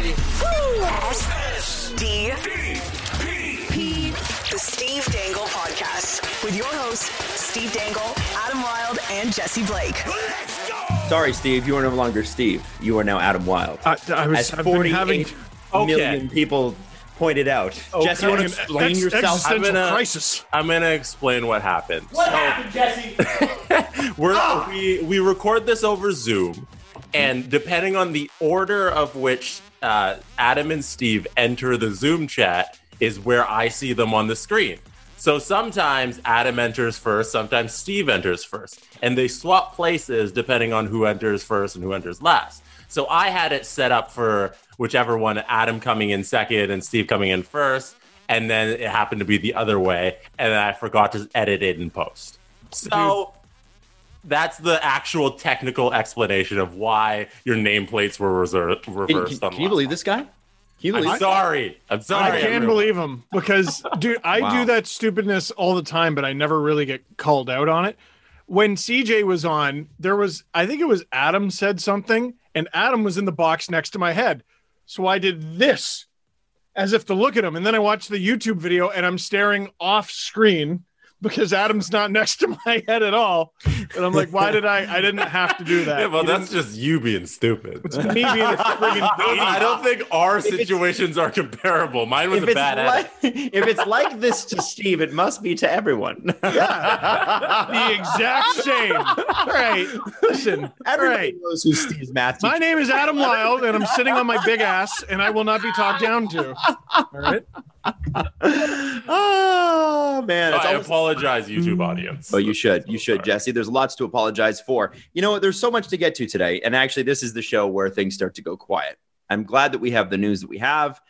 ready. D P the Steve Dangle Podcast with your hosts Steve Dangle, Adam Wylde, and Jesse Blake. Sorry, Steve. You are no longer Steve. You are now Adam Wylde. I, I was As I've been having 48 million people pointed out. Jesse, you want to explain ex- yourself? existential I'm gonna- crisis. I'm gonna explain what happened. What So- happened, Jesse? We're Ah! we we record this over Zoom, and depending on the order of which uh, Adam and Steve enter the Zoom chat is where I see them on the screen. So sometimes Adam enters first, sometimes Steve enters first, and they swap places depending on who enters first and who enters last. So I had it set up for whichever one, Adam coming in second and Steve coming in first, and then it happened to be the other way, and then I forgot to edit it in post. So that's the actual technical explanation of why your nameplates were reserved, reversed. can- on can you last believe this guy? Can you I'm sorry. I'm sorry. I can't everyone. believe him because, dude, I Wow. do that stupidness all the time, but I never really get called out on it. When CJ was on, there was, I think it was Adam said something, and Adam was in the box next to my head. So I did this as if to look at him. And then I watched the YouTube video and I'm staring off screen because Adam's not next to my head at all. And I'm like, why did I? I didn't have to do that. Yeah, well, You that's just you being stupid. didn't- me being a friggin' I don't think our situations are comparable. Mine was a bad edit. like, if it's like this to Steve, it must be to everyone. Yeah. the exact same. All right. Listen. All Everybody right. knows who Steve's math My name is Adam Wylde, and I'm sitting on my big ass, and I will not be talked down to. All right. Oh man, it's I always- apologize, YouTube audience. Oh, you should. You should, Sorry. Jesse. There's lots to apologize for. You know what? There's so much to get to today. And actually, this is the show where things start to go quiet. I'm glad that we have the news that we have,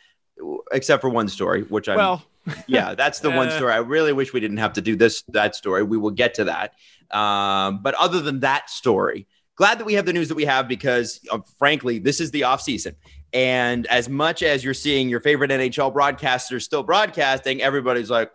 except for one story, which I'm Well, yeah, that's the one Eh. story. I really wish we didn't have to do this that story. We will get to that. Um, but other than that story, glad that we have the news that we have because, uh, frankly, this is the off season. And as much as you're seeing your favorite NHL broadcasters still broadcasting, everybody's like,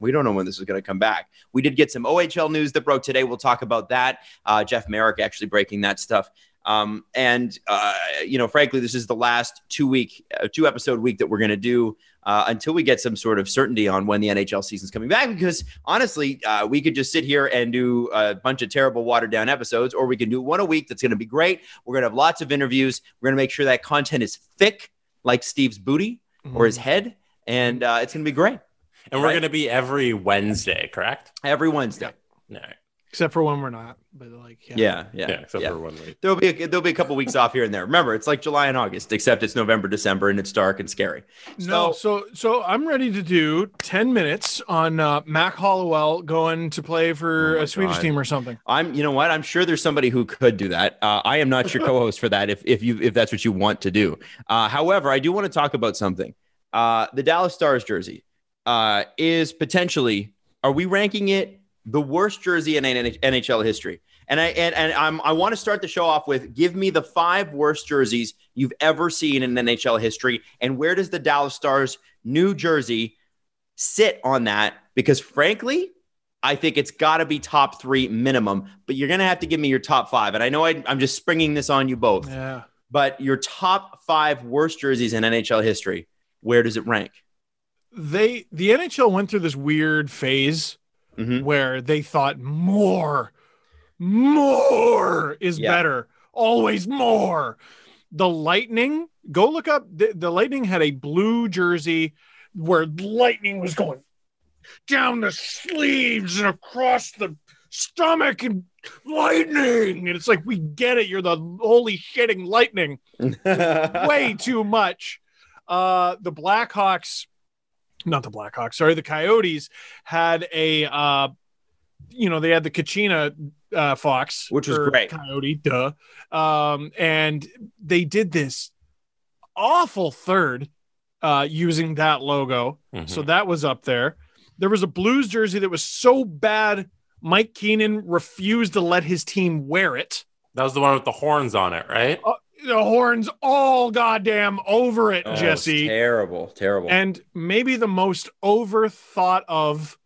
we don't know when this is going to come back. We did get some OHL news that broke today. We'll talk about that. Uh, Jeff Marek actually breaking that stuff. Um, and uh, you know, frankly, this is the last two week, uh, two episode week that we're going to do uh, until we get some sort of certainty on when the NHL season's coming back. Because honestly, uh, we could just sit here and do a bunch of terrible watered down episodes, or we can do one a week that's going to be great. We're going to have lots of interviews. We're going to make sure that content is thick, like Steve's booty or his head, and uh, it's going to be great and we're going to be every Wednesday, correct? every Wednesday. No. except for when we're not. But like, yeah. Yeah, yeah, Yeah, except yeah. for one week. There'll be a, there'll be a couple weeks off here and there. Remember, it's like July and August, except it's November, December, and it's dark and scary. No, so so I'm ready to do 10 minutes on uh, Mac Hollowell going to play for Oh a Swedish God. team or something. I'm, you know what? I'm sure there's somebody who could do that. Uh, I am not your co-host for that. If if you if that's what you want to do. Uh, however, I do want to talk about something. Uh, the Dallas Stars jersey uh, is potentially. Are we ranking it the worst jersey in NHL history? And I and, and I'm, I want to start the show off with give me the five worst jerseys you've ever seen in NHL history, and where does the Dallas Stars new jersey sit on that? Because frankly, I think it's got to be top three minimum, but you're going to have to give me your top five. And I know I, I'm just springing this on you both, Yeah. but your top five worst jerseys in NHL history, where does it rank? They the NHL went through this weird phase Mhm. where they thought more, more is Yeah. better. Always more. The Lightning, go look up. The, the Lightning had a blue jersey where lightning was going down the sleeves and across the stomach and lightning. And it's like, we get it. You're the holy shitting lightning. Way too much. Uh, the Blackhawks, not the Blackhawks, sorry, the Coyotes had a, uh, you know, they had the Kachina uh, Fox, Which was great. Coyote, duh. Um, and they did this awful third uh, using that logo. Mhm. So that was up there. There was a Blues jersey that was so bad, Mike Keenan refused to let his team wear it. that was the one with the horns on it, right? The horns all goddamn over it, Oh, Jesse. terrible, terrible. And maybe the most overthought of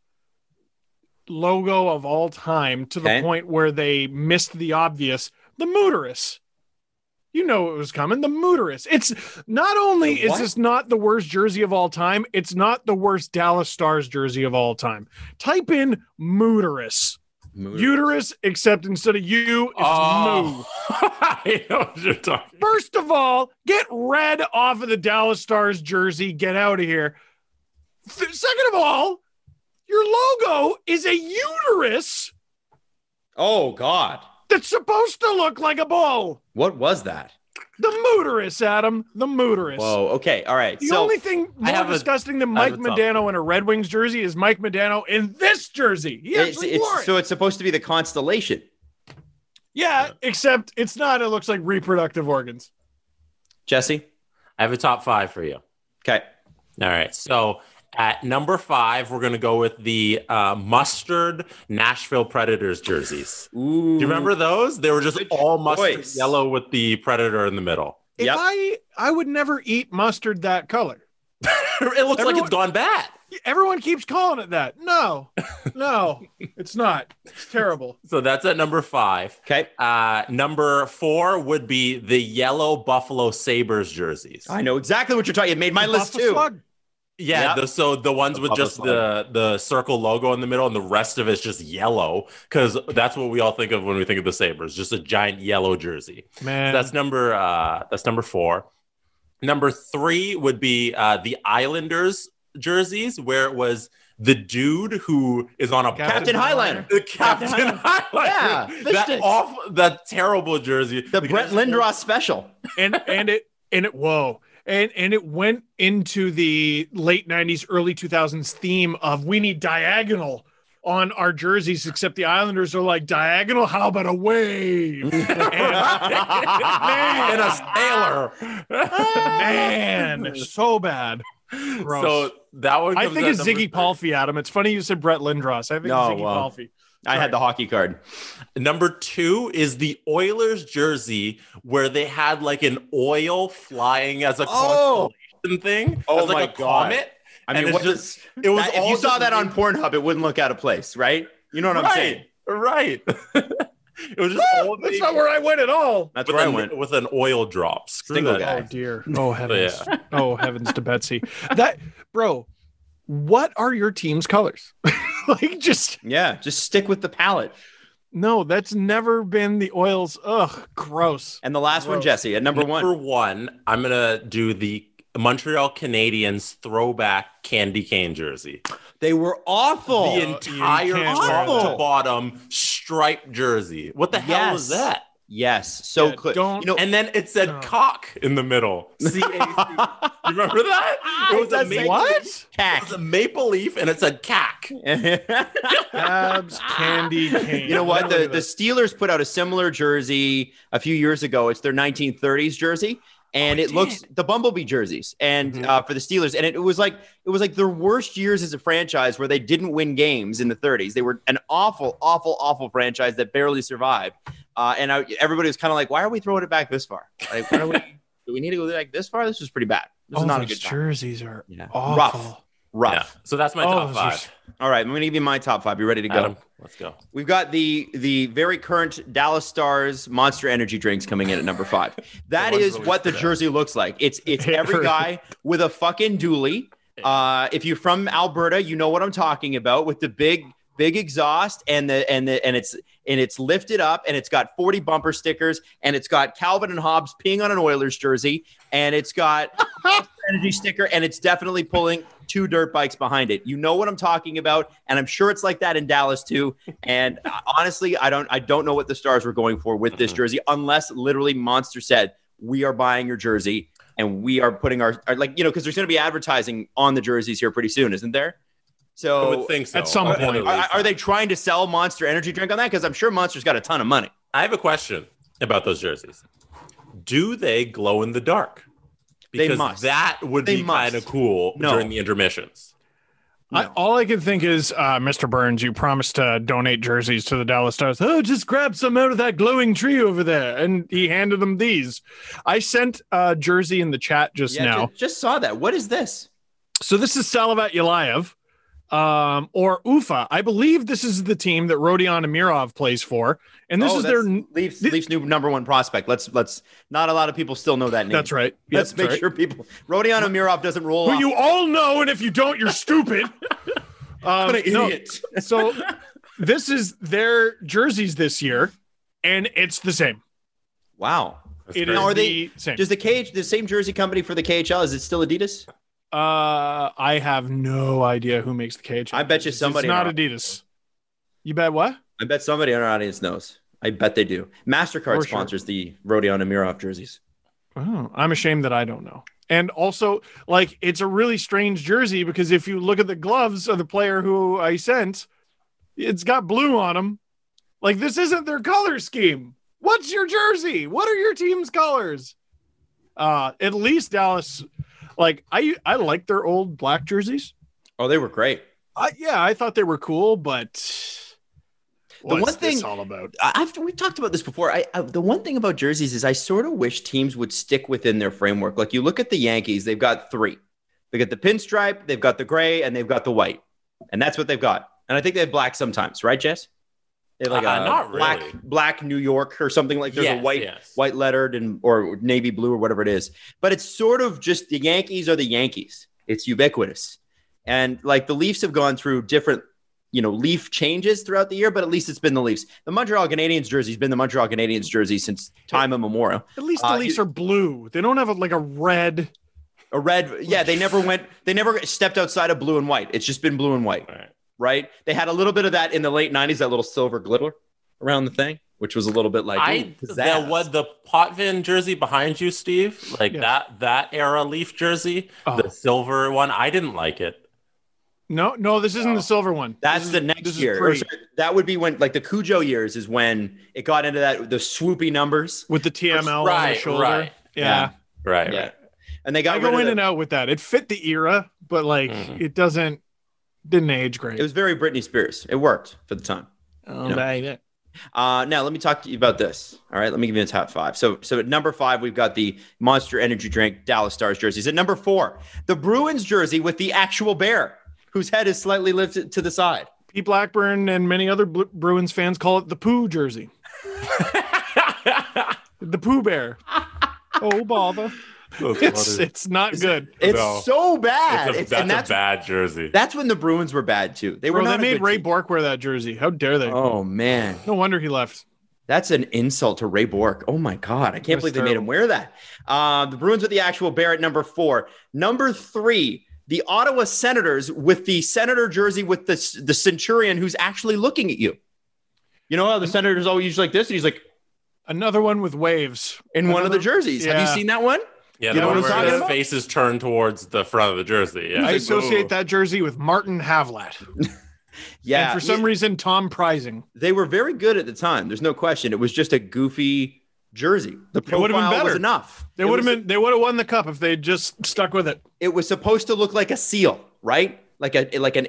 logo of all time to the Okay. point where they missed the obvious the Mooterus. You know it was coming. The Mooterus. It's not only is this not the worst jersey of all time, it's not the worst Dallas Stars jersey of all time. Type in Mooterus. Uterus, except instead of you, it's oh. moo. Oh, I know what you're talking. First of all, get red off of the Dallas Stars jersey. Get out of here. Second of all, your logo is a uterus Oh God, that's supposed to look like a bull. what was that? The mooterus, Adam. The mooterus. Whoa. Okay. All right. The so only thing I more have a- disgusting than Mike a. Modano in a Red Wings jersey is Mike Modano in this jersey. He it's, actually it's- wore it. so it's supposed to be the constellation. yeah, except it's not. It looks like reproductive organs. Jesse. I have a top five for you. Okay. All right. So at number five, we're going to go with the uh, mustard Nashville Predators jerseys. Ooh. Do you remember those? They were just Good all mustard choice. yellow with the Predator in the middle. If Yep. I I would never eat mustard that color. it looks like it's gone bad. Everyone keeps calling it that. No, no, it's not. It's terrible. So that's at number five. Okay. Uh, number four would be the yellow Buffalo Sabres jerseys. I know exactly what you're talking. It made my The list Buffalo too. Slug. Yeah, Yep. the, so the ones The with just the the circle logo in the middle, and the rest of it's just yellow, because that's what we all think of when we think of the Sabres, just a giant yellow jersey. Man, That's number uh, that's number four. Number three would be uh, the Islanders jerseys, where it was the dude who is on a Captain Highlander. the Captain, Captain Highlander. Yeah, that fish off that terrible jersey. The Brett Lindros special. and and it and it whoa. And and it went into the late 90s, early 2000s theme of we need diagonal on our jerseys, except the Islanders are like diagonal. How about a wave? and a sailor. Man, so bad. Gross. So that one. I think it's number Ziggy three. Palffy, Adam. It's funny you said Brett Lindros. I think No, Ziggy well. Palffy. I had the hockey card. Number two is the Oilers jersey where they had like an oil flying as a Oh! constellation thing. Oh as like my a God. comet. I mean, what just- does It was that- if all you saw just that on Pornhub, it wouldn't look out of place, right? You know what I'm saying? right. it was just ah, all That's not where I went at all. That's with, where I went. with an oil drop. Screw Single that. guy. Oh dear. Oh heavens. Yeah. Oh heavens to Betsy. That bro, what are your team's colors? like just Yeah, just stick with the palette. no, that's never been the oils. Ugh, gross. And the last one, Jesse, at number Number one. one, I'm gonna do the Montreal Canadiens throwback candy cane jersey. They were awful. the oh, entire can't top to bottom striped jersey. What the hell was that? Yes, so Yeah, clear. don't- you know, And then it said Oh. cock in the middle. C A C. You remember that? It was a does say maple, What? It cack. was a maple leaf and it said cack. Abs candy cane. You know what? The the. Steelers put out a similar jersey a few years ago. It's their 1930s jersey, and Oh, it it looks the Bumblebee jerseys, and Mhm. uh, for the Steelers, and it, it was like it was like their worst years as a franchise where they didn't win games in the 30s. They were an awful, awful, awful franchise that barely survived. Uh, and I, everybody was kind of like, "Why are we throwing it back this far? Like, why are we, do we need to go back this far? This was pretty bad. This oh, is not a those good time. jerseys are Yeah. awful. Rough. Rough. Yeah. So that's my Oh, top those are five. All right, I'm going to give you my top five. You ready to go? Adam, let's go. We've got the the very current Dallas Stars Monster Energy drinks coming in at number five. That ones is released what the today. jersey looks like. It's it's every guy with a fucking dually. Uh, if you're from Alberta, you know what I'm talking about with the big big exhaust and the and the and it's and it's lifted up and it's got 40 bumper stickers and it's got Calvin and Hobbes peeing on an Oilers jersey and it's got energy sticker and it's definitely pulling two dirt bikes behind it. You know what I'm talking about and I'm sure it's like that in Dallas too. And honestly, I don't I don't know what the Stars were going for with this jersey unless literally Monster said, "We are buying your jersey." And we are putting our, our like you know because there's going to be advertising on the jerseys here pretty soon, isn't there? So I would think so. at some Or point. are, are they trying to sell Monster Energy drink on that? Because I'm sure Monster's got a ton of money. I have a question about those jerseys. Do they glow in the dark? They Because must. that would They be kind of cool No. during the intermissions. I, all I can think is, uh, Mr. Burns, you promised to donate jerseys to the Dallas Stars. Oh, just grab some out of that glowing tree over there. And he handed them these. I sent a jersey in the chat just Yeah, now. ju- just saw that. What is this? So this is Salavat Yulaev. Um, or Ufa. I believe this is the team that Rodion Amirov plays for, and this Oh, is their. Leafs, thi- Leafs new number one prospect. Let's let's not a lot of people still know that name. That's right. Yeah, Let's that's make right. sure people Rodion Amirov doesn't roll Who off. you all know, and if you don't, you're stupid. um, What an no, idiot. so this is their jerseys this year, and it's the same. Wow. That's It is Now, are the they- same. Does the cage the same jersey company for the KHL? Is it still Adidas? Uh, I have no idea who makes the cage. I bet you somebody It's not Adidas. You bet what? I bet somebody in our audience knows. I bet they do. Mastercard For sure. sponsors the Rodion Amirov jerseys. Oh, I'm ashamed that I don't know. And also, like, it's a really strange jersey because if you look at the gloves of the player who I sent, it's got blue on them. Like, this isn't their color scheme. What's your jersey? What are your team's colors? Uh, at least Dallas, like, I I like their old black jerseys. Oh, they were great. I, yeah, I thought they were cool, but The one thing- this all about? I- I've we've talked about this before. I, I the one thing about jerseys is I sort of wish teams would stick within their framework. Like you look at the Yankees, they've got three. They got the pinstripe, they've got the gray, and they've got the white, and that's what they've got. And I think they have black sometimes, right, Jess? They like Uh, a not black really. black New York or something like. There's Yes, a white yes. white lettered and or navy blue or whatever it is. But it's sort of just the Yankees are the Yankees. It's ubiquitous. And like the Leafs have gone through different, you know, leaf changes throughout the year, but at least it's been the Leafs. The Montreal Canadiens jersey's been the Montreal Canadiens jersey since time immemorial. At least the uh, Leafs you- are blue. They don't have a, like a red. A red, yeah, they never went, they never stepped outside of blue and white. It's just been blue and white, Right. Right? They had a little bit of that in the late 90s, that little silver glitter around the thing, which was a little bit like, I ooh, the what the Potvin jersey behind you, Steve, like Yes. that that era Leaf jersey, Oh. the silver one. I didn't like it. No, no, this isn't No. the silver one. That's This is- the this next year. Or that would be when, like, the Cujo years is when it got into that the swoopy numbers. with the TML on the shoulder. right. Yeah. Right. Yeah, right. and they got I go in the- and out with that. It fit the era, but like Mhm. it doesn't didn't age great. It was very Britney Spears. It worked for the time. oh, you know. baby. Uh, now let me talk to you about this. All right, let me give you a top five. So, so at number five, we've got the Monster Energy Drink Dallas Stars jerseys. At number four, the Bruins jersey with the actual bear, whose head is slightly lifted to the side. Pete Blackburn and many other Bruins fans call it the Pooh jersey, the Pooh Bear. oh bother! That's It's funny. it's not good. It's No. so bad. It's a- It's- that's, and that's a bad jersey. that's when the Bruins were bad too. They were Bro, not they made Ray team. Bourque wear that jersey. How dare they? Oh man, No wonder he left. That's an insult to Ray Bourque. Oh my God. I can't That's believe they made him wear that. Uh, the Bruins with the actual bear at number four. Number three, the Ottawa Senators with the Senator jersey with the, the Centurion who's actually looking at you. You know how the Senators always like this? And he's like Another one with waves in one of the Another- jerseys. Have you seen that one? Yeah, you the know what I'm where talking his about? face is turned towards the front of the jersey. Yeah. I associate "Ooh." that jersey with Martin Havlat. Yeah. and for some he- reason, Tom Preissing. they were very good at the time. There's no question. It was just a goofy jersey. The It would've been profile was better. enough. They would have been. They would have won the cup if they just stuck with it. it was supposed to look like a seal, right? Like a like an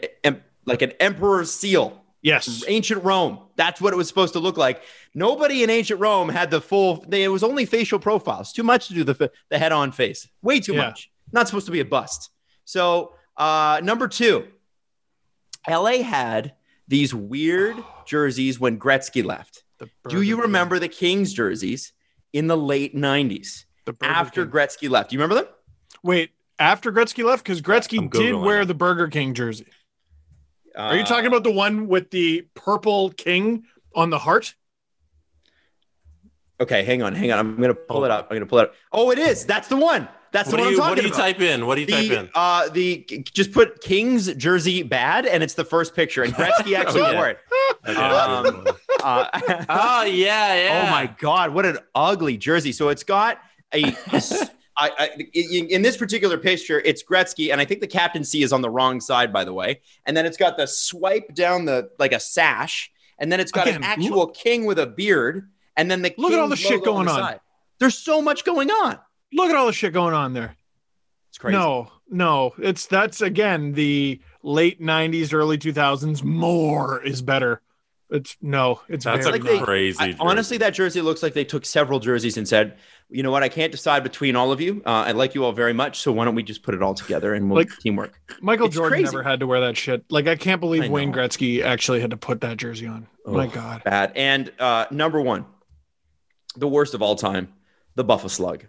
like an emperor's seal. Yes. Ancient Rome. That's what it was supposed to look like. Nobody in ancient Rome had the full. They, it was only facial profiles. Too much to do the the head on face. Way too Yeah. much. Not supposed to be a bust. So uh, number two, LA had these weird jerseys when Gretzky left. Do you King. remember the Kings jerseys in the late '90s the after King. Gretzky left? Do you remember them? Wait, after Gretzky left, because Gretzky did wear it. the Burger King jersey. Are you Uh, talking about the one with the purple king on the heart? Okay, hang on, hang on. I'm gonna pull it up. I'm gonna pull it up. Oh, it is. That's the one. That's What the one you I'm talking what do you about. type in? What do you type in? uh the just put King's jersey bad, and it's the first picture, and Gretzky actually Okay. wore it. Okay. um, Uh, oh yeah, yeah. Oh my god, what an ugly jersey! So it's got a. I, I, in, this particular picture, it's Gretzky, and I think the captaincy is on the wrong side, by the way. And then it's got the swipe down the like a sash, and then it's got Again, an actual king with a beard, and then the Look at all the shit going the on. There's so much going on. Look at all the shit going on there. It's crazy. No, no, it's that's again the late '90s, early 2000s. More is better. It's no, it's That's very Like they- crazy. I- honestly, that jersey looks like they took several jerseys and said, "You know what? I can't decide between all of you. Uh, I like you all very much, so why don't we just put it all together and we'll Like- teamwork?" Michael It's Jordan crazy. never had to wear that shit. Like I can't believe I Wayne know. Gretzky actually had to put that jersey on. Oh, My God. Bad. And uh, number one, the worst of all time, the Buffalo Slug.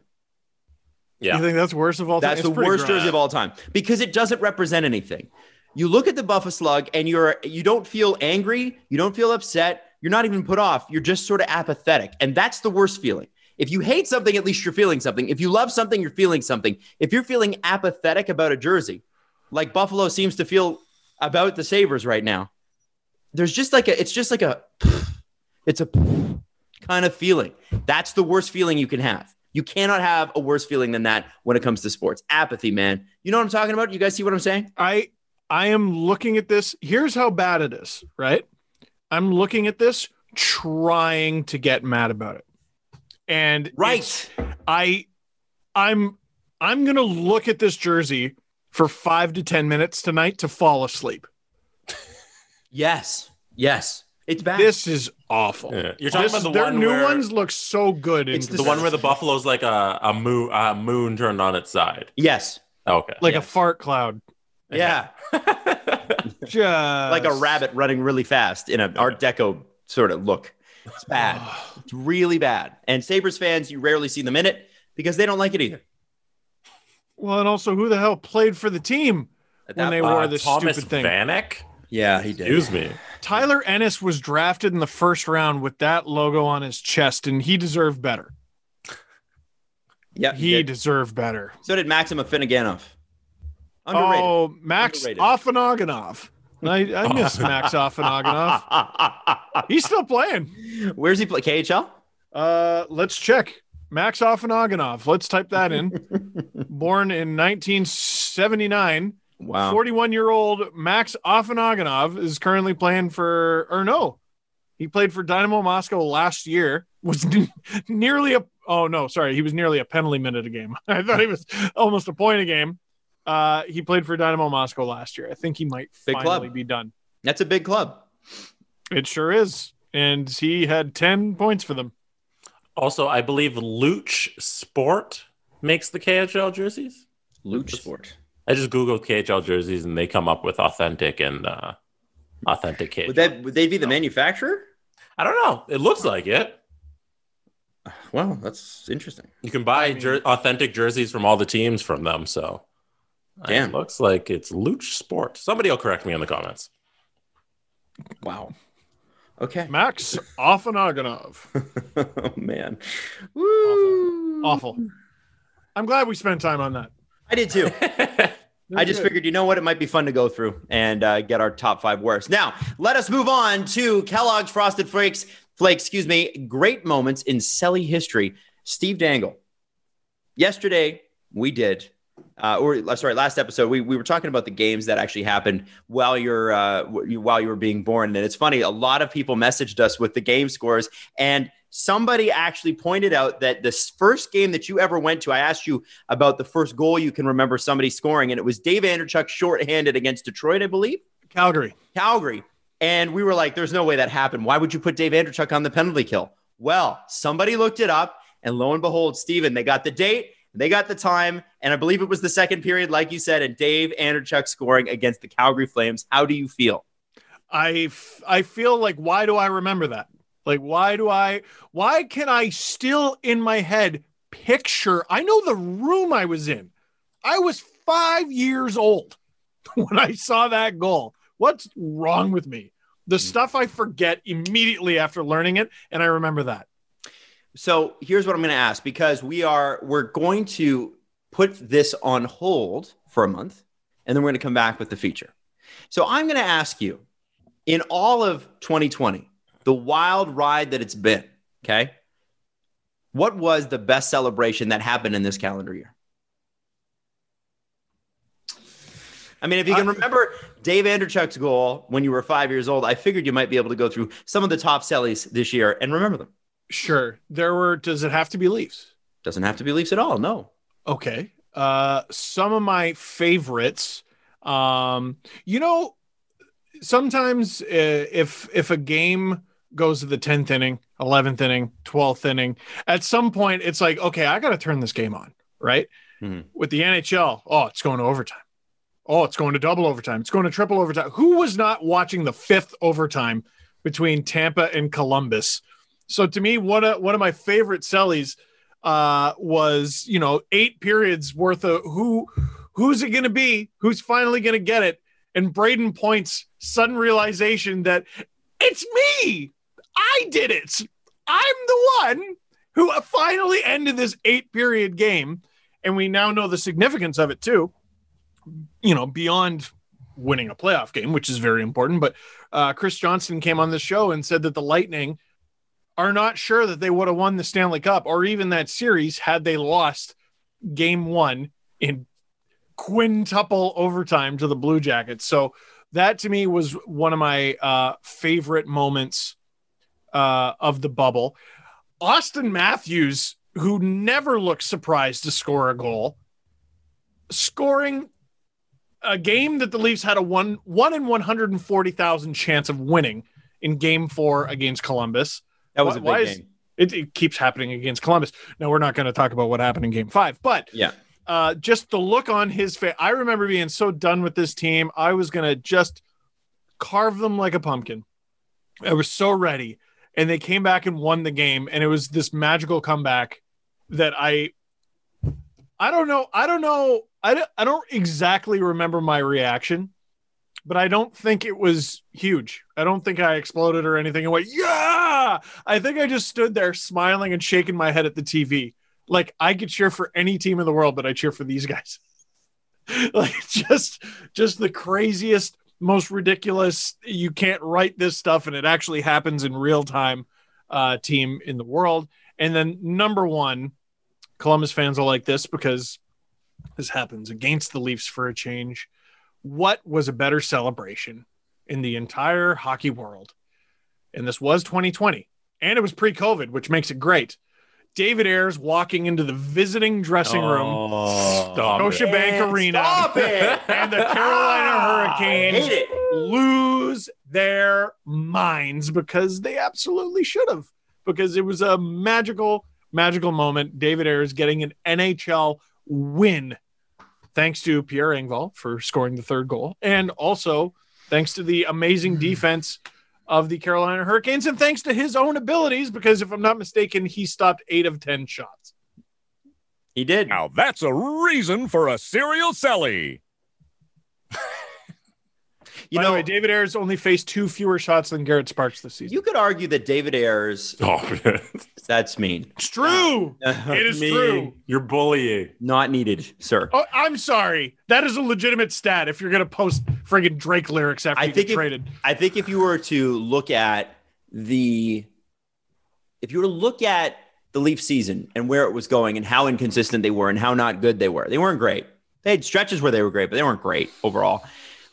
Yeah. You think that's worst of all time? That's It's the worst gross. jersey of all time because it doesn't represent anything. You look at the Buffalo Slug and you're you don't feel angry, you don't feel upset, you're not even put off. You're just sort of apathetic, and that's the worst feeling. If you hate something, at least you're feeling something. If you love something, you're feeling something. If you're feeling apathetic about a jersey, like Buffalo seems to feel about the Sabres right now, there's just like a it's just like a it's a kind of feeling. That's the worst feeling you can have. You cannot have a worse feeling than that when it comes to sports. Apathy, man. You know what I'm talking about? You guys see what I'm saying? I I am looking at this. Here's how bad it is, right? I'm looking at this trying to get mad about it. And right. I I'm I'm going to look at this jersey for 5 to 10 minutes tonight to fall asleep. Yes. Yes. It's bad. This is awful. Yeah. You're talking This- about the their one new where, ones look so good. It's in the one where the buffalo's like a a moon a moon turned on its side. yes. Okay. like yes. a fart cloud. Yeah. Just like a rabbit running really fast in an Art Deco sort of look. It's bad. It's really bad. And Sabres fans, you rarely see them in it because they don't like it either. Well, and also who the hell played for the team At when they point- wore this Thomas stupid thing? Vanek? yeah, he did. Excuse me. Tyler Ennis was drafted in the first round with that logo on his chest, and he deserved better. Yeah, He did. deserved better. So did Maxim Afinogenov. Underrated. Oh, Max Underrated. I, I miss Max Afinogenov. He's still playing. Where's he play? KHL? Uh, let's check. Max Afinogenov. Let's type that in. Born in 1979. Wow. 41 year old Max Afinogenov is currently playing for, or no, he played for Dynamo Moscow last year. Was nearly a, oh no, sorry, he was nearly a penalty minute a game. I thought he was almost a point a game. Uh, he played for Dynamo Moscow last year. I think he might Big finally club. be done. That's a big club. It sure is. And he had 10 points for them. Also, I believe Luch Sport makes the KHL jerseys. Luch sport. I just googled KHL jerseys and they come up with authentic and uh, authentic KHL. Would that would they be the manufacturer? I don't know. It looks like it. Well, that's interesting. You can buy I mean- jer- authentic jerseys from all the teams from them. So Damn. it looks like it's Luch Sport. Somebody will correct me in the comments. Wow. Okay. Max Afinogenov. oh man. Woo. Awful. I'm glad we spent time on that. I did too. I just figured, you know what? It might be fun to go through and uh, get our top five worst. Now, let us move on to Kellogg's Frosted Flakes. Flakes, excuse me. Great moments in Selly history. Steve Dangle. Yesterday, we did, uh, or uh, sorry, last episode, we, we were talking about the games that actually happened while you're uh, while you were being born. And it's funny, a lot of people messaged us with the game scores, and somebody actually pointed out that this first game that you ever went to, I asked you about the first goal you can remember somebody scoring, and it was Dave Andreychuk shorthanded against Detroit, I believe, Calgary. Calgary. And we were like, there's no way that happened. Why would you put Dave Andreychuk on the penalty kill? Well, somebody looked it up, and lo and behold, Steven, they got the date, they got the time, and I believe it was the second period, like you said, and Dave Andreychuk scoring against the Calgary Flames. How do you feel? I f- I feel like why do I remember that? Like why do I why can I still in my head picture I know the room I was in. I was 5 years old when I saw that goal. What's wrong with me? The hmm. stuff I forget immediately after learning it and I remember that. So here's what I'm going to ask because we are we're going to put this on hold for a month, and then we're going to come back with the feature. So I'm going to ask you, in all of 2020, the wild ride that it's been, okay, what was the best celebration that happened in this calendar year? I mean, if you can I- remember Dave Andreychuk's goal when you were five years old, I figured you might be able to go through some of the top sellies this year and remember them. Sure. There were does it have to be Leafs? Doesn't have to be Leafs at all. No. Okay. Uh some of my favorites um you know sometimes uh, if if a game goes to the 10th inning 11th inning 12th inning at some point it's like okay i gotta turn this game on right Mhm. with the nhl oh it's going to overtime oh it's going to double overtime it's going to triple overtime who was not watching the fifth overtime between tampa and columbus so to me one of one of my favorite sellies uh was you know eight periods worth of who who's it going to be who's finally going to get it and Brayden Point's sudden realization that it's me. I did it. I'm the one who finally ended this eight period game. And we now know the significance of it too. You know, beyond winning a playoff game, which is very important. But uh, Chris Johnston came on the show and said that the Lightning are not sure that they would have won the Stanley Cup or even that series had they lost game one in quintuple overtime to the Blue Jackets. So that to me was one of my uh, favorite moments uh, of the bubble. Auston Matthews, who never looks surprised to score a goal, scoring a game that the Leafs had a one one in one hundred and forty thousand chance of winning in Game Four against Columbus. That was Why- a big is- game. It, it keeps happening against Columbus. Now we're not going to talk about what happened in Game Five, but Yeah. uh, just the look on his face. I remember being so done with this team. I was going to just carve them like a pumpkin. I was so ready. And they came back and won the game. And it was this magical comeback that I, I don't know. I don't know. I don't, I don't exactly remember my reaction, but I don't think it was huge. I don't think I exploded or anything and went, yeah. I think I just stood there smiling and shaking my head at the TV like I could cheer for any team in the world, but I cheer for these guys. like just just the craziest, most ridiculous. You can't write this stuff, and it actually happens in real time. Uh, team in the world, and then number one, Columbus fans are like this because this happens against the Leafs for a change. What was a better celebration in the entire hockey world? And this was 2020, and it was pre-COVID, which makes it great. David Ayres walking into the visiting dressing room, Oh, Stop it. Scotiabank Arena, Stop it. and the Carolina ah, Hurricanes lose their minds because they absolutely should have. Because it was a magical, magical moment. David Ayres getting an NHL win, thanks to Pierre Engvall for scoring the third goal, and also thanks to the amazing hmm. defense of the Carolina Hurricanes, and thanks to his own abilities. Because if I'm not mistaken, he stopped eight of ten shots. He did. Now that's a reason for a serial Selly. You By know, way, David Ayres only faced two fewer shots than Garrett Sparks this season. you could argue that David Ayres, Oh, that's mean. it's true. It is mean. true. You're bullying. Not needed, sir. Oh, I'm sorry. That is a legitimate stat. If you're gonna post friggin' Drake lyrics after I you think get if- traded, I think if you were to look at the if you were to look at the Leaf season and where it was going and how inconsistent they were and how not good they were, they weren't great. They had stretches where they were great, but they weren't great overall.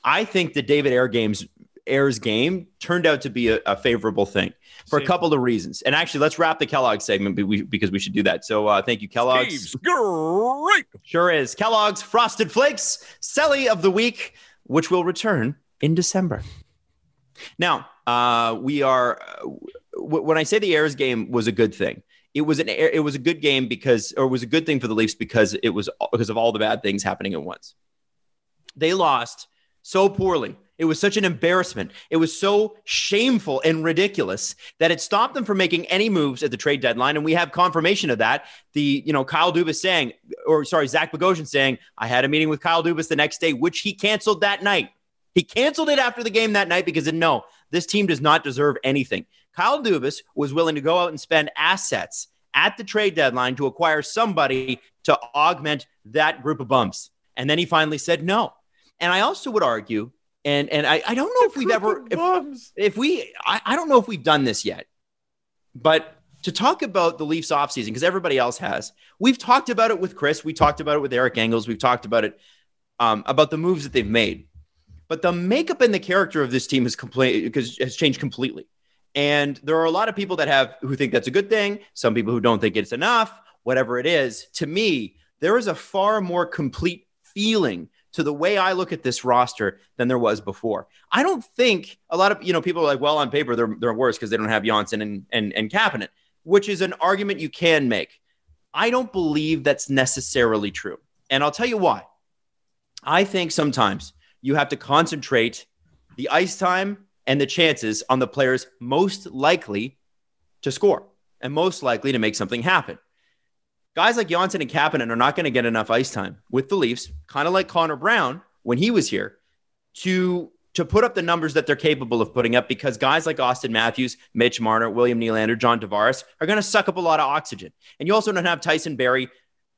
I think the David Air games Ayres game turned out to be a, a favorable thing for a couple of reasons. And actually, let's wrap the Kellogg segment because we should do that. So, uh, thank you, Kellogg's. Steve's great. Sure is. Kellogg's Frosted Flakes, Selly of the Week, which will return in December. Now, uh, we are, uh, w- when I say the Ayres game was a good thing, it was an it was a good game because, or it was a good thing for the Leafs because it was because of all the bad things happening at once. They lost so poorly. It was such an embarrassment. It was so shameful and ridiculous that it stopped them from making any moves at the trade deadline. And we have confirmation of that. The, you know, Kyle Dubas saying, or sorry, Zach Bogosian saying, I had a meeting with Kyle Dubas the next day, which he canceled that night. He canceled it after the game that night because no, this team does not deserve anything. Kyle Dubas was willing to go out and spend assets at the trade deadline to acquire somebody to augment that group of bumps. And then he finally said no. And I also would argue, and and I, I don't know if we've ever if, if we I, I don't know if we've done this yet, but to talk about the Leafs offseason, because everybody else has, we've talked about it with Chris, we talked about it with Eric Engels, we've talked about it um, about the moves that they've made. But the makeup and the character of this team has complete because has changed completely. And there are a lot of people that have who think that's a good thing, some people who don't think it's enough, whatever it is. To me, there is a far more complete feeling to the way I look at this roster than there was before. I don't think a lot of you know people are like, well, on paper they're they're worse because they don't have Johnsson and and and Kapanen, which is an argument you can make. I don't believe that's necessarily true, and I'll tell you why. I think sometimes you have to concentrate the ice time and the chances on the players most likely to score and most likely to make something happen. Guys like Johnsson and Kapanen are not going to get enough ice time with the Leafs, kind of like Connor Brown when he was here, to to put up the numbers that they're capable of putting up because guys like Auston Matthews, Mitch Marner, William Nylander, John Tavares are going to suck up a lot of oxygen. And you also don't have Tyson Barrie,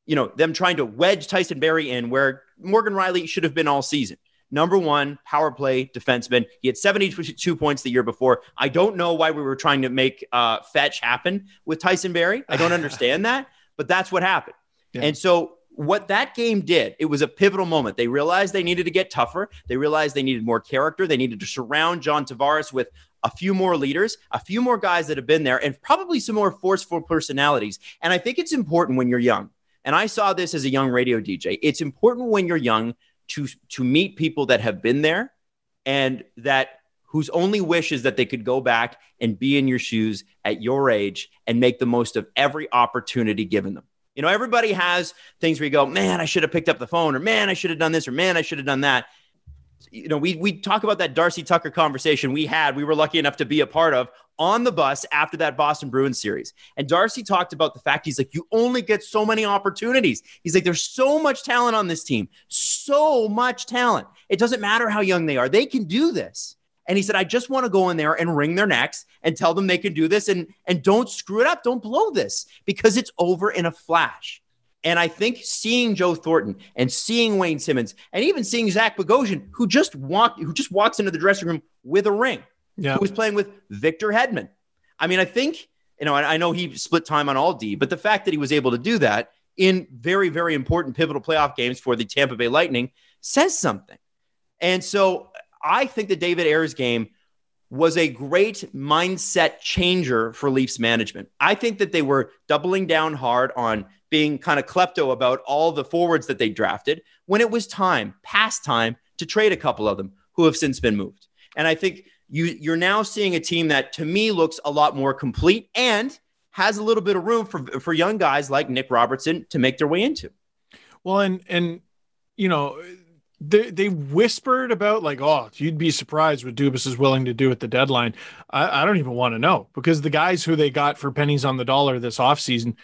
you know, them trying to wedge Tyson Barrie in where Morgan Rielly should have been all season. Number one power play defenseman. He had 72 points the year before. I don't know why we were trying to make uh, fetch happen with Tyson Barrie. I don't understand that, but that's what happened. Yeah. And so what that game did, it was a pivotal moment. They realized they needed to get tougher. They realized they needed more character. They needed to surround John Tavares with a few more leaders, a few more guys that have been there, and probably some more forceful personalities. And I think it's important when you're young. And I saw this as a young radio DJ. It's important when you're young to to meet people that have been there and that whose only wish is that they could go back and be in your shoes at your age and make the most of every opportunity given them. You know, everybody has things where you go, man, I should have picked up the phone, or man, I should have done this, or man, I should have done that. You know, we we talk about that Darcy Tucker conversation we had, we were lucky enough to be a part of on the bus after that Boston Bruins series. And Darcy talked about the fact he's like, you only get so many opportunities. He's like, there's so much talent on this team, so much talent. It doesn't matter how young they are, they can do this. And he said, I just want to go in there and wring their necks and tell them they can do this and, and don't screw it up. Don't blow this because it's over in a flash. And I think seeing Joe Thornton and seeing Wayne Simmonds and even seeing Zach Bogosian, who just walk, who just walks into the dressing room with a ring, Yeah. who was playing with Victor Hedman. I mean, I think, you know, I, I know he split time on all D, but the fact that he was able to do that in very, very important pivotal playoff games for the Tampa Bay Lightning says something. And so I think the David Ayres game was a great mindset changer for Leafs management. I think that they were doubling down hard on being kind of klepto about all the forwards that they drafted when it was time, past time, to trade a couple of them who have since been moved. And I think you you're now seeing a team that to me looks a lot more complete and has a little bit of room for for young guys like Nick Robertson to make their way into. Well, and and you know, they they whispered about like, oh, you'd be surprised what Dubas is willing to do at the deadline. I, I don't even want to know because the guys who they got for pennies on the dollar this offseason,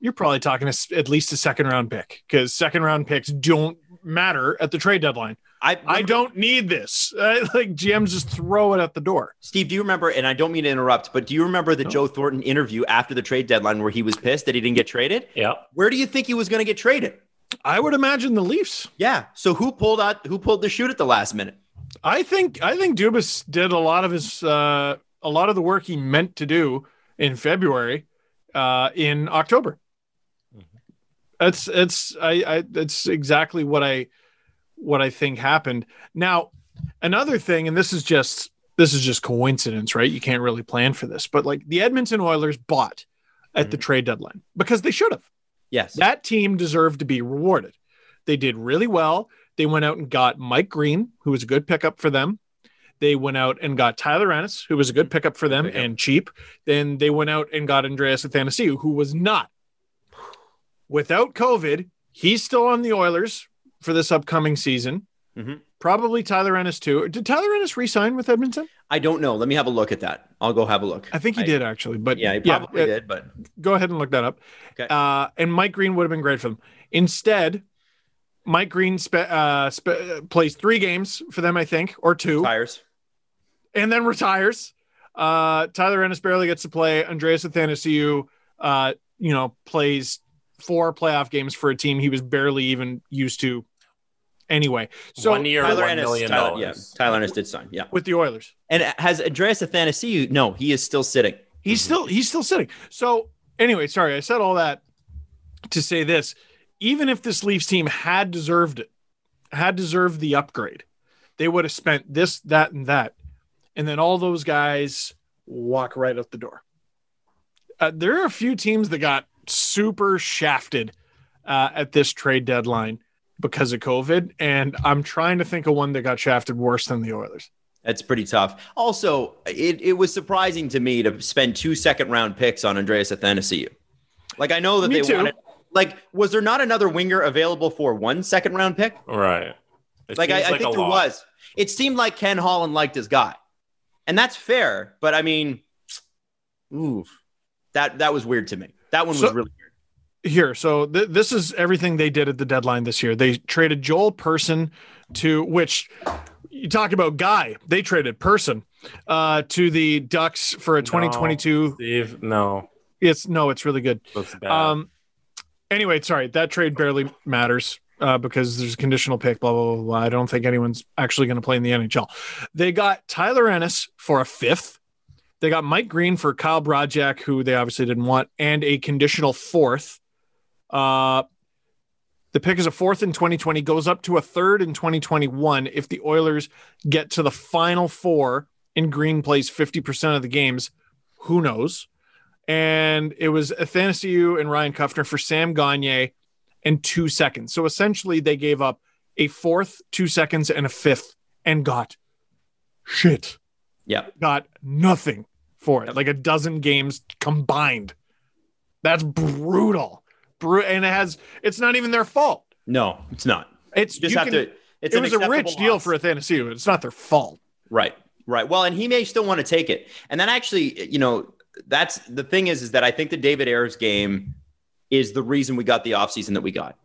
you're probably talking a s at least a second round pick because second round picks don't matter at the trade deadline. I I don't need this. Uh, like GMs just throw it at the door. Steve, do you remember? And I don't mean to interrupt, but do you remember the No. Joe Thornton interview after the trade deadline where he was pissed that he didn't get traded? Yeah. Where do you think he was going to get traded? I would imagine the Leafs. Yeah. So who pulled out? Who pulled the shoot at the last minute? I think I think Dubas did a lot of his uh, a lot of the work he meant to do in February uh, in October. That's it's I, I that's exactly what I what I think happened. Now, another thing, and this is just this is just coincidence, right? You can't really plan for this, but like the Edmonton Oilers bought at the trade deadline because they should have. Yes. That team deserved to be rewarded. They did really well. They went out and got Mike Green, who was a good pickup for them. They went out and got Tyler Ennis, who was a good pickup for them and cheap. Then they went out and got Andreas Athanasiou, who was not. Without COVID, he's still on the Oilers for this upcoming season. Mhm. Probably Tyler Ennis too. Did Tyler Ennis re-sign with Edmonton? I don't know. Let me have a look at that. I'll go have a look. I think he did actually, but Yeah, he probably uh, did. But go ahead and look that up. Okay. Uh, and Mike Green would have been great for them. Instead, Mike Green spe- uh, spe- plays three games for them, I think, or two, tires. and then retires. Uh, Tyler Ennis barely gets to play. Andreas Athanasiou, uh, you know, plays four playoff games for a team he was barely even used to. Anyway, so One year, Tyler one Ennis. million Tyler, yeah. Tyler Ennis did sign. Yeah. with the Oilers, And has Andreas Athanasiou? No, he is still sitting. He's still he's still sitting. So anyway, sorry, I said all that to say this. Even if this Leafs team had deserved it, had deserved the upgrade, they would have spent this, that, and that. And then all those guys walk right out the door. Uh, there are a few teams that got super shafted uh, at this trade deadline. Because of COVID, and I'm trying to think of one that got shafted worse than the Oilers. That's pretty tough. Also, it, it was surprising to me to spend two second round picks on Andreas Athanasiou. Like I know that Me they too. wanted. Like, was there not another winger available for one second round pick? Right. It Like I, seems I think a there lot. was. It seemed like Ken Holland liked his guy, and that's fair. But I mean, oof, that that was weird to me. That one was really weird. Here. So th- this is everything they did at the deadline this year. They traded Joel Persson to which you talk about guy. They traded Persson uh, to the Ducks for a 2022. Steve, no, It's no, it's really good. Um, anyway, sorry, that trade barely matters uh, because there's a conditional pick. Blah blah blah. blah. I don't think anyone's actually going to play in the NHL. They got Tyler Ennis for a fifth. They got Mike Green for Kyle Brodziak, who they obviously didn't want, and a conditional fourth. Uh, the pick is a fourth in 2020, goes up to a third in 2021 if the Oilers get to the final four and Green plays 50% of the games. Who knows? And it was Athanasiu and Ryan Kuffner for Sam Gagne and two seconds. So essentially, they gave up a fourth, two seconds, and a fifth and got shit. Yeah. Got nothing for it. Like a dozen games combined. That's brutal. Bru- and it has, it's not even their fault. No, it's not. It's You just you have can- to. It's it was a rich acceptable deal loss. for Athanasiu. It's not their fault. Right. Right. Well, and he may still want to take it. And then actually, you know, that's the thing is, is that I think the David Ayres game is the reason we got the offseason that we got.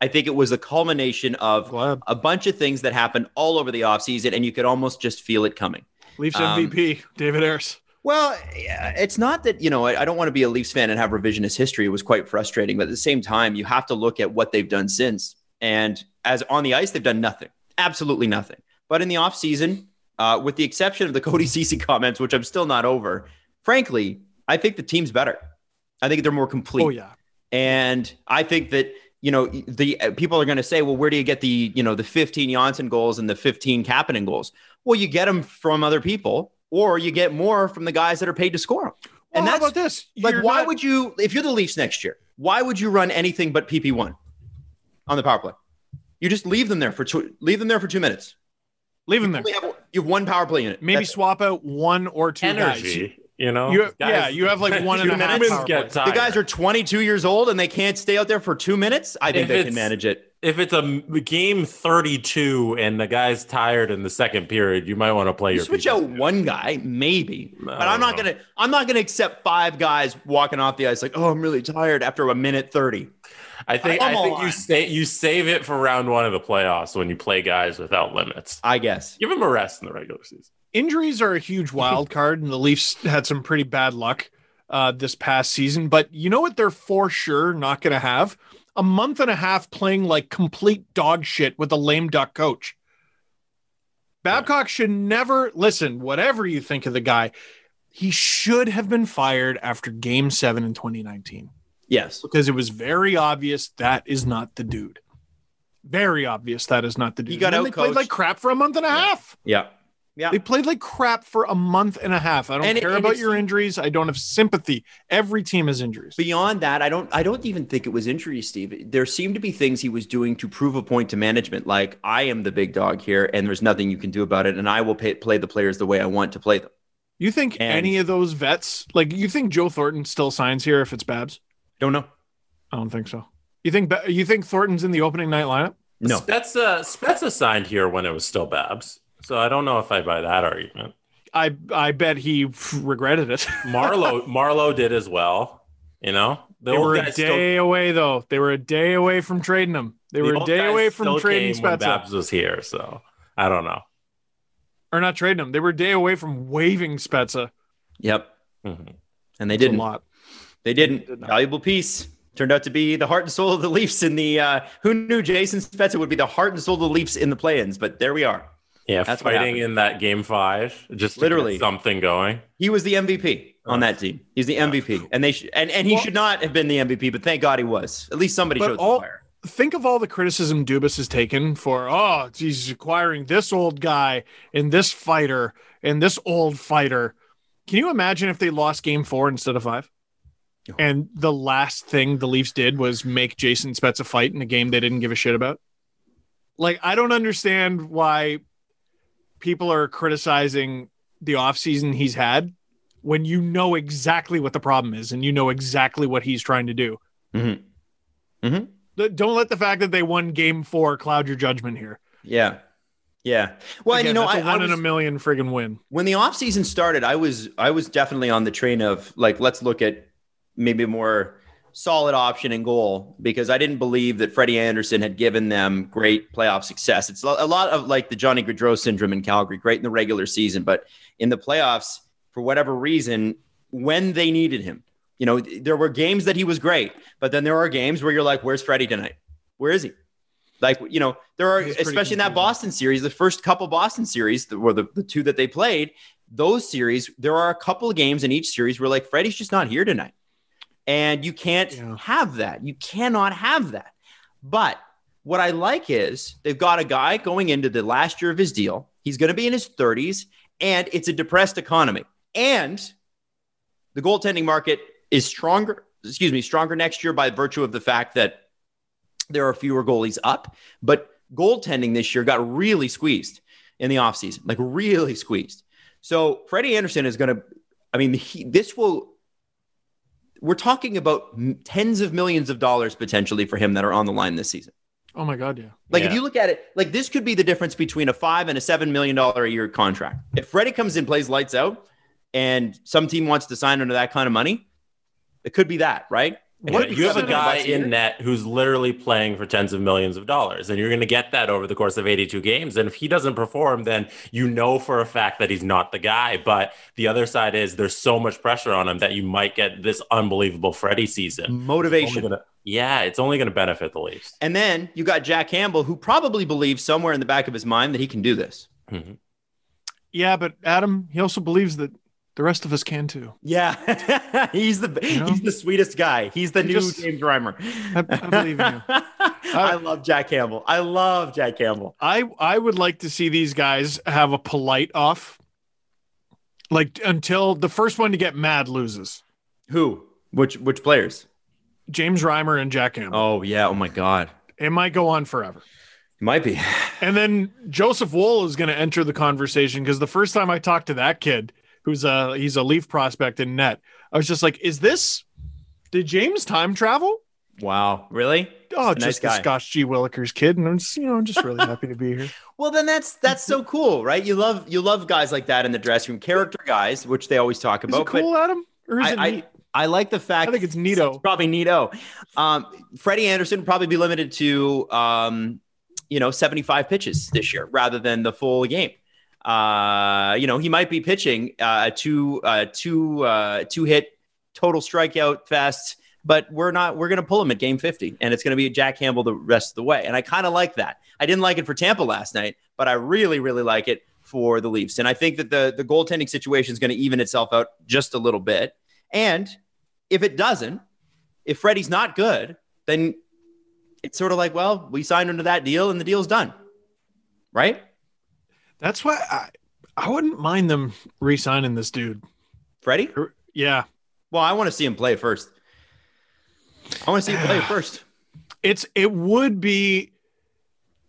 I think it was the culmination of Glad. a bunch of things that happened all over the offseason, and you could almost just feel it coming. Leafs Um, MVP, David Ayres. Well, it's not that, you know, I don't want to be a Leafs fan and have revisionist history. It was quite frustrating. But at the same time, you have to look at what they've done since. And as on the ice, they've done nothing, absolutely nothing. But in the offseason, uh, with the exception of the Cody Cece comments, which I'm still not over, frankly, I think the team's better. I think they're more complete. Oh, yeah. And I think that you know the uh, people are going to say, well, where do you get the you know the 15 Johnsson goals and the 15 Kapanen goals? Well, you get them from other people, or you get more from the guys that are paid to score them. Well, and how that's about this? like, You're why not- would you, if you're the Leafs next year, why would you run anything but PP one on the power play? You just leave them there for two, leave them there for two minutes. leave them You there? have, you have one power play unit. Maybe That's- swap out one or two guys. Energy, you know. You, Guys- yeah, you have like one and a half. Humans power get plays. the guys are 22 years old and they can't stay out there for two minutes. I think If they can manage it. If it's a game 32 and the guy's tired in the second period, you might want to play You your switch people. out one guy, maybe, I but I'm don't not know. gonna. I'm not gonna accept five guys walking off the ice like, "Oh, I'm really tired" after a minute thirty. I think Come I think you on. stay you save it for round one of the playoffs when you play guys without limits. I guess. Give them a rest in the regular season. Injuries are a huge wild card, and the Leafs had some pretty bad luck uh, this past season. But you know what? They're for sure not going to have a month and a half playing like complete dog shit with a lame duck coach. Babcock should never listen. Whatever you think of the guy, he should have been fired after Game Seven in 2019 Yes. because it was very obvious that is not the dude. Very obvious that is not the dude. He got then they played like crap for a month and a half. Yeah. Yeah. They played like crap for a month and a half. I don't And care and about your injuries. I don't have sympathy. Every team has injuries. Beyond that, I don't. I don't even think it was injuries, Steve. There seemed to be things he was doing to prove a point to management, like I am the big dog here, and there's nothing you can do about it, and I will pay, play the players the way I want to play them. You think And- any of those vets, like you think Joe Thornton still signs here if it's Babs? Don't know. I don't think so. You think you think Thornton's in the opening night lineup? No. Spezza Spezza signed here when it was still Babs. So I don't know if I buy that argument. I I bet he regretted it. Marleau Marleau did as well. You know, the they were a day still- away though. They were a day away from trading him. They the were a day away from trading came when Spezza. Babs was here. So I don't know. Or not trading him. They were a day away from waiving Spezza. Yep. Mhm. And they It's a didn't. lot. They didn't. Did. Valuable piece. Turned out to be the heart and soul of the Leafs in the. Uh, who knew Jason Spezza would be the heart and soul of the Leafs in the play-ins? But there we are. Yeah, That's fighting in that game five, just to Literally. get something going. He was the MVP on that team. He's the MVP, and they sh- and and he Well- should not have been the MVP, but thank God he was. At least somebody But showed all- some fire. think of all the criticism Dubas has taken for oh he's acquiring this old guy and this fighter and this old fighter. Can you imagine if they lost game four instead of five? Oh. And the last thing the Leafs did was make Jason Spezza fight in a game they didn't give a shit about. Like I don't understand why people are criticizing the offseason he's had when you know exactly what the problem is and you know exactly what he's trying to do. Mhm. Mhm. Don't let the fact that they won game four cloud your judgment here. Yeah. Yeah. Well, and you know, that's I, a one I in a million friggin' win. when the offseason started, I was I was definitely on the train of like let's look at maybe more solid option and goal because I didn't believe that Freddie Andersen had given them great playoff success. It's a lot of like the Johnny Gaudreau syndrome in Calgary, great in the regular season, but in the playoffs, for whatever reason, when they needed him, you know, there were games that he was great, but then there are games where you're like, where's Freddie tonight? Where is he? Like, you know, there are, especially in that. Boston series, the first couple Boston series, the, or the, the two that they played, those series, there are a couple of games in each series where like Freddie's just not here tonight. And you can't Yeah. have that. You cannot have that. But what I like is they've got a guy going into the last year of his deal. He's going to be in his 30s, and it's a depressed economy. And the goaltending market is stronger, excuse me, stronger next year by virtue of the fact that there are fewer goalies up. But goaltending this year got really squeezed in the offseason, like really squeezed. So Freddie Andersen is going to, I mean, he, this will, we're talking about tens of millions of dollars potentially for him that are on the line this season. Oh my god, yeah. Like if you look at it, like this could be the difference between a five and a seven million dollar a year contract. If Freddie comes in, plays lights out, and some team wants to sign under that kind of money, it could be that, right? It Yeah, you have a guy in net who's literally playing for tens of millions of dollars, and you're going to get that over the course of 82 games. And if he doesn't perform, then you know for a fact that he's not the guy. But the other side is there's so much pressure on him that you might get this unbelievable Freddie season. Only motivation. gonna- yeah, it's only going to benefit the Leafs. And then you got Jack Campbell, who probably believes somewhere in the back of his mind that he can do this. Mm-hmm. Yeah, but Adam, he also believes that the rest of us can too. Yeah, he's the You know? he's the sweetest guy. He's the He new just- James Reimer. I, I believe in you. I love Jack Campbell. I love Jack Campbell. I I would like to see these guys have a polite off. Like until the first one to get mad loses. Who? Which which players? James Reimer and Jack Campbell. Oh yeah. Oh my God. It might go on forever. It might be. And then Joseph Woll is going to enter the conversation because the first time I talked to that kid, who's a he's a Leaf prospect in net, I was just like, "Is this? Did James time travel?" Wow. Really? Oh, a nice just the guy. Scotch G. Willikers kid, and I'm just you know I'm just really happy to be here. Well, then that's that's so cool, right? You love you love guys like that in the dressing room, character guys, which they always talk Is about. it cool, Adam, or is I, it I? I like the fact I think it's neato. It's probably neato. Um, Freddie Andersen would probably be limited to um, you know 75 pitches this year rather than the full game. Uh, you know, he might be pitching uh, a two uh, two uh, two hit total strikeout fest, but we're not. We're going to pull him at game 50, and it's going to be Jack Campbell the rest of the way. And I kind of like that. I didn't like it for Tampa last night, but I really, really like it for the Leafs. And I think that the the goaltending situation is going to even itself out just a little bit. And if it doesn't, if Freddie's not good, then it's sort of like, well, we signed into that deal and the deal's done. Right? That's why I I wouldn't mind them re-signing this dude. Freddie? Yeah, Well, I want to see him play first. I want to see him play first. it's it would be.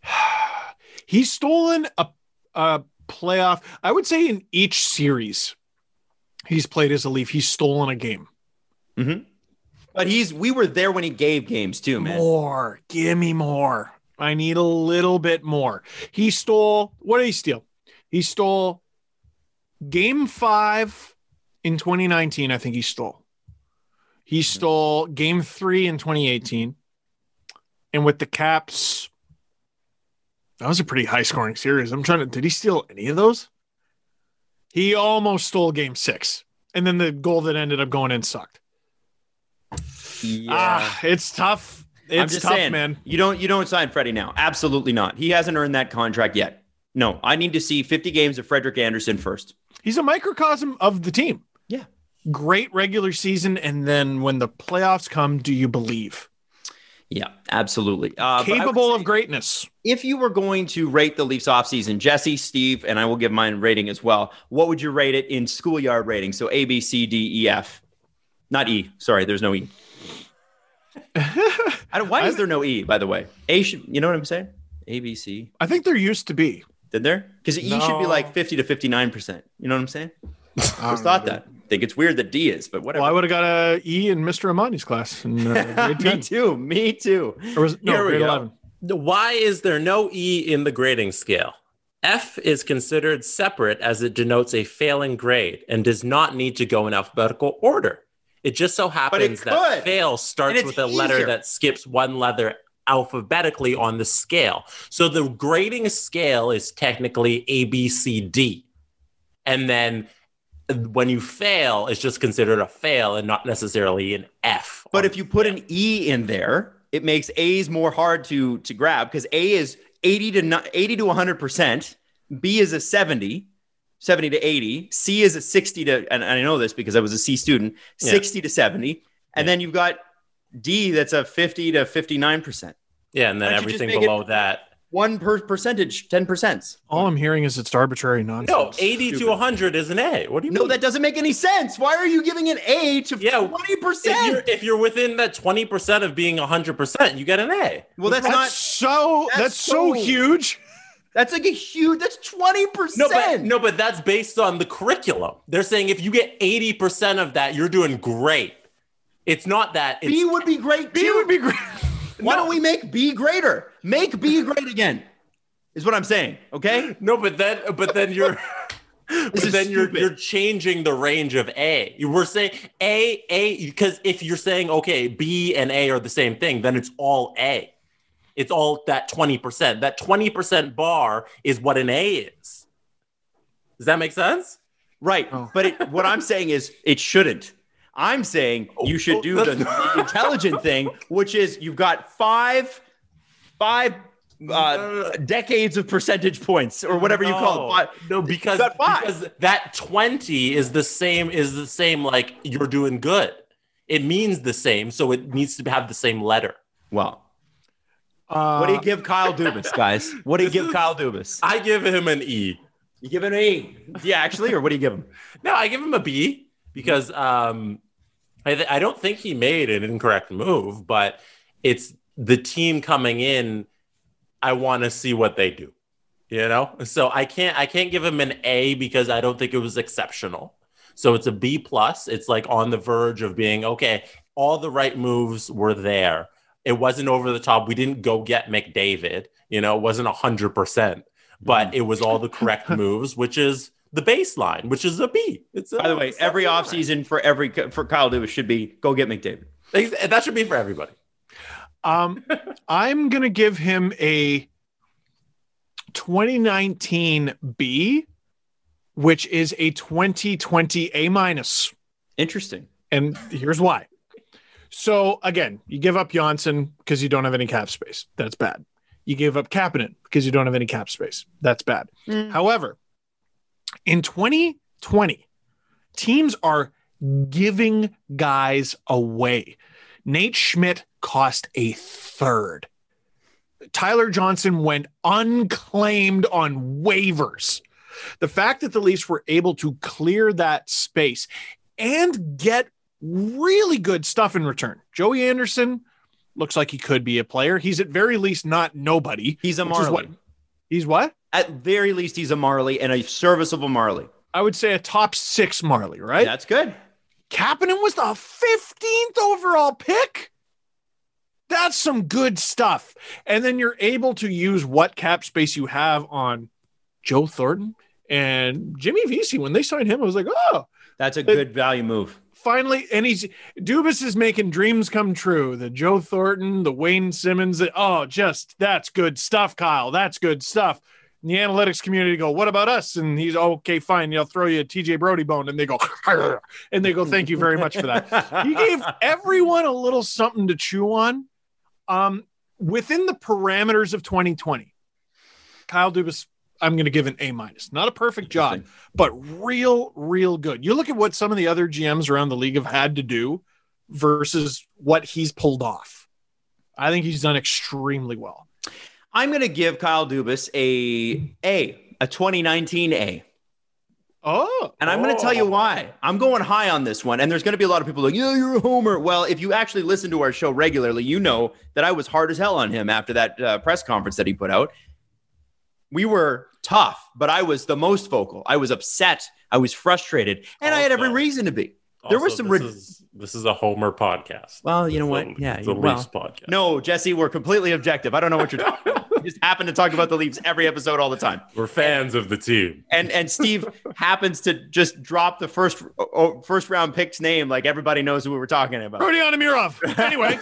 He's stolen a a playoff. I would say in each series he's played as a Leaf, he's stolen a game. Hmm. But he's we were there when he gave games too, man. More, give me more. I need a little bit more. He stole. What did he steal? He stole game five in 2019. I think he stole. He stole game three in 2018. And with the Caps, that was a pretty high scoring series. I'm trying to, did he steal any of those? He almost stole game six. And then the goal that ended up going in sucked. Yeah. Ah, it's tough. It's I'm just tough, saying, man. You don't you don't sign Freddie now. Absolutely not. He hasn't earned that contract yet. No, I need to see 50 games of Frederik Andersen first. He's a microcosm of the team. Yeah. Great regular season. And then when the playoffs come, do you believe? Yeah, absolutely. Uh, but I would Capable of greatness. if you were going to rate the Leafs offseason, Jesse, Steve, and I will give mine rating as well, what would you rate it in schoolyard rating? So A, B, C, D, E, F. Not E. Sorry, there's no E. I don't, why is there no E, by the way? A should, you know what I'm saying? A, B, C. I think there used to be. Did there? Because E should be like 50 to 59%. You know what I'm saying? I Just thought know, that. Think it's weird that D is, but whatever. Well, I would have got a E in Mr. Amani's class. In, uh, me too. Me too. Or was, no, Here we grade go. 11. Why is there no E in the grading scale? F is considered separate as it denotes a failing grade and does not need to go in alphabetical order. It just so happens that fail starts with a letter that skips one letter alphabetically on the scale. So the grading scale is technically A, B, C, D. And then when you fail, it's just considered a fail and not necessarily an F. But if you put an E in there, it makes A's more hard to to grab because A is 80 to 80 to 100%, B is a 70, 70 to 80, C is a 60 to and I know this because I was a C student, Yeah. 60 to 70, and then you've got D that's a 50 to 59%. yeah, and then Why don't you just everything below that. One per percentage, 10%. All I'm hearing is it's arbitrary nonsense. No, 80 to Stupid. 100 is an A. What do you No, mean? that doesn't make any sense. Why are you giving an A to Yeah, 20%? if you're, if you're within that 20% of being 100%, you get an A. well, that's, that's not so that's that's, so, so- huge. That's like a huge that's 20%. No, but no, but that's based on the curriculum. They're saying if you get 80% of that, you're doing great. It's not that it's B would be great B too. would be great. Why don't we make B greater? Make B great again. Is what I'm saying. Okay. no, but then but then you're but then you're stupid. you're changing the range of A. You were saying A A because if you're saying okay, B and A are the same thing, then it's all A. It's all that 20%. That 20% bar is what an A is. Does that make sense? Right. Oh. But it, what I'm saying is it shouldn't. I'm saying you should oh, do the, the intelligent thing, which is you've got five, five uh, decades of percentage points or whatever you call it. No, Five- No, because, because that 20 is the same is the same like you're doing good. It means the same, so it needs to have the same letter. Well, Uh, what do you give Kyle Dubas, guys? What do you give Kyle Dubas? I give him an E. You give an E. Yeah, actually, or what do you give him? No, I give him a B because um, I, th- I don't think he made an incorrect move, but it's the team coming in. I want to see what they do, you know. So I can't I can't give him an A because I don't think it was exceptional. So it's a B plus. It's like on the verge of being okay. All the right moves were there. It wasn't over the top. We didn't go get McDavid. You know, it wasn't a hundred percent, but it was all the correct moves, which is the baseline, which is a B. It's a, By the way, every B. offseason for every for Kyle Dubas should be go get McDavid. That should be for everybody. Um, I'm gonna give him a 2019 B, which is a 2020 A minus, Interesting. and here's why. So again, you give up Johnsson because you don't have any cap space. That's bad. You give up Kapanen because you don't have any cap space. That's bad. Mm. However, in 2020, teams are giving guys away. Nate Schmidt cost a third. Tyler Johnson went unclaimed on waivers. The fact that the Leafs were able to clear that space and get really good stuff in return. Joey Anderson looks like he could be a player. He's at very least not nobody. He's a Marlie. what- He's what? At very least, he's a Marlie and a serviceable Marlie. I would say a top six Marlie, right? That's good. Kapanen was the 15th overall pick. That's some good stuff. And then you're able to use what cap space you have on Joe Thornton and Jimmy Vesey. When they signed him, I was like, oh, That's a good value move. Finally. And he's Dubas is making dreams come true. The Joe Thornton, the Wayne Simmonds. Oh, just that's good stuff, Kyle. That's good stuff. And the analytics community go, what about us? And he's okay, fine. I'll throw you a TJ Brodie bone. And they go, and they go, thank you very much for that. He gave everyone a little something to chew on. Um, within the parameters of 2020, Kyle Dubas, I'm going to give an A minus. Not a perfect job, but real, real good. You look at what some of the other GMs around the league have had to do versus what he's pulled off. I think he's done extremely well. I'm going to give Kyle Dubas a A, a 2019 A. Oh, And I'm going to tell you why. I'm going high on this one. And there's going to be a lot of people like, yeah, you're a homer. Well, if you actually listen to our show regularly, you know that I was hard as hell on him after that uh, press conference that he put out. We were tough, but I was the most vocal. I was upset. I was frustrated. And I had every reason to be. There was some This, rid- is, this is a Homer podcast. Well, you know what? Yeah. it's a well, Leafs podcast. no, Jesse, we're completely objective. I don't know what you're talking about. We just happen to talk about the Leafs every episode all the time. we're fans of the team. and and Steve happens to just drop the first oh, first round pick's name, like everybody knows who we were talking about. Rodion Amirov. Anyway,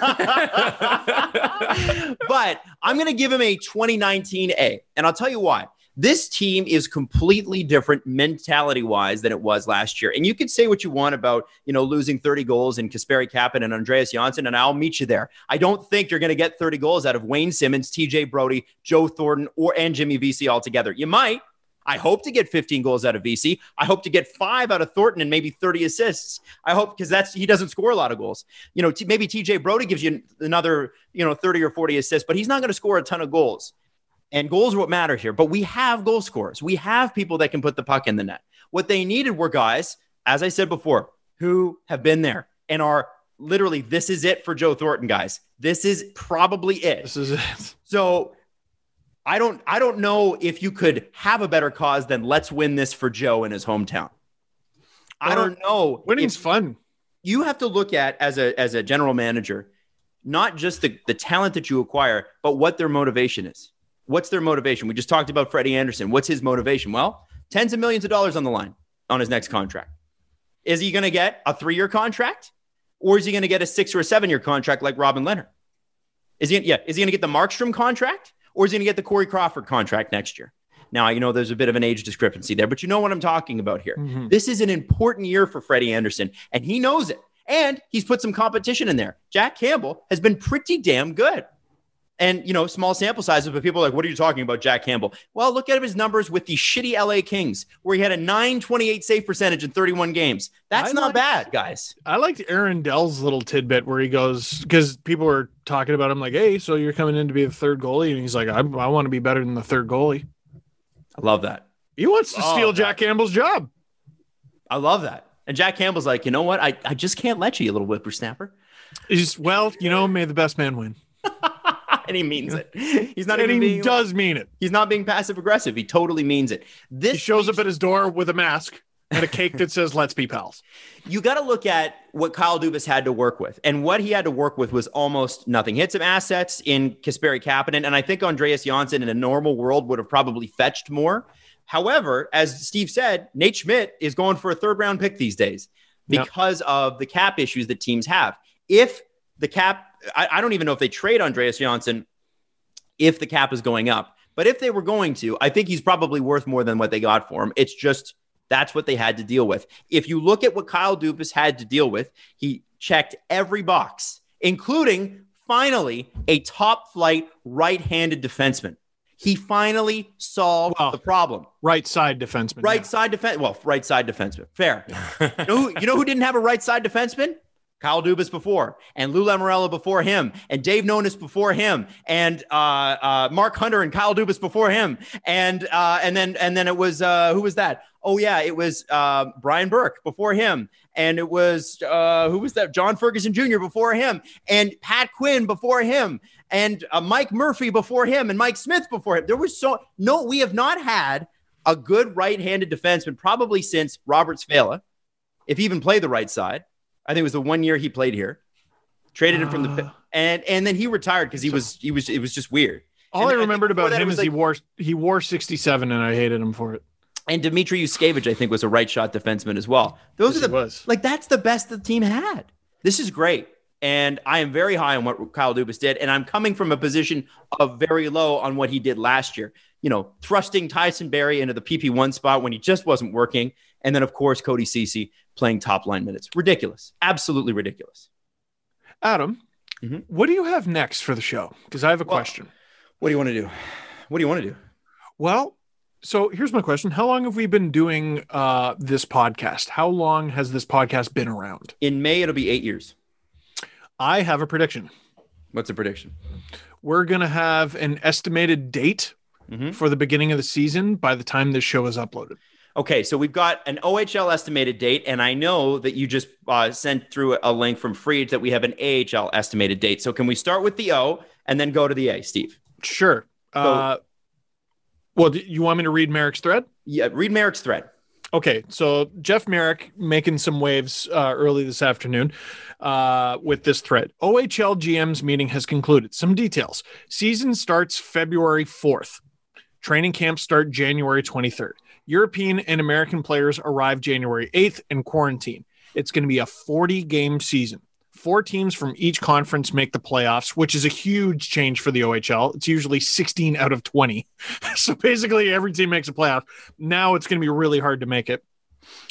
but I'm going to give him a 2019 A, and I'll tell you why. This team is completely different mentality wise than it was last year. And you could say what you want about, you know, losing 30 goals in Kasperi Kapanen and Andreas Johnsson, and I'll meet you there. I don't think you're going to get 30 goals out of Wayne Simmonds, TJ Brodie, Joe Thornton, or and Jimmy Vesey altogether. You might. I hope to get 15 goals out of Vesey. I hope to get five out of Thornton and maybe 30 assists. I hope because that's he doesn't score a lot of goals. You know, t- maybe TJ Brodie gives you another, you know, 30 or 40 assists, but he's not going to score a ton of goals. And goals are what matter here. But we have goal scorers. We have people that can put the puck in the net. What they needed were guys, as I said before, who have been there and are literally, this is it for Joe Thornton, guys. This is probably it. this is it. So I don't I don't know if you could have a better cause than let's win this for Joe in his hometown. I don't know. Winning's if fun. you have to look at as a as a general manager, not just the, the talent that you acquire, but what their motivation is. What's their motivation? We just talked about Freddie Andersen. What's his motivation? Well, tens of millions of dollars on the line on his next contract. Is he going to get a three year contract? Or is he going to get a six or a seven year contract like Robin Lehner? Is he, yeah, is he going to get the Markstrom contract or is he going to get the Corey Crawford contract next year? Now, you know, there's a bit of an age discrepancy there, but you know what I'm talking about here. Mhm. This is an important year for Freddie Andersen, and he knows it. And he's put some competition in there. Jack Campbell has been pretty damn good. And, you know, small sample sizes, but people are like, what are you talking about, Jack Campbell? Well, look at his numbers with the shitty LA Kings, where he had a 928 save percentage in 31 games. That's I not like- bad, guys. I liked Aaron Dell's little tidbit where he goes because people were talking about him like, "Hey, so you're coming in to be the third goalie," and he's like, "I, I want to be better than the third goalie." I love that. He wants to Oh, steal that- Jack Campbell's job. I love that. And Jack Campbell's like, you know what? I, I just can't let you, you little whippersnapper. He's well, you know, may the best man win, and he means it. He's not and even he being does mean it. he's not being passive aggressive. He totally means it. This He shows up at his door with a mask and a cake that says "Let's be pals." you got to look at what Kyle Dubas had to work with. And what he had to work with was almost nothing. He had some assets in Kasperi Kapanen, and I think Andreas Johnsson in a normal world would have probably fetched more. However, as Steve said, Nate Schmidt is going for a third round pick these days Yep. because of the cap issues that teams have. If the cap, I, I don't even know if they trade Andreas Johnsson if the cap is going up. But if they were going to, I think he's probably worth more than what they got for him. It's just that's what they had to deal with. If you look at what Kyle Dubas had to deal with, he checked every box, including finally a top flight right handed defenseman. He finally solved Wow. the problem. Right side defenseman. Right yeah. side defense. Well, right side defenseman. Fair. you, know who, you know who didn't have a right side defenseman? Kyle Dubas before, and Lou Lamoriello before him, and Dave Nonis before him, and uh, uh, Mark Hunter and Kyle Dubas before him, and uh, and then and then it was uh, who was that? Oh yeah, it was uh, Brian Burke before him, and it was uh, who was that? John Ferguson Jr. before him, and Pat Quinn before him, and Mike Murphy before him, and Mike Smith before him. There was so no, we have not had a good right-handed defenseman probably since Robert Svehla, if he even played the right side. I think it was the one year he played here. Traded him from the Uh. and and then he retired because he was he was it was just weird. All And I I remembered before about him is he wore he wore 67 and I hated him for it. And Dmitry Yushkevich, I think, was a right shot defenseman as well. Those Yes, are the was. like that's the best the team had. This is great. And I am very high on what Kyle Dubas did. And I'm coming from a position of very low on what he did last year. You know, thrusting Tyson Barrie into the PP1 spot when he just wasn't working. And then, of course, Cody Cece playing top line minutes. Ridiculous. Absolutely ridiculous. Adam, Mhm. what do you have next for the show? Because I have a Well- question. What do you want to do? What do you want to do? Well, so here's my question: How long have we been doing uh, this podcast? How long has this podcast been around? In May, it'll be eight years. I have a prediction. What's the prediction? We're gonna have an estimated date Mhm. for the beginning of the season by the time this show is uploaded. Okay, so we've got an OHL estimated date, and I know that you just uh, sent through a link from Freed that we have an AHL estimated date. So can we start with the O and then go to the A, Steve? Sure. uh, well, do you want me to read Marek's thread? Yeah, read Marek's thread. Okay, so Jeff Marek making some waves uh, early this afternoon uh, with this thread. OHL GM's meeting has concluded. Some details. Season starts February 4th. Training camps start January 23rd. European and American players arrive January 8th and quarantine. It's going to be a 40 game season. Four teams from each conference make the playoffs, which is a huge change for the OHL. It's usually 16 out of 20. so basically, every team makes a playoff. Now it's going to be really hard to make it.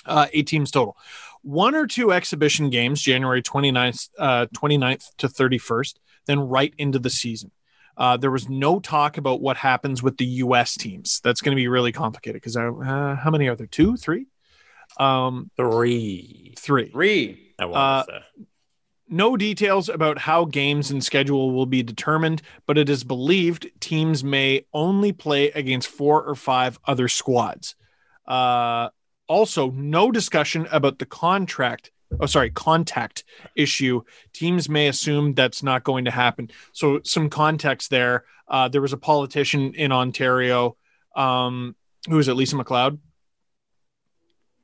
Uh, eight teams total. One or two exhibition games, January 29th, uh, 29th to 31st, then right into the season. Uh, there was no talk about what happens with the U.S. teams. That's going to be really complicated because uh, how many are there? Two, three, um, three, three, three. I want Uh, to say. no details about how games and schedule will be determined, but it is believed teams may only play against four or five other squads. Uh, also, no discussion about the contract. Oh, sorry, contact issue. Teams may assume that's not going to happen. So, some context there. Uh, there was a politician in Ontario. Um, who is it? Lisa MacLeod.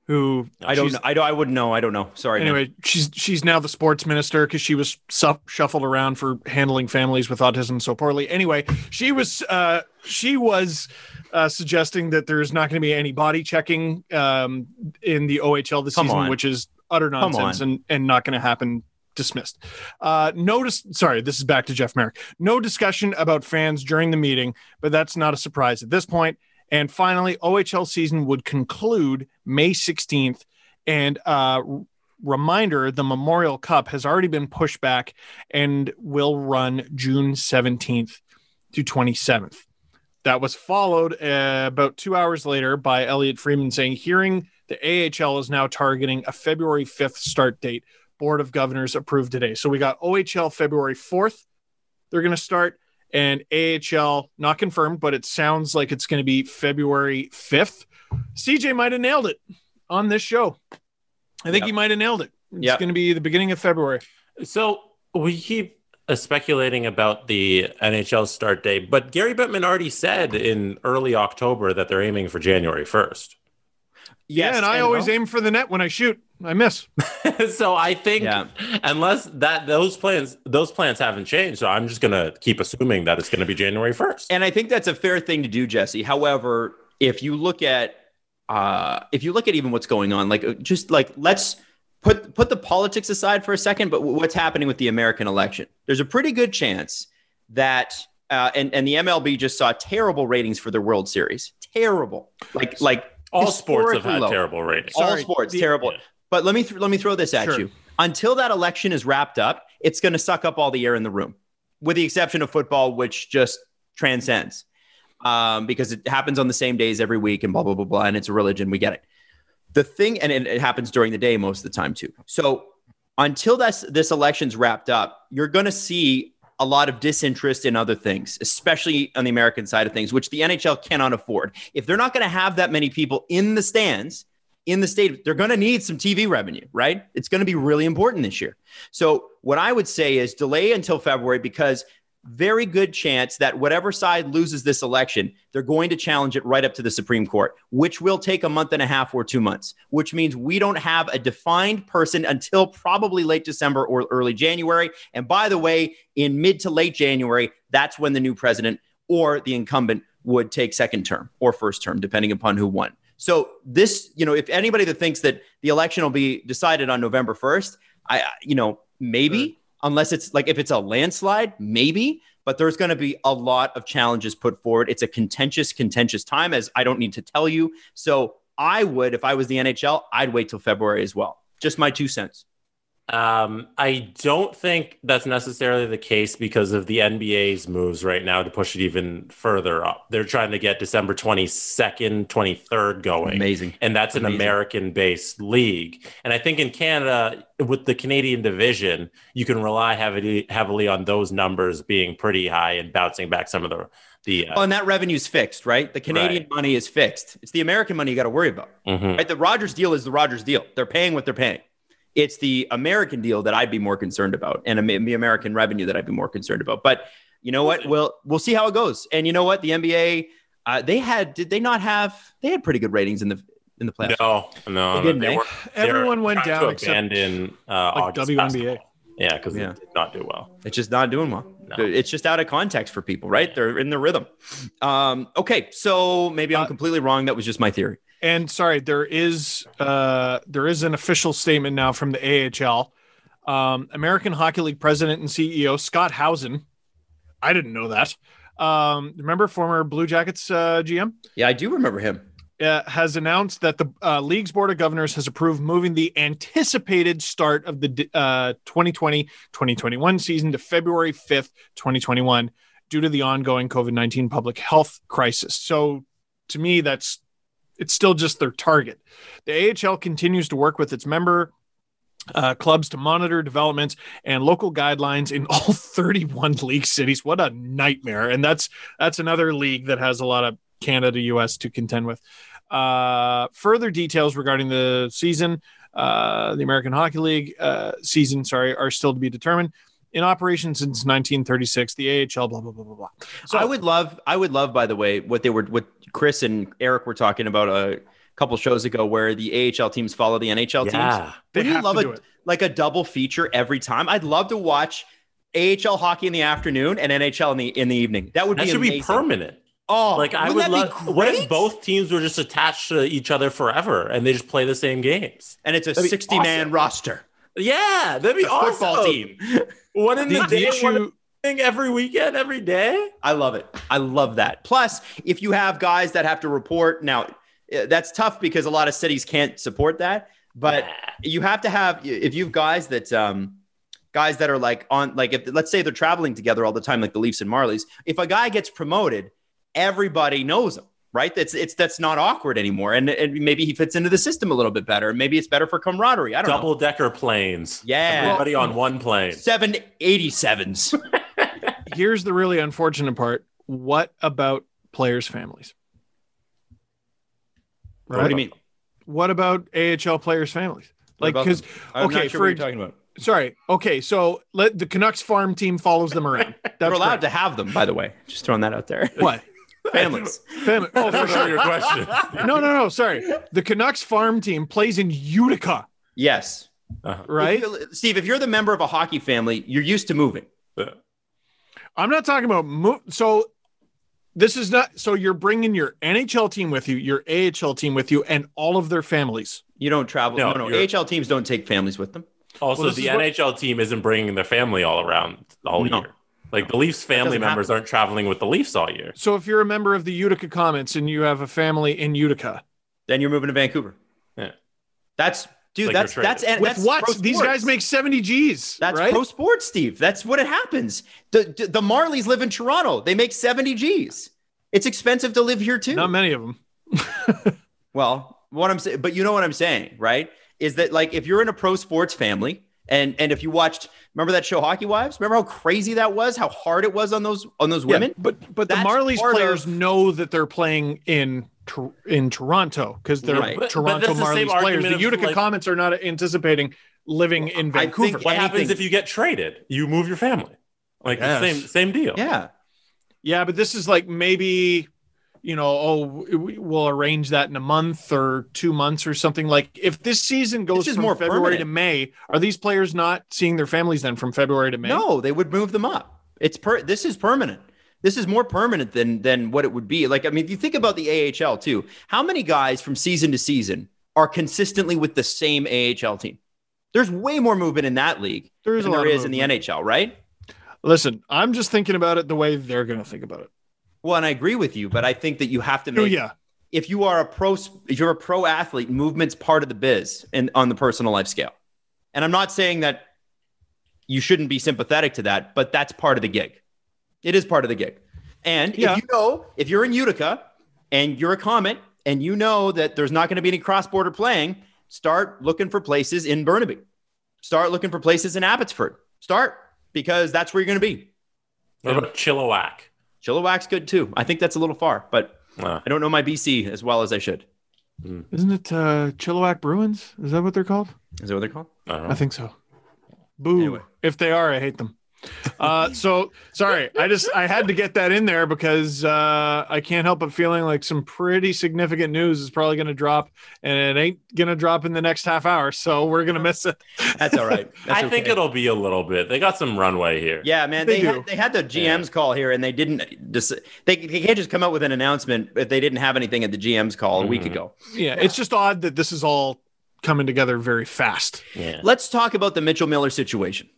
Who I don't know. I don't. I wouldn't know. I don't know. Sorry. man. anyway, she's she's now the sports minister because she was shuffled around for handling families with autism so poorly. Anyway, she was uh, she was uh, suggesting that there's not going to be any body checking um, in the OHL this Come season, on. which is utter nonsense and and not going to happen. Dismissed. Uh, notice. Sorry, this is back to Jeff Marek. No discussion about fans during the meeting, but that's not a surprise at this point. And finally, OHL season would conclude May 16th. And uh, reminder the Memorial Cup has already been pushed back and will run June 17th to 27th. That was followed uh, about two hours later by Elliotte Friedman saying, hearing the AHL is now targeting a February 5th start date. Board of Governors approved today. So we got OHL February 4th. They're going to start and AHL not confirmed, but it sounds like it's going to be February 5th. CJ might have nailed it on this show. I think Yep. he might have nailed it. It's Yep. going to be the beginning of February. So we keep uh, speculating about the NHL start date, but Gary Bettman already said in early October that they're aiming for January 1st. Yeah, and I and always no. aim for the net when I shoot. I miss. so I think Yeah. unless that those plans those plans haven't changed, so I'm just gonna keep assuming that it's gonna be January 1st. And I think that's a fair thing to do, Jesse. However, if you look at uh, if you look at even what's going on, like uh, just like let's put put the politics aside for a second, but what's happening with the American election? There's a pretty good chance that uh, and and the MLB just saw terrible ratings for their World Series. Terrible, like like All sports have had low. terrible ratings. all sports the- terrible. Yeah. But let me th- let me throw this at Sure. you. Until that election is wrapped up, it's going to suck up all the air in the room, with the exception of football, which just transcends um, because it happens on the same days every week and blah blah blah blah, and it's a religion. We get it. The thing, and it, it happens during the day most of the time too. So until this this election's wrapped up, you're going to see a lot of disinterest in other things, especially on the American side of things, which the NHL cannot afford. If they're not going to have that many people in the stands in the state, they're going to need some TV revenue, right? It's going to be really important this year. So, what I would say is delay until February because very good chance that whatever side loses this election, they're going to challenge it right up to the Supreme Court, which will take a month and a half or two months, which means we don't have a defined person until probably late December or early January. And by the way, in mid to late January, that's when the new president or the incumbent would take second term or first term, depending upon who won. So this, you know, if anybody that thinks that the election will be decided on November 1st, I, you know, maybe unless it's like if it's a landslide, maybe, but there's going to be a lot of challenges put forward. It's a contentious, contentious time, as I don't need to tell you. So I would, if I was the NHL, I'd wait till February as well. Just my two cents. Um, I don't think that's necessarily the case because of the NBA's moves right now to push it even further up. They're trying to get December 22nd, 23rd going. Amazing. And that's an American based league. And I think in Canada, with the Canadian division, you can rely heavily heavily on those numbers being pretty high and bouncing back some of the the uh, Oh, and that revenue's fixed, right? The Canadian money is fixed. It's the American money you got to worry about. mhm. Right? The Rogers deal is the Rogers deal. They're paying what they're paying. It's the American deal that I'd be more concerned about, and the American revenue that I'd be more concerned about. But you know what? We'll we'll see how it goes. And you know what? The NBA, uh, they had did they not have? They had pretty good ratings in the in the playoffs. No, no, They didn't, they eh? were, they Everyone went down to except abandon uh, like August WNBA. basketball. Yeah, because Yeah. it did not do well. It's just not doing well. No. It's just out of context for people, right? They're in the rhythm. Um, okay, so maybe I'm Uh, completely wrong. That was just my theory. And sorry, there is uh, there is an official statement now from the AHL. Um, American Hockey League president and CEO Scott Howson. I didn't know that. Um, remember former Blue Jackets uh, GM Yeah, I do remember him. uh, has announced that the uh, league's board of governors has approved moving the anticipated start of the uh, 2020-2021 season to February 5th, 2021, due to the ongoing COVID-19 public health crisis. So, to me, that's it's still just their target. The AHL continues to work with its member uh, clubs to monitor developments and local guidelines in all 31 league cities. What a nightmare! And that's that's another league that has a lot of Canada, US to contend with. Uh, further details regarding the season, uh, the American Hockey League uh, season, sorry, are still to be determined. In operation since 1936, the AHL, blah blah blah blah blah. So I would love, I would love, by the way, what they were, what Chris and Eric were talking about a couple shows ago, where the AHL teams follow the NHL teams. Yeah, They Would you love a, it. like a double feature every time? I'd love to watch AHL hockey in the afternoon and NHL in the in the evening. That would that be should amazing. be permanent. Oh, Like I wouldn't would that be love. What if both teams were just attached to each other forever and they just play the same games? And it's a sixty man awesome. roster. Yeah, that'd be A awesome. football team. One in the, The, the day, issue, the thing every weekend, every day. I love it. I love that. Plus, if you have guys that have to report now, eh, that's tough because a lot of cities can't support that. But you have to have if you've guys that um guys that are like on like if let's say they're traveling together all the time, like the Leafs and Marlies. If a guy gets promoted, everybody knows him. Right, that's it's that's not awkward anymore, and, and maybe he fits into the system a little bit better. Maybe it's better for camaraderie. I don't know. Double decker planes. Yeah. everybody on one plane. Seven eighty sevens. here's the really unfortunate part. What about players' families? What do you mean? What about AHL players' families? Like, because Okay, not sure for what you're talking about. sorry, okay, so let the Canucks farm team follows them around. That's They're allowed great. to have them, by the way. Just throwing that out there. what Families. family? Oh, for sure. your question. No, no, no. Sorry, the Canucks farm team plays in Utica, Yes. Uh-huh. right? If Steve, if you're the member of a hockey family, you're used to moving. I'm not talking about mo- so. This is not so you're bringing your NHL team with you, your AHL team with you, and all of their families. You don't travel. No, No, no. AHL teams don't take families with them. Also, Well, the is what- NHL team isn't bringing their family all around all No. year. Like the Leafs family members happen. aren't traveling with the Leafs all year. So if you're a member of the Utica Comets and you have a family in Utica, Then you're moving to Vancouver. Yeah. That's dude. Like that's that's and with that's what these guys make 70 G's. That's right? pro sports, Steve. That's what it happens. The, the the Marlies live in Toronto. They make 70 G's. It's expensive to live here too. Not many of them. Well, what I'm saying, but you know what I'm saying, right? Is that like if you're in a pro sports family and and if you watched, remember that show Hockey Wives? Remember how crazy that was? How hard it was on those on those women? Yeah, but but the Marlies players of- know that they're playing in in Toronto because they're Right. But- but Toronto the Marlies players. The Utica like- Comets are not anticipating living in I Vancouver. think- What Anything. happens if you get traded? You move your family. Like Yes. the same same deal. yeah. yeah, but this is like maybe you know, oh, we- we'll arrange that in a month or two months or something. Like if this season goes This from more February to. May, are these players not seeing their families then from February to May? No, they would move them up. It's per this is permanent. This is more permanent than than what it would be. Like I mean, if you think about the AHL too, how many guys from season to season are consistently with the same AHL team? There's way more movement in that league there is than lot is in the. NHL, right? Listen, I'm just thinking about it the way they're going to think about it. Well, and I agree with you, but I think that you have to Oh yeah, if you are a pro if you're a pro athlete, movement's part of the biz and on the personal life scale. And I'm not saying that you shouldn't be sympathetic to that, but that's part of the gig. It is part of the gig. And Yeah. if you know, if you're in Utica and you're a Comet and you know that there's not going to be any cross border playing, start looking for places in Burnaby. Start looking for places in Abbotsford. Start because that's where you're going to be. What about Chilliwack? Chilliwack's good too. I think that's a little far, but Uh, I don't know my BC as well as I should. Isn't it uh, Chilliwack Bruins? Is that what they're called? Is that what they're called? I don't know. I think so. Boo. Anyway. If they are, I hate them. Uh, so sorry, I just I had to get that in there because uh, I can't help but feeling like some pretty significant news is probably going to drop, and it ain't going to drop in the next half hour. So we're going to miss it. That's all right. That's I think it'll be a little bit. They got some runway here. Yeah, man. They They, do. had, they had the GM's call here, and they didn't. Dis- they, they can't just come out with an announcement if they didn't have anything at the GM's call a week Mhm. ago. Yeah, it's just odd that this is all coming together very fast. Yeah. Let's talk about the Mitchell Miller situation.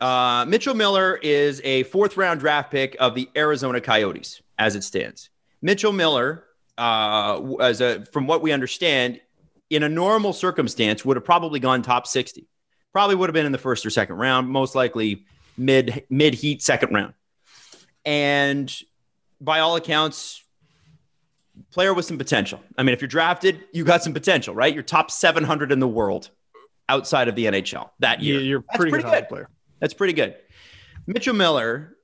Uh, Mitchell Miller is a fourth round draft pick of the Arizona Coyotes as it stands. Mitchell Miller, uh, as a, from what we understand, in a normal circumstance, would have probably gone top 60. Probably would have been in the first or second round, most likely mid mid heat second round. And by all accounts, player with some potential. I mean, if you're drafted, you got some potential, right? You're top 700 in the world outside of the NHL that year. You- You're That's pretty, pretty good. player. That's pretty good. Mitchell Miller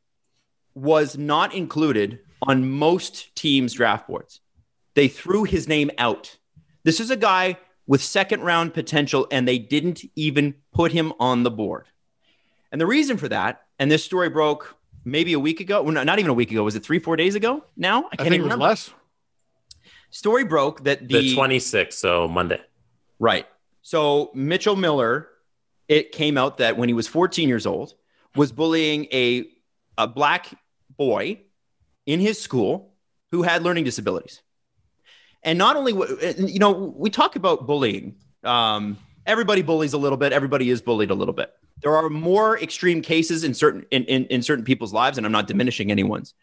was not included on most teams' draft boards. They threw his name out. This is a guy with second round potential, and they didn't even put him on the board. And the reason for that, and this story broke maybe a week ago, well, not even a week ago, was it three, four days ago now? I can't I think it was remember. less. Story broke that The 26th, so Monday. Right. So Mitchell Miller, it came out that when he was 14 years old, was bullying a, a black boy in his school who had learning disabilities. And not only, you know, we talk about bullying. Um, everybody bullies a little bit. Everybody is bullied a little bit. There are more extreme cases in certain in, in, in certain people's lives, and I'm not diminishing anyone's.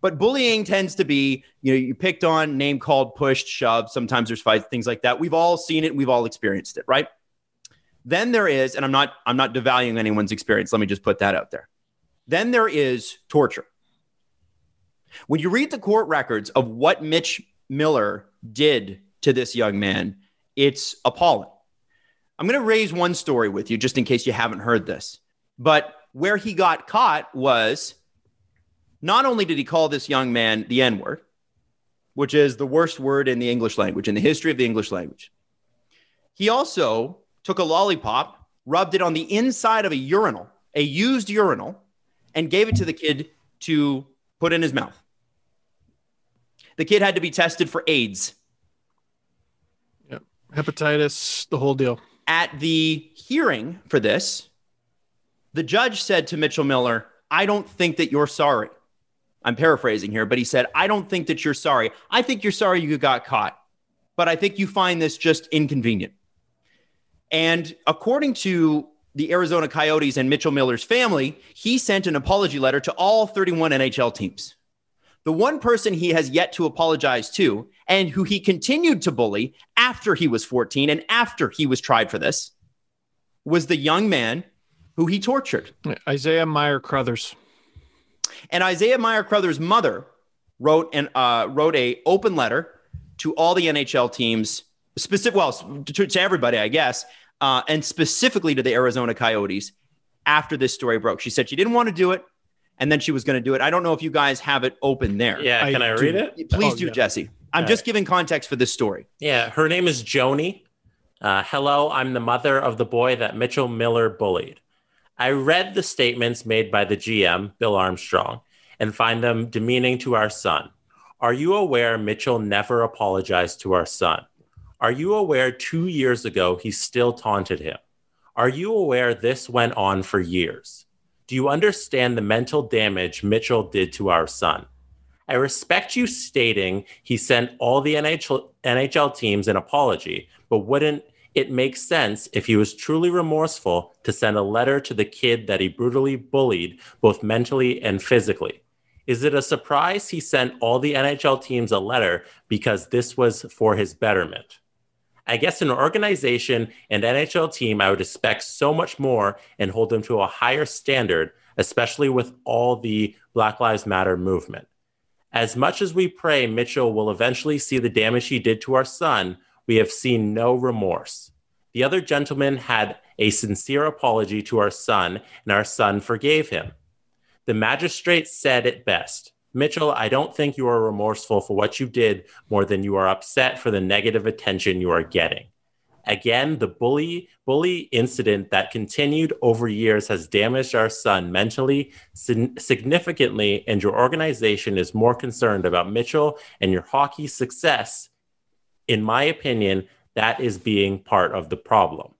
But bullying tends to be, you know, you picked on, name called, pushed, shoved. Sometimes there's fights, things like that. We've all seen it. We've all experienced it, right? Then there is, and I'm not, I'm not devaluing anyone's experience. Let me just put that out there. Then there is torture. When you read the court records of what Mitch Miller did to this young man, it's appalling. I'm going to raise one story with you just in case you haven't heard this. But where he got caught was not only did he call this young man the N word, which is the worst word in the English language, in the history of the English language, he also took a lollipop, rubbed it on the inside of a urinal, a used urinal, and gave it to the kid to put in his mouth. The kid had to be tested for AIDS. Yeah. Hepatitis, the whole deal. At the hearing for this, the judge said to Mitchell Miller, I don't think that you're sorry. I'm paraphrasing here, but he said, I don't think that you're sorry. I think you're sorry you got caught, but I think you find this just inconvenient. And according to the Arizona Coyotes and Mitchell Miller's family, he sent an apology letter to all 31 NHL teams. The one person he has yet to apologize to, and who he continued to bully after he was 14 and after he was tried for this, was the young man who he tortured. Isaiah Meyer Crothers. And Isaiah Meyer Crothers' mother wrote an uh, wrote a open letter to all the NHL teams, specific well to, to everybody, I guess, uh, and specifically to the Arizona Coyotes after this story broke. She said she didn't want to do it, and then she was going to do it. I don't know if you guys have it open there. Yeah, I can I do. read it? Please Oh, do, yeah. Jesse. I'm All just giving context for this story. Yeah, her name is Joni. Uh, hello, I'm the mother of the boy that Mitchell Miller bullied. I read the statements made by the GM, Bill Armstrong, and find them demeaning to our son. Are you aware Mitchell never apologized to our son? Are you aware two years ago he still taunted him? Are you aware this went on for years? Do you understand the mental damage Mitchell did to our son? I respect you stating he sent all the NHL, NHL teams an apology, but wouldn't it make sense if he was truly remorseful to send a letter to the kid that he brutally bullied, both mentally and physically? Is it a surprise he sent all the NHL teams a letter because this was for his betterment? I guess an organization and NHL team, I would expect so much more and hold them to a higher standard, especially with all the Black Lives Matter movement. As much as we pray Mitchell will eventually see the damage he did to our son, we have seen no remorse. The other gentleman had a sincere apology to our son, and our son forgave him. The magistrate said it best Mitchell, I don't think you are remorseful for what you did more than you are upset for the negative attention you are getting. Again, the bully bully incident that continued over years has damaged our son mentally sin- significantly, and your organization is more concerned about Mitchell and your hockey success. In my opinion, that is being part of the problem.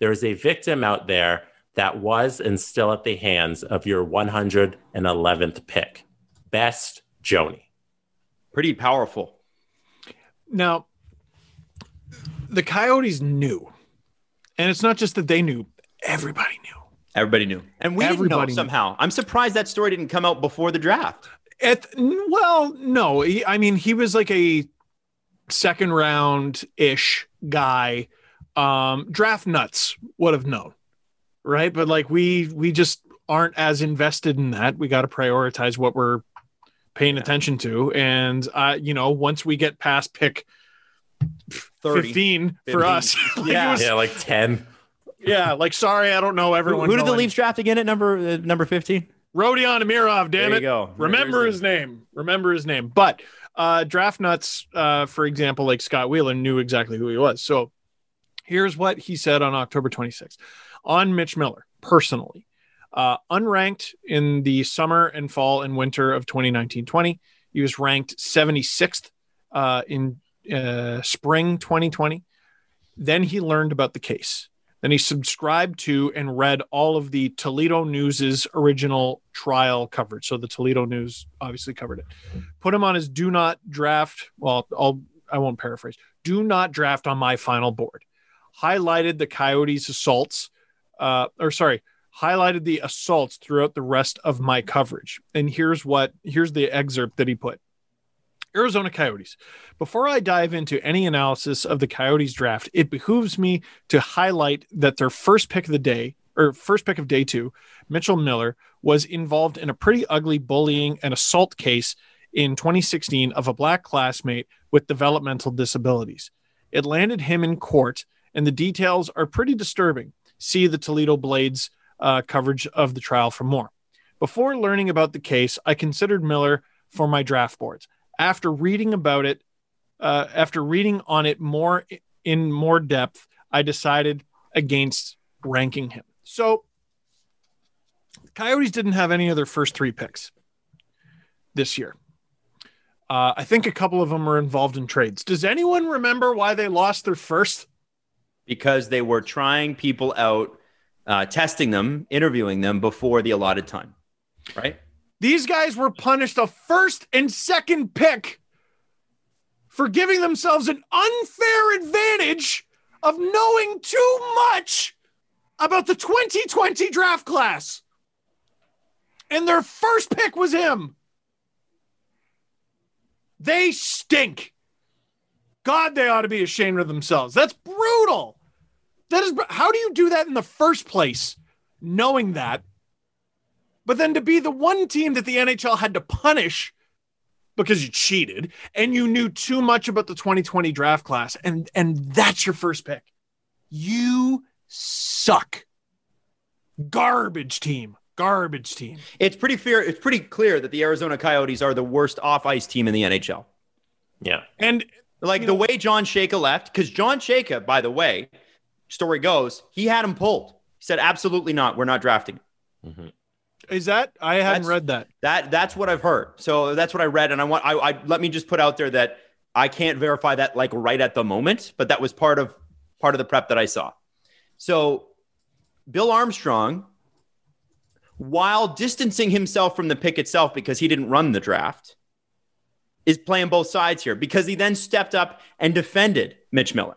There is a victim out there that was and still at the hands of your 111th pick. Best Joni. Pretty powerful. Now, the Coyotes knew, and it's not just that they knew; everybody knew. Everybody knew, and we Everybody didn't know somehow. I'm surprised that story didn't come out before the draft. At well, no, I mean he was like a second round ish guy. Um, draft nuts would have known, right? But like we we just aren't as invested in that. We got to prioritize what we're paying attention to, and uh, you know, once we get past pick 30. 15 for 15. us, like, Yeah. was- Yeah, like 10. yeah, like sorry, I don't know everyone. who did the going. Leafs draft again at number uh, number 15? Rodion Amirov, damn there it. you go. Remember There's his name. Remember his name. But uh, draft nuts, uh, for example, like Scott Wheeler knew exactly who he was. So here's what he said on October 26th on Mitch Miller personally. Uh, unranked in the summer and fall and winter of 2019 20. He was ranked 76th uh, in uh, spring 2020. Then he learned about the case. Then he subscribed to and read all of the Toledo News's original trial coverage. So the Toledo News obviously covered it. Put him on his do not draft. Well, I'll I won't paraphrase. Do not draft on my final board. Highlighted the Coyotes' assaults, uh, or sorry, highlighted the assaults throughout the rest of my coverage. And here's what here's the excerpt that he put. Arizona Coyotes. Before I dive into any analysis of the Coyotes draft, it behooves me to highlight that their first pick of the day, or first pick of day two, Mitchell Miller, was involved in a pretty ugly bullying and assault case in 2016 of a black classmate with developmental disabilities. It landed him in court, and the details are pretty disturbing. See the Toledo Blades uh, coverage of the trial for more. Before learning about the case, I considered Miller for my draft boards. After reading about it, uh, after reading on it more in more depth, I decided against ranking him. So, Coyotes didn't have any of their first three picks this year. Uh, I think a couple of them were involved in trades. Does anyone remember why they lost their first? because they were trying people out, uh, testing them, interviewing them before the allotted time. Right? These guys were punished a first and second pick for giving themselves an unfair advantage of knowing too much about the 2020 draft class. And their first pick was him. They stink. God, they ought to be ashamed of themselves. That's brutal. That is, how do you do that in the first place, knowing that? But then to be the one team that the NHL had to punish because you cheated and you knew too much about the 2020 draft class, and and that's your first pick. You suck. Garbage team. Garbage team. It's pretty fair. It's pretty clear that the Arizona Coyotes are the worst off ice team in the NHL. Yeah. And Like the know- way John Chayka left, because John Chayka, by the way, story goes, he had him pulled. He said, absolutely not. We're not drafting. Mm-hmm. is that I hadn't That's- read that. That that's what I've heard. So that's what I read, and I want I, I let me just put out there that I can't verify that like right at the moment, but that was part of part of the prep that I saw. So Bill Armstrong, while distancing himself from the pick itself because he didn't run the draft, is playing both sides here because he then stepped up and defended Mitch Miller.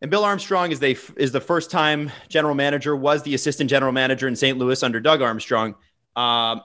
And Bill Armstrong is, they, is the first time general manager, was the assistant general manager in St. Louis under Doug Armstrong. Um,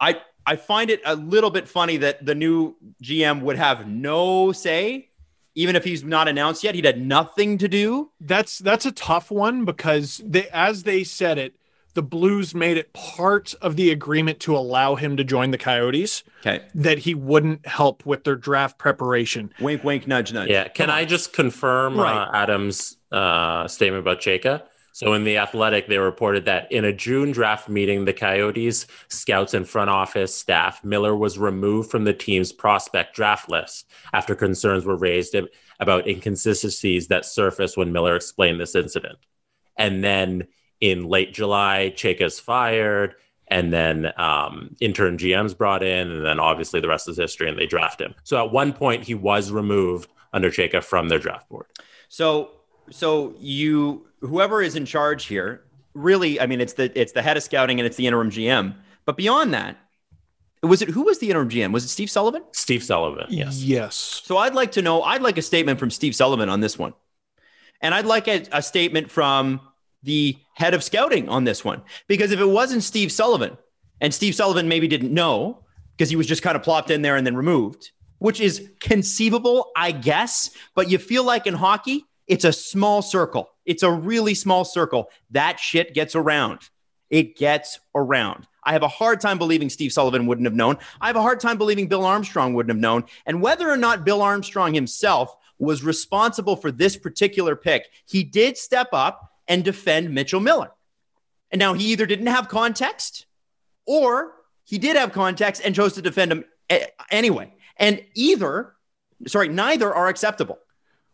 I I find it a little bit funny that the new GM would have no say even if he's not announced yet, he'd had nothing to do. That's that's a tough one because they as they said it, the Blues made it part of the agreement to allow him to join the Coyotes Okay. that he wouldn't help with their draft preparation. Wink, wink, nudge, nudge. Yeah. Can I just confirm Right. uh, Adam's uh, statement about Chayka? So in the Athletic, they reported that in a June draft meeting, the Coyotes scouts and front office staff, Miller was removed from the team's prospect draft list after concerns were raised about inconsistencies that surfaced when Miller explained this incident. And then in late July, Chayka's fired, and then um, intern GM's brought in, and then obviously the rest is history, and they draft him. So at one point, he was removed under Chayka from their draft board. So, so you, whoever is in charge here, really, I mean, it's the it's the head of scouting and it's the interim GM. But beyond that, was it who was the interim GM? Was it Steve Sullivan? Steve Sullivan. Yes. Yes. So I'd like to know. I'd like a statement from Steve Sullivan on this one, and I'd like a, a statement from the head of scouting on this one. Because if it wasn't Steve Sullivan, and Steve Sullivan maybe didn't know because he was just kind of plopped in there and then removed, which is conceivable, I guess. But you feel like in hockey, it's a small circle. It's a really small circle. That shit gets around. It gets around. I have a hard time believing Steve Sullivan wouldn't have known. I have a hard time believing Bill Armstrong wouldn't have known. And whether or not Bill Armstrong himself was responsible for this particular pick, he did step up and defend Mitchell Miller. And now he either didn't have context or he did have context and chose to defend him anyway. And either, sorry, neither are acceptable.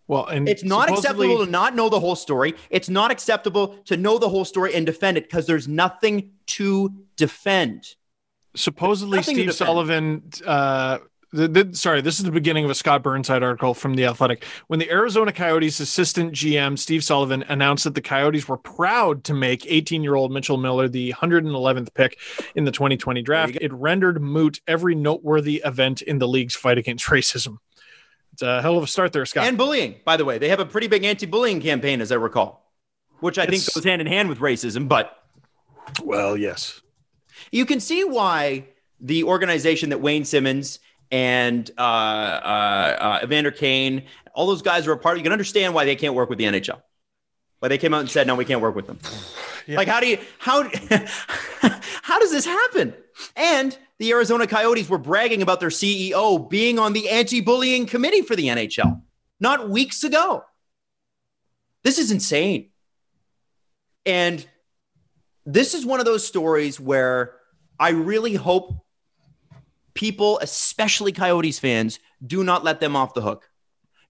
Well, and It's not acceptable to not know the whole story. It's not acceptable to know the whole story and defend it because there's nothing to defend. supposedly Nothing to Steve defend. Sullivan. Uh, the, the, sorry, this is the beginning of a Scott Burnside article from the Athletic. When the Arizona Coyotes assistant GM Steve Sullivan announced that the Coyotes were proud to make 18-year-old Mitchell Miller the 111th pick in the 2020 draft, it rendered moot every noteworthy event in the league's fight against racism. It's a hell of a start there, Scott. And bullying, by the way. They have a pretty big anti bullying campaign, as I recall, which I think goes hand in hand with racism. But well, yes. you can see why the organization that Wayne Simmonds and uh, uh, uh, Evander Kane, all those guys are a part you can understand why they can't work with the NHL. Why they came out and said, no, we can't work with them. Yeah. Like, how do you, how, how does this happen? And the Arizona Coyotes were bragging about their CEO being on the anti bullying committee for the NHL not weeks ago. This is insane. And this is one of those stories where I really hope people, especially Coyotes fans, do not let them off the hook.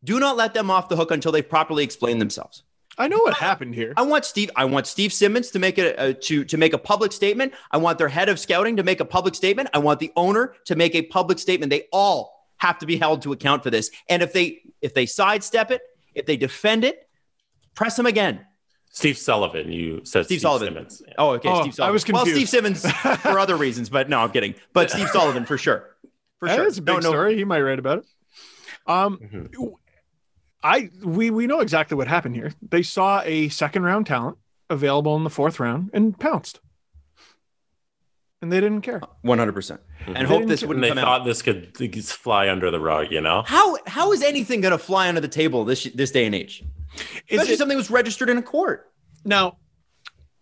Do not let them off the hook until they've properly explained themselves. I know what happened here. I want Steve. I want Steve Simmons to make a, a uh, to to make a public statement. I want their head of scouting to make a public statement. I want the owner to make a public statement. They all have to be held to account for this. And if they if they sidestep it, if they defend it, press them again. Steve Sullivan, you said Steve Steve, Sullivan. Simmons. Oh, okay. Oh, Steve I Sullivan. was Well, Steve. Simmons for other reasons, but no, I'm kidding. But Steve Sullivan for sure. For sure. That's a big no, no, story. He might write about it. Um, Mhm. I we we know exactly what happened here. They saw a second round talent available in the fourth round and pounced, and they didn't care. 100%. And Mhm. hope this And wouldn't they come thought out. this could this fly under the rug, you know? How how is anything going to fly under the table this this day and age? Is Especially it, something that was registered in a court. now,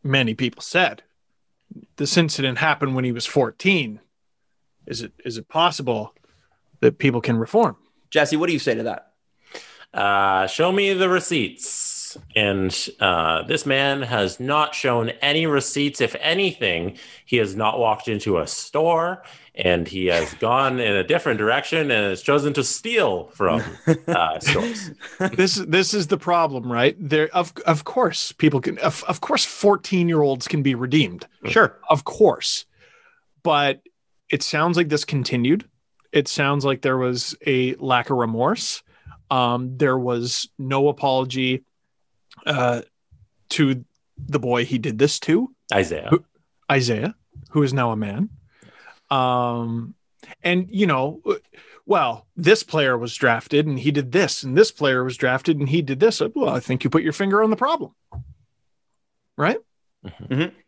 many people said this incident happened when he was fourteen. Is it is it possible that people can reform? Jesse, what do you say to that? Uh, show me the receipts. And uh, this man has not shown any receipts. If anything, he has not walked into a store and he has gone in a different direction and has chosen to steal from uh, stores. this this is the problem, right? There of of course people can of, of course fourteen year olds can be redeemed. Sure. of course but it sounds like this continued it sounds like there was a lack of remorse um, there was no apology uh, to the boy he did this to Isaiah. isaiah who is now a man um, and you know well this player was drafted and he did this and this player was drafted and he did this well i think you put your finger on the problem right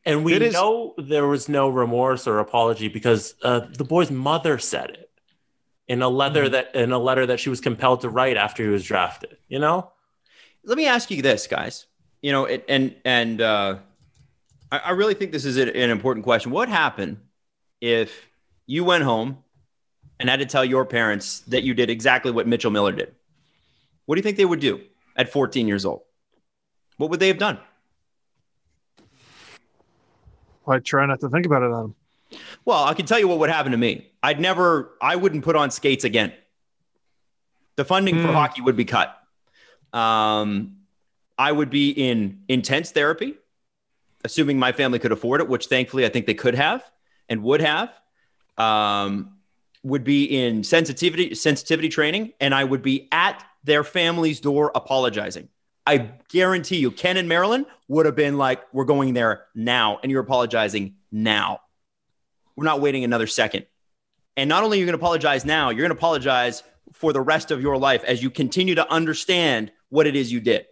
And we It is- know there was no remorse or apology because uh, the boy's mother said it. in a letter Mm-hmm. that in a letter that she was compelled to write after he was drafted. You know, let me ask you this, guys. You know, it, and and uh, I, I really think this is an important question. What happened if you went home and had to tell your parents that you did exactly what Mitchell Miller did? What do you think they would do at 14 years old? What would they have done? I try not to think about it, Adam. Well, I can tell you what would happen to me. I'd never, I wouldn't put on skates again. The funding for Hmm. hockey would be cut. Um, I would be in intense therapy, assuming my family could afford it, which thankfully I think they could have and would have. Um, would be in sensitivity sensitivity training, and I would be at their family's door apologizing. I guarantee you, Ken and Marilyn would have been like, "We're going there now," and you're apologizing now. We're not waiting another second. And not only are you going to apologize now, you're going to apologize for the rest of your life as you continue to understand what it is you did.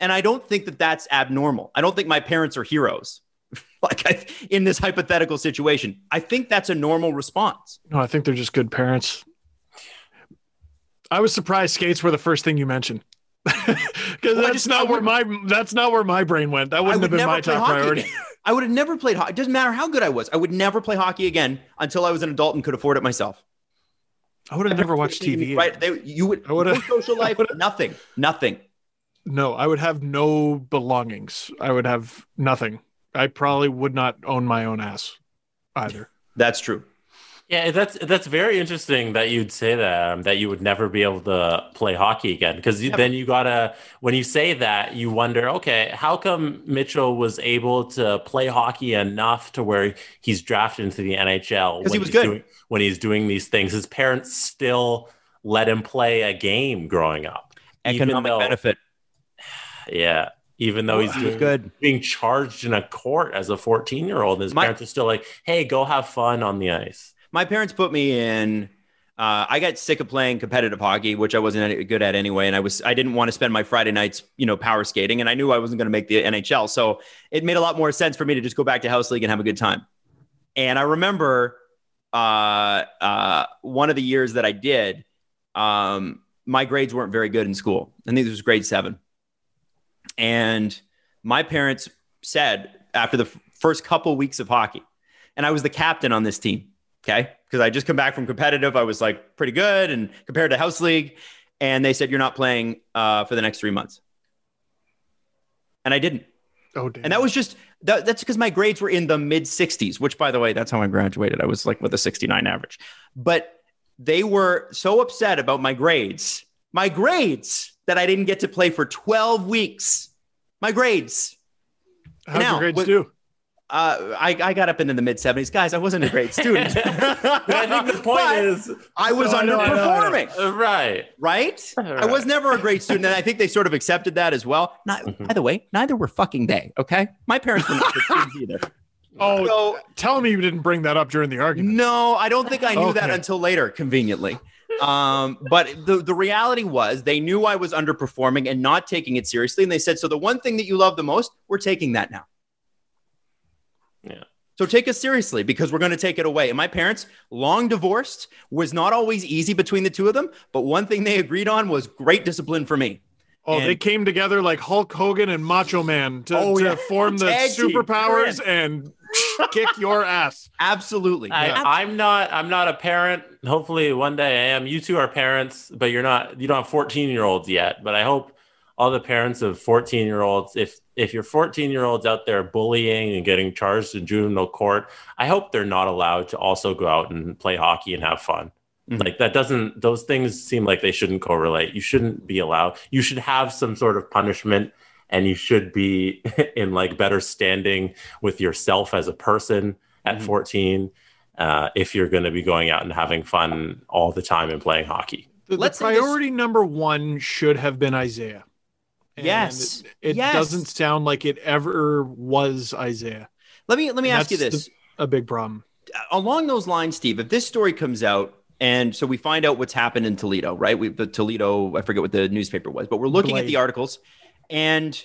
And I don't think that that's abnormal. I don't think my parents are heroes. like I, in this hypothetical situation, I think that's a normal response. No, I think they're just good parents. I was surprised skates were the first thing you mentioned. Because Well, that's just- not I where my that's not where my brain went. That wouldn't I have been my top priority. I would have never played hockey. It doesn't matter how good I was. I would never play hockey again until I was an adult and could afford it myself. I would have never watched TV. Right? They, you would. I would've- no social life. Nothing. Nothing. No, I would have no belongings. I would have nothing. I probably would not own my own ass either. That's true. Yeah, that's that's very interesting that you'd say that um, that you would never be able to play hockey again because then you gotta when you say that you wonder okay how come Mitchell was able to play hockey enough to where he's drafted into the NHL 'Cause he was good. doing, when he's doing these things his parents still let him play a game growing up Economic though- benefit. yeah even though he's He was doing good. being charged in a court as a 14 year old. His My- parents are still like, hey, go have fun on the ice. My parents put me in. Uh, I got sick of playing competitive hockey, which I wasn't good at anyway, and I was I didn't want to spend my Friday nights, you know, power skating, and I knew I wasn't going to make the NHL, so it made a lot more sense for me to just go back to house league and have a good time. And I remember uh, uh, one of the years that I did, um, my grades weren't very good in school. I think this was grade seven, and my parents said after the f- first couple weeks of hockey, and I was the captain on this team. Okay. Because I just come back from competitive. I was like pretty good and compared to house league. And they said, you're not playing uh, for the next three months. And I didn't. Oh, damn. And that was just, that, that's because my grades were in the mid 60s, which by the way, that's how I graduated. I was like with a 69 average. But they were so upset about my grades, my grades, that I didn't get to play for 12 weeks. My grades. How'd now, your grades with- do? Uh, I, I got up into the mid 70s. Guys, I wasn't a great student. I think the point But is, I was No, I know, I know, I underperforming. uh, right. right? I was never a great student, and I think they sort of accepted that as well. Not, Mhm. by the way, neither were fucking they. Okay, my parents were not good students either. Oh, So tell me you didn't bring that up during the argument. no, I don't think I knew that until later, conveniently. Um, but the the reality was they knew I was underperforming and not taking it seriously, and they said, "So the one thing that you love the most, we're taking that now." Yeah. So take us seriously because we're going to take it away. And my parents, long divorced, was not always easy between the two of them. But one thing they agreed on was great discipline for me. Oh, And- they came together like Hulk Hogan and Macho Man to, Oh, to yeah. form the Tag team. superpowers and kick your ass. Absolutely. I, I'm not. I'm not a parent. Hopefully, one day I am. You two are parents, but you're not. You don't have 14 year olds yet. But I hope all the parents of 14 year olds, if if your 14 year olds out there bullying and getting charged in juvenile court, I hope they're not allowed to also go out and play hockey and have fun. Mhm. Like that doesn't. Those things seem like they shouldn't correlate. You shouldn't be allowed. You should have some sort of punishment. And you should be in like better standing with yourself as a person at Mhm. 14 uh, if you're going to be going out and having fun all the time and playing hockey. The, the Let's say this- priority number one should have been Isaiah. And Yes. It, it Yes. doesn't sound like it ever was Isaiah. let me let me And ask you that's this. A big problem. Along those lines, Steve, if this story comes out and so we find out what's happened in Toledo, right? We the Toledo, I forget what the newspaper was, but we're looking at the articles and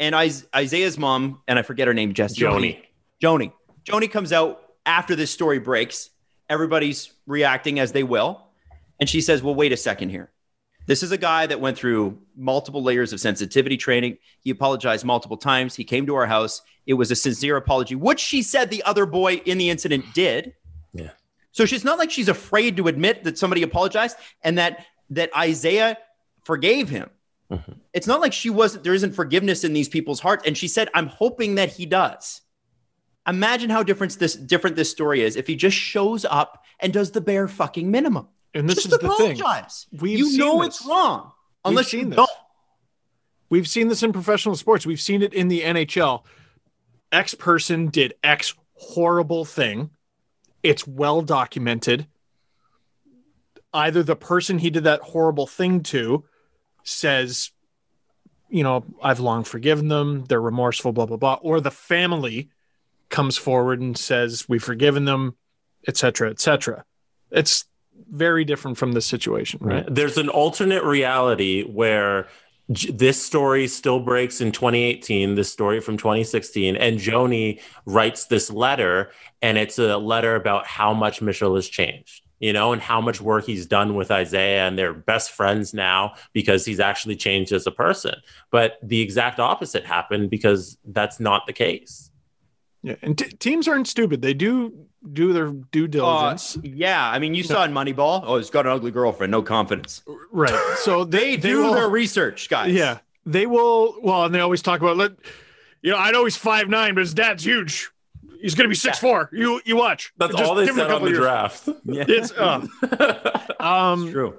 and Is- Isaiah's mom, and I forget her name, Jess Joni. Joni. Joni comes out after this story breaks. Everybody's reacting as they will. And she says, Well, wait a second here. This is a guy that went through multiple layers of sensitivity training. He apologized multiple times. He came to our house. It was a sincere apology, which she said the other boy in the incident did. Yeah. So she's not like she's afraid to admit that somebody apologized and that that Isaiah forgave him. Mhm. It's not like she wasn't there isn't forgiveness in these people's hearts. And she said, I'm hoping that he does. Imagine how different this different this story is if he just shows up and does the bare fucking minimum. And this just is the thing. apologize. We've you know this. it's wrong. Unless seen you this. don't. We've seen this in professional sports. We've seen it in the NHL. X person did X horrible thing. It's well documented. Either the person he did that horrible thing to says, you know, I've long forgiven them, they're remorseful, blah, blah, blah, or the family comes forward and says, We've forgiven them, et cetera, et cetera. It's very different from this situation, right? There's an alternate reality where this story still breaks in 2018, this story from 2016, and Joni writes this letter, and it's a letter about how much Mitchell has changed. You know, and how much work he's done with Isaiah, and they're best friends now because he's actually changed as a person. But the exact opposite happened because that's not the case. Yeah, and t- teams aren't stupid. They do do their due Uh, diligence, yeah, I mean, you saw in Moneyball. Oh, he's got an ugly girlfriend, no confidence. right? So they, They do will, their research, guys. Yeah, they will. Well, and they always talk about let. You know, I know he's five nine, but his dad's huge. He's gonna be six four. You you watch. That's Just all they give him a said on the years. draft. yeah. It's uh, um true.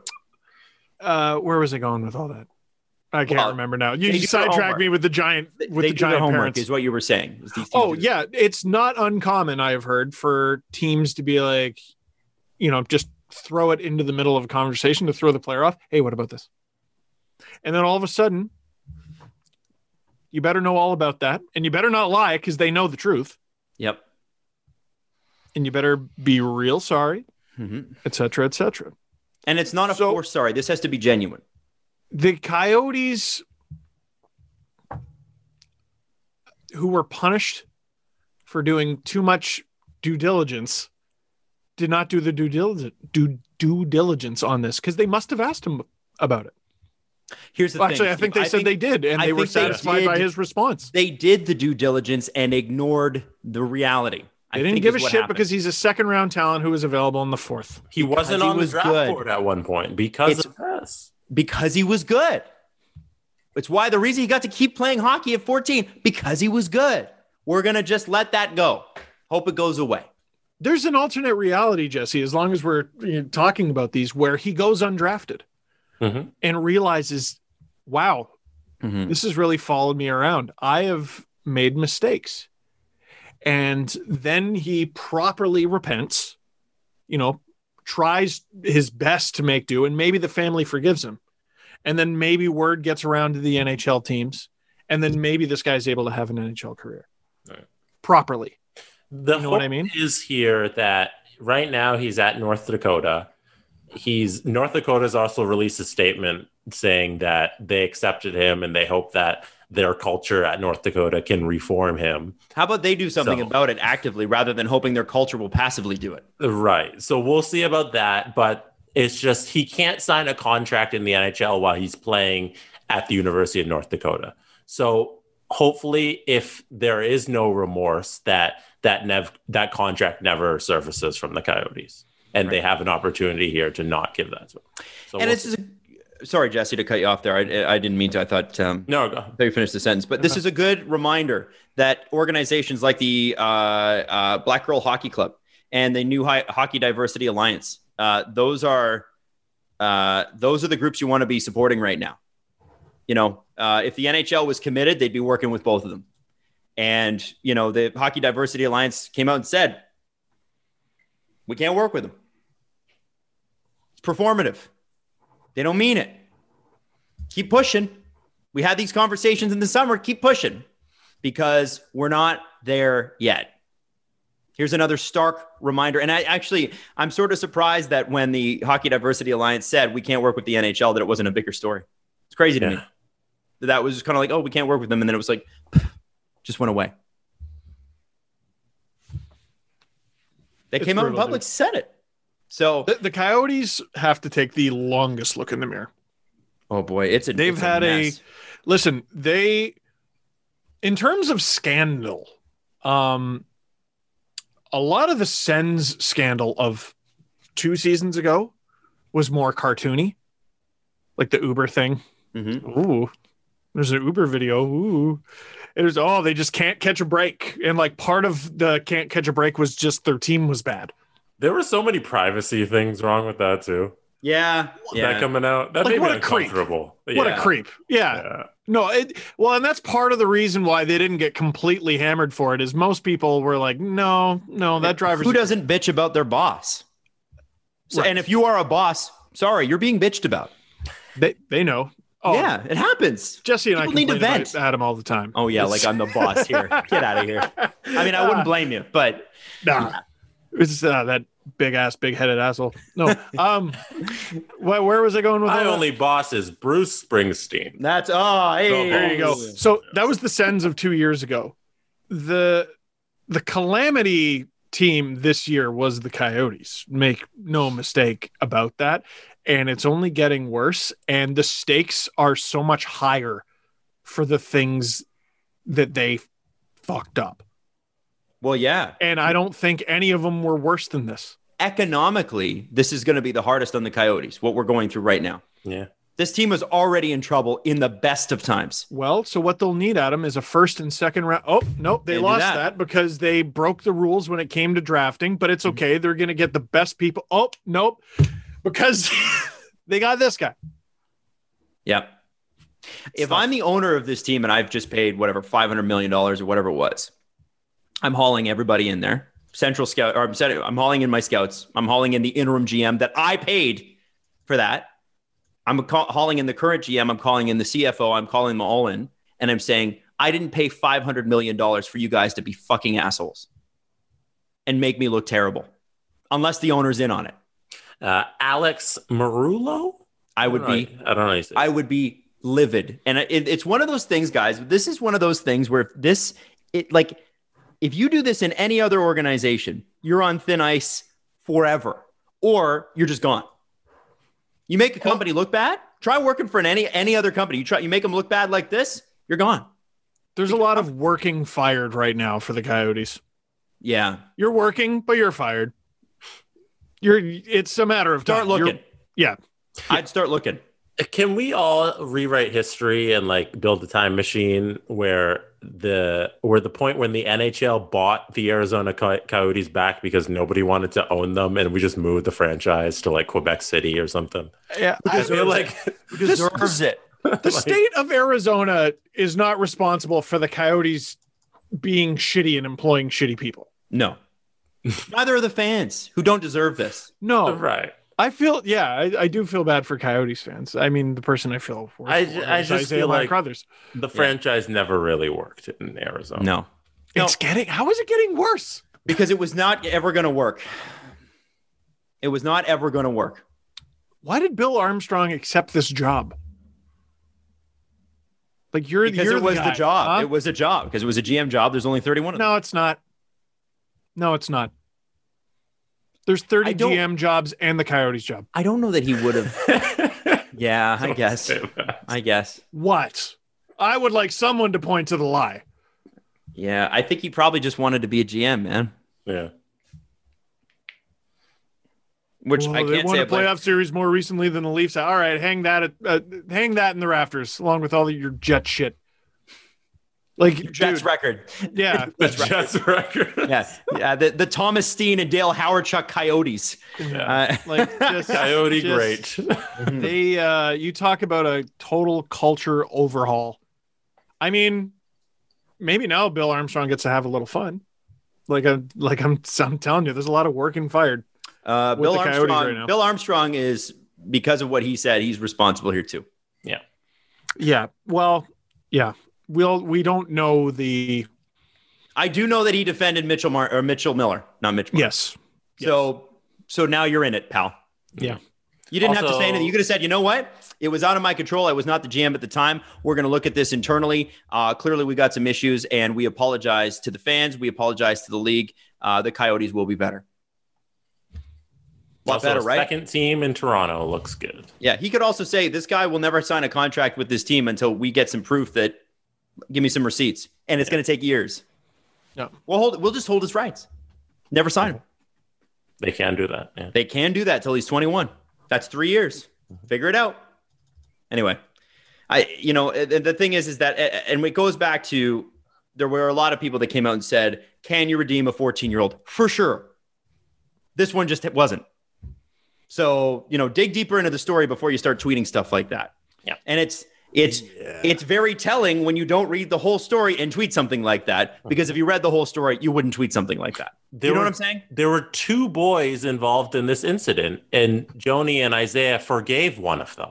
uh where was I going with all that? I can't Well, remember now. You sidetracked me with the giant with they the giant homework, parents. is what you were saying. is these teams Oh yeah, it's not uncommon. I have heard for teams to be like, you know, just throw it into the middle of a conversation to throw the player off. Hey, what about this? And then all of a sudden, you better know all about that, and you better not lie because they know the truth, Yep. and you better be real sorry, mm-hmm. etc. cetera, et cetera. And it's not a So- force. Sorry, this has to be genuine. The coyotes who were punished for doing too much due diligence did not do the due diligence due, due diligence on this because they must have asked him about it. Here's the Well, thing. actually, I think Steve. they said they did, and I they were think they satisfied by his response. they did the due diligence and ignored the reality. I They didn't give a shit happened. because he's a second round talent who was available in the fourth. He wasn't he on was the draft good. board at one point because It's- of this. Because he was good. It's why the reason he got to keep playing hockey at 14 because he was good. We're gonna just let that go. Hope it goes away. There's an alternate reality, Jesse, as long as we're you know, talking about these, where he goes undrafted Mhm. and realizes, wow, Mhm. this has really followed me around. I have made mistakes. And then he properly repents, you know, tries his best to make do, and maybe the family forgives him. And then maybe word gets around to the NHL teams, and then maybe this guy's able to have an NHL career Right. properly. The You know what I mean? is here that right now he's at North Dakota. He's North Dakota's also released a statement saying that they accepted him and they hope that their culture at North Dakota can reform him. How about they do something So- about it actively rather than hoping their culture will passively do it? Right. So we'll see about that, but it's just he can't sign a contract in the NHL while he's playing at the University of North Dakota. So hopefully if there is no remorse that that nev- that contract never surfaces from the Coyotes and they have an opportunity here to not give that to him. So and we'll it's just a, sorry, Jesse, to cut you off there. I, I didn't mean to. I thought um, no go. You finished the sentence, but this is a good reminder that organizations like the uh, uh, Black Girl Hockey Club and the New Hi- Hockey Diversity Alliance, uh, those are uh, those are the groups you want to be supporting right now. You know, uh, if the NHL was committed, they'd be working with both of them. And you know, the Hockey Diversity Alliance came out and said, "We can't work with them. It's performative. They don't mean it. Keep pushing." we had these conversations in the summer. Keep pushing because we're not there yet. Here's another stark reminder. And I actually, I'm sort of surprised that when the Hockey Diversity Alliance said we can't work with the NHL, that it wasn't a bigger story. It's crazy to me. Yeah. That that was kind of like, oh, we can't work with them. And then it was like, just went away. They It's came out in public, dude. said it. So, The, the Coyotes have to take the longest look in the mirror. oh boy, it's a They've it's had a- mess. Listen, they, in terms of scandal, um, a lot of the Sens scandal of two seasons ago was more cartoony, like the Uber thing. Mhm. Ooh, there's an Uber video. Ooh, it was oh they just can't catch a break, and like part of the can't catch a break was just their team was bad. There were so many privacy things wrong with that too. Yeah, That yeah. coming out. That Like, made what me a creep. uncomfortable. What Yeah. a creep! Yeah, Yeah. no, it well, and that's part of the reason why they didn't get completely hammered for it. Is most people were like, no, no, that driver's Who doesn't bitch about their boss? So, Right. and if you are a boss, sorry, you're being bitched about. they they know. Oh, yeah, it happens. Jesse and I People need to complain about vent. Adam all the time. Oh yeah, like I'm the boss here. Get out of here. I mean, I wouldn't blame you, but Nah, it's uh, that big ass, big headed asshole. No, um, where, where was I going with My all that? only boss is Bruce Springsteen. that's oh, hey, There you go. So that was the Sens of two years ago. The the calamity team this year was the Coyotes. Make no mistake about that. And it's only getting worse. And the stakes are so much higher for the things that they fucked up. Well, yeah. And I don't think any of them were worse than this. Economically, this is going to be the hardest on the Coyotes. What we're going through right now. Yeah. This team was already in trouble in the best of times. Well, so what they'll need, Adam, is a first and second round. Oh, nope, they Can't lost that. that. because they broke the rules when it came to drafting, but Mm-hmm. it's okay. They're going to get the best people. Oh, nope, because they got this guy. Yep. If Stuff. I'm the owner of this team and I've just paid whatever $500 million or whatever it was, I'm hauling everybody in there. Central scout, or I'm, I'm hauling in my scouts. I'm hauling in the interim GM that I paid for that. I'm hauling in the current GM. I'm calling in the CFO. I'm calling them all in. And I'm saying, I didn't pay $500 million for you guys to be fucking assholes and make me look terrible unless the owner's in on it. Uh, Alex Meruelo? I would know. be I don't know. how you say it. I would be livid. And it, it's one of those things, guys. This is one of those things where if this, it like, if you do this in any other organization, you're on thin ice forever, or you're just gone. You make a company look bad. Try working for an any any other company. You try, you make them look bad like this, you're gone. There's a lot of working fired right now for the Coyotes. Yeah, You're working, but you're fired. You're. It's a matter of start time. You're- looking. yeah. I'd start looking. Can we all rewrite history and like build a time machine where the where the point when the NHL bought the Arizona Coy- Coyotes back because nobody wanted to own them and we just moved the franchise to like Quebec City or something? Yeah. I feel like Who deserves it? the state of Arizona is not responsible for the Coyotes being shitty and employing shitty people. No. Neither are the fans who don't deserve this. No, right. I feel yeah, I, I do feel bad for Coyotes fans. I mean, the person I feel worse I for I is just Isaiah feel like- Crothers. The franchise never really worked in Arizona. No, No. It's getting how is it getting worse? because it was not ever going to work. It was not ever going to work. Why did Bill Armstrong accept this job? Like you're Because you're it was the, guy, job. huh? It was a job because it was a GM job. There's only 31 of them. no, it's not. No, it's not. There's 30 GM jobs and the Coyotes job. I don't know that he would have. yeah, I Don't guess. I guess. What? I would like someone to point to the lie. Yeah, I think he probably just wanted to be a GM, man. Yeah. Which Well, I they can't won say. a I blame- playoff series more recently than the Leafs. All right, hang that at, uh, hang that in the rafters along with all your Jet shit. Like Jets dude, record. yeah, The Jets record. Yeah, yeah. The, the Thomas Steen and Dale Hawerchuk Coyotes. Uh, like just, Coyote just- great. They uh you talk about a total culture overhaul. I mean, maybe now Bill Armstrong gets to have a little fun. Like I'm like I'm I'm telling you, there's a lot of work and fired. uh, Bill the Armstrong. right now. Bill Armstrong is because of what he said. He's responsible here too. Yeah. Yeah. Well, yeah. We'll we don't know the I do know that he defended Mitchell Mar- or Mitchell Miller, not Mitch. Marner. yes. So so now you're in it, pal. Yeah. You didn't have to say anything. You could have said, you know what? It was out of my control. I was not the GM at the time. We're going to look at this internally. Uh, clearly, we got some issues, and we apologize to the fans. We apologize to the league. Uh, the Coyotes will be better. A lot better, right? Second team in Toronto looks good. Yeah, he could also say this guy will never sign a contract with this team until we get some proof that give me some receipts, and it's going to take years. Yeah. we'll hold. We'll just hold his rights. Never sign him. They can do that. Yeah. They can do that till he's 21. That's three years. Mm-hmm. Figure it out. Anyway, I you know the the thing is is that and it goes back to there were a lot of people that came out and said, "Can you redeem a 14 year old?" For sure. This one just wasn't. So you know, dig deeper into the story before you start tweeting stuff like that. Yeah. and it's it's it's very telling when you don't read the whole story and tweet something like that. Because if you read the whole story, you wouldn't tweet something like that. There you know were- what I'm saying? There were two boys involved in this incident, and Joni and Isaiah forgave one of them.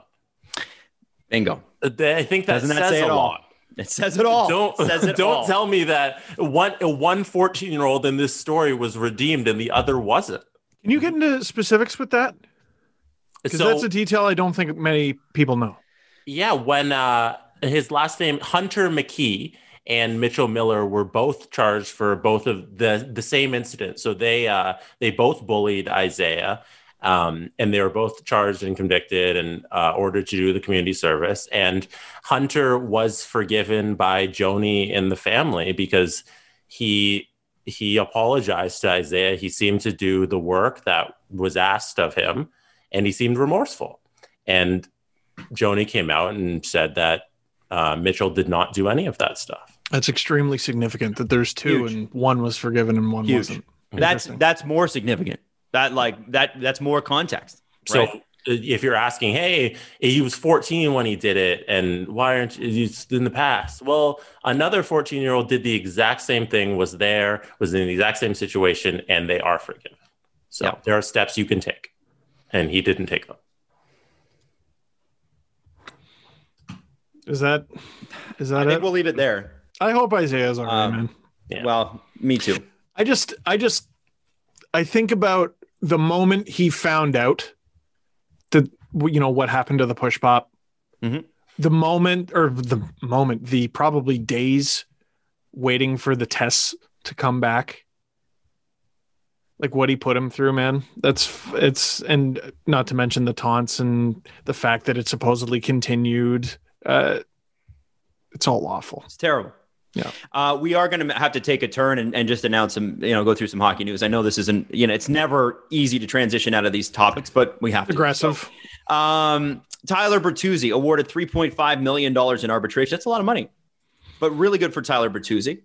Bingo. Uh, I think that Doesn't that says say a it all? lot. It says it all. Don't It says it don't all. tell me that one one 14 year old in this story was redeemed and the other wasn't. Can you get into specifics with that? Because So that's a detail I don't think many people know. Yeah, when uh, his last name Hunter McKee and Mitchell Miller were both charged for both of the the same incident. So they uh, they both bullied Isaiah. Um, and they were both charged and convicted and uh, ordered to do the community service. And Hunter was forgiven by Joni and the family because he he apologized to Isaiah. He seemed to do the work that was asked of him, and he seemed remorseful. And Joni came out and said that uh, Mitchell did not do any of that stuff. That's extremely significant that there's two Huge. and one was forgiven and one Huge. wasn't. That's that's more significant. That like that that's more context. So right? uh, if you're asking, hey, he was 14 when he did it, and why aren't you in the past? Well, another 14 year old did the exact same thing, was there, was in the exact same situation, and they are forgiven. So Yeah. there are steps you can take, and he didn't take them. Is that is that I think it? we'll leave it there. I hope Isaiah's all right, Um, man. Yeah. Well, me too. I just I just I think about the moment he found out that you know what happened to the push pop. Mhm. The moment or the moment, the probably days waiting for the tests to come back. Like what he put him through, man. That's it's and not to mention the taunts and the fact that it supposedly continued. Uh it's all awful. It's terrible. Yeah. Uh, we are going to have to take a turn and, and just announce some, you know, go through some hockey news. I know this isn't, you know, it's never easy to transition out of these topics, but we have to. Aggressive. Um, Tyler Bertuzzi awarded $3.5 million in arbitration. That's a lot of money, but really good for Tyler Bertuzzi.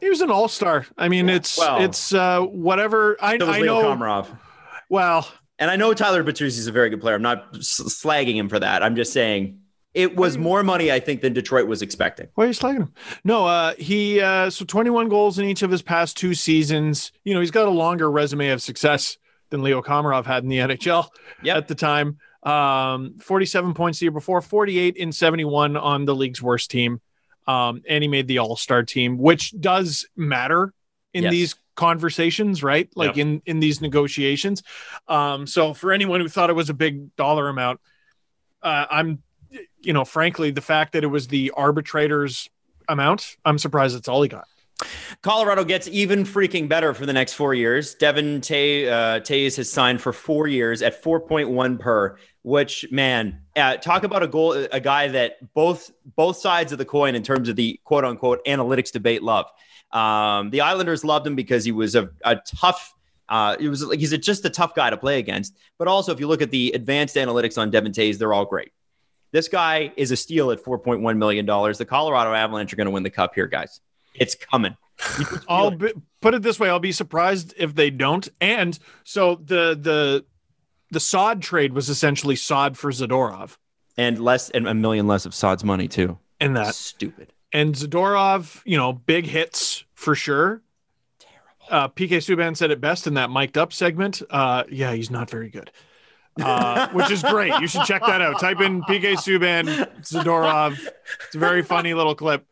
He was an all star. I mean, it's Well- it's uh, whatever. I, I know. Komarov. Well, And I know Tyler Bertuzzi is a very good player. I'm not slagging him for that. I'm just saying it was more money, I think, than Detroit was expecting. why are you slagging him? No, uh, he uh, so 21 goals in each of his past two seasons. You know, he's got a longer resume of success than Leo Komarov had in the NHL Yep. at the time. Um, 47 points the year before, 48 in 71 on the league's worst team. Um, and he made the All Star team, which does matter in Yes. these conversations, right? Like Yep. in in these negotiations. Um, so for anyone who thought it was a big dollar amount, uh, I'm, you know, frankly, the fact that it was the arbitrator's amount, I'm surprised it's all he got. Colorado gets even freaking better for the next four years. Devon Tay, uh, Toews has signed for four years at 4.1 per, which man, uh, talk about a goal, a guy that both both sides of the coin in terms of the quote unquote analytics debate love. Um, the Islanders loved him because he was a, a tough. Uh, it was like he's a, just a tough guy to play against. But also, if you look at the advanced analytics on Devon Toews, they're all great. This guy is a steal at 4.1 million dollars. The Colorado Avalanche are going to win the cup here, guys. It's coming. You just feel I'll be, put it this way: I'll be surprised if they don't. And so the the the Saad trade was essentially Saad for Zadorov, and less and a million less of Saad's money too. and that stupid. and Zadorov, you know, big hits for sure. Uh, PK Subban said it best in that mic'd up segment. Uh, yeah, he's not very good, uh, which is great. You should check that out. Type in PK Subban Zadorov. It's a very funny little clip.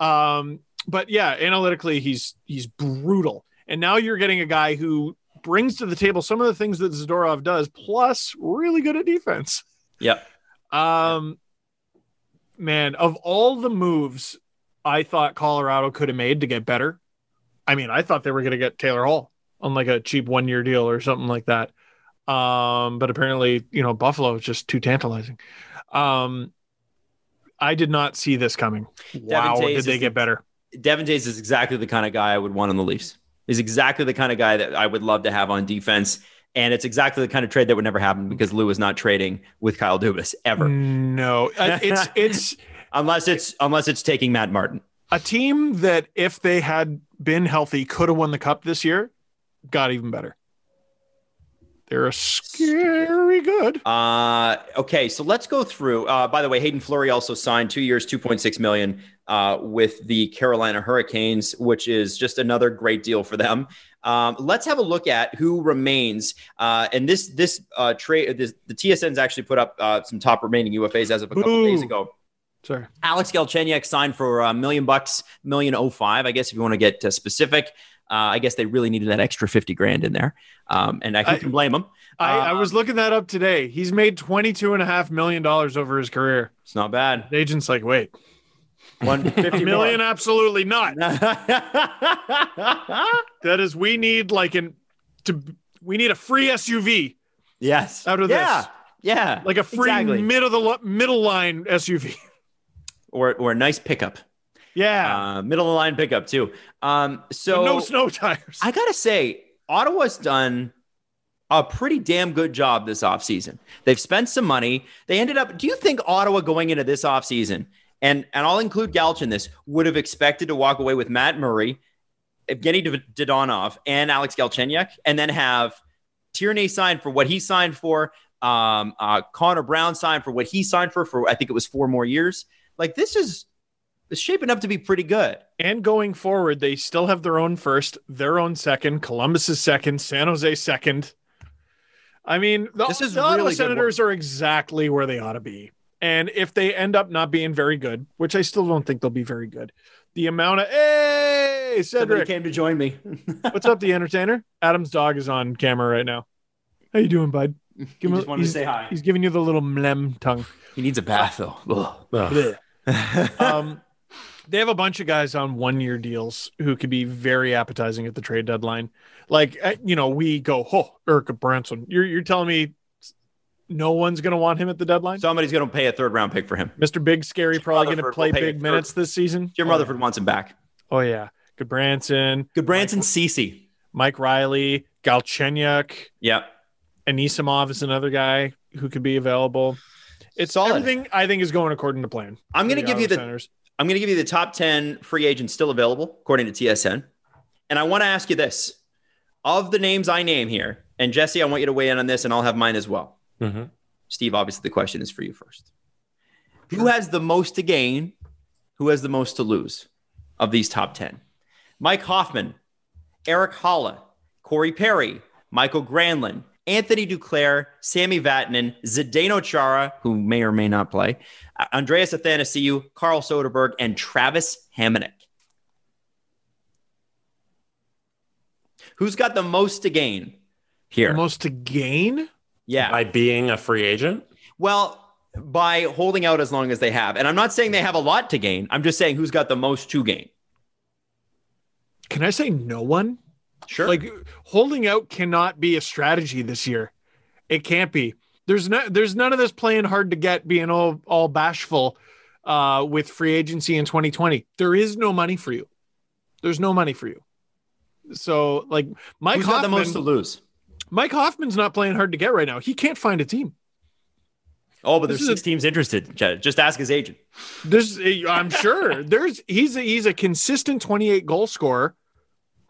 Um, but yeah, analytically, he's he's brutal. And now you're getting a guy who brings to the table some of the things that Zadorov does, plus really good at defense. Yeah. Um, man, of all the moves I thought Colorado could have made to get better, I mean, I thought they were going to get Taylor Hall on like a cheap one year deal or something like that. Um, but apparently, you know, Buffalo is just too tantalizing. Um, I did not see this coming. Wow, Toews did they get better? Devon Toews is exactly the kind of guy I would want on the Leafs. He's exactly the kind of guy that I would love to have on defense. And it's exactly the kind of trade that would never happen because Lou is not trading with Kyle Dubas ever, No, Uh, it's it's unless it's unless it's taking Matt Martin. a team that if they had been healthy could have won the cup this year. Got even better. They're scary good. Uh, okay, so let's go through. Uh, by the way, Hayden Fleury also signed two years, two point six million uh, with the Carolina Hurricanes, which is just another great deal for them. Um, let's have a look at who remains. Uh, and this this uh, trade, this, the TSN's actually put up uh, some top remaining UFAs as of a couple days ago. Sorry. Alex Galchenyuk signed for a million bucks, million oh five. I guess if you want to get uh, specific, uh, I guess they really needed that extra fifty grand in there, um, and I, I- can blame them? I, I Uh, was looking that up today. He's made $22 and a half million dollars over his career. It's not bad. The agent's like, wait, One fifty million? Absolutely not. That is, we need like an to we need a free SUV, yes. Out of yeah. this. Yeah. like a free Exactly. middle of the middle line SUV. or or a nice pickup. Yeah, Uh, middle of the line pickup too. Um, so But no snow tires. I gotta say, Ottawa's done a pretty damn good job this offseason. They've spent some money. They ended up. Do you think Ottawa going into this offseason, and and I'll include Galch in this, would have expected to walk away with Matt Murray, Evgeny Dod- Dadonov, and Alex Galchenyuk, and then have Tierney signed for what he signed for, um, uh, Connor Brown signed for what he signed for for I think it was four more years. Like this is. It's shaping up to be pretty good. and going forward, they still have their own first, their own second, Columbus's second, San Jose second. I mean, the, This is the Ottawa really good Senators are exactly where they ought to be. And if they end up not being very good, which I still don't think they'll be very good, the amount of hey Somebody Cedric, came to join me. what's up, the entertainer? Adam's dog is on camera right now. How you doing, bud? He him a- just wanted to say hi. He's giving you the little mlem tongue. He needs a bath though. Ugh. um, they have a bunch of guys on one year deals who could be very appetizing at the trade deadline. Like, you know, we go, oh, Erik Gudbranson. You're, you're telling me no one's going to want him at the deadline? Somebody's going to pay a third round pick for him. Mr. Big Scary probably going to play big minutes this season. Jim oh, Rutherford wants him back. Oh, yeah. Gudbranson, Good Branson Cece. Mike Reilly, Galchenyuk, Yep. Anisimov is another guy who could be available. It's Solid. everything I think is going according to plan. I'm going to give you the Senators. I'm going to give you the top 10 free agents still available according to TSN. And I want to ask you this. Of the names I name here, and Jesse, I want you to weigh in on this and I'll have mine as well. Mhm. Steve, obviously the question is for you first. Who has the most to gain? Who has the most to lose of these top 10? Mike Hoffman, Erik Haula, Corey Perry, Mikael Granlund, Anthony Duclair, Sami Vatanen, Zdeno Chara, who may or may not play, Andreas Athanasiou, Carl Soderberg, and Travis Hamonic. Who's got the most to gain here? The most to gain? yeah. By being a free agent? Well, by holding out as long as they have. And I'm not saying they have a lot to gain. I'm just saying who's got the most to gain. Can I say no one? Sure. Like holding out cannot be a strategy this year. It can't be. There's no there's none of this playing hard to get being all all bashful uh with free agency in 2020. There is no money for you. There's no money for you. So like Mike who's got the most to lose? Mike Hoffman's not playing hard to get right now. He can't find a team. Oh, but This there's is a- six teams interested. Just ask his agent. There's I'm sure there's he's a, he's a consistent 28 goal scorer.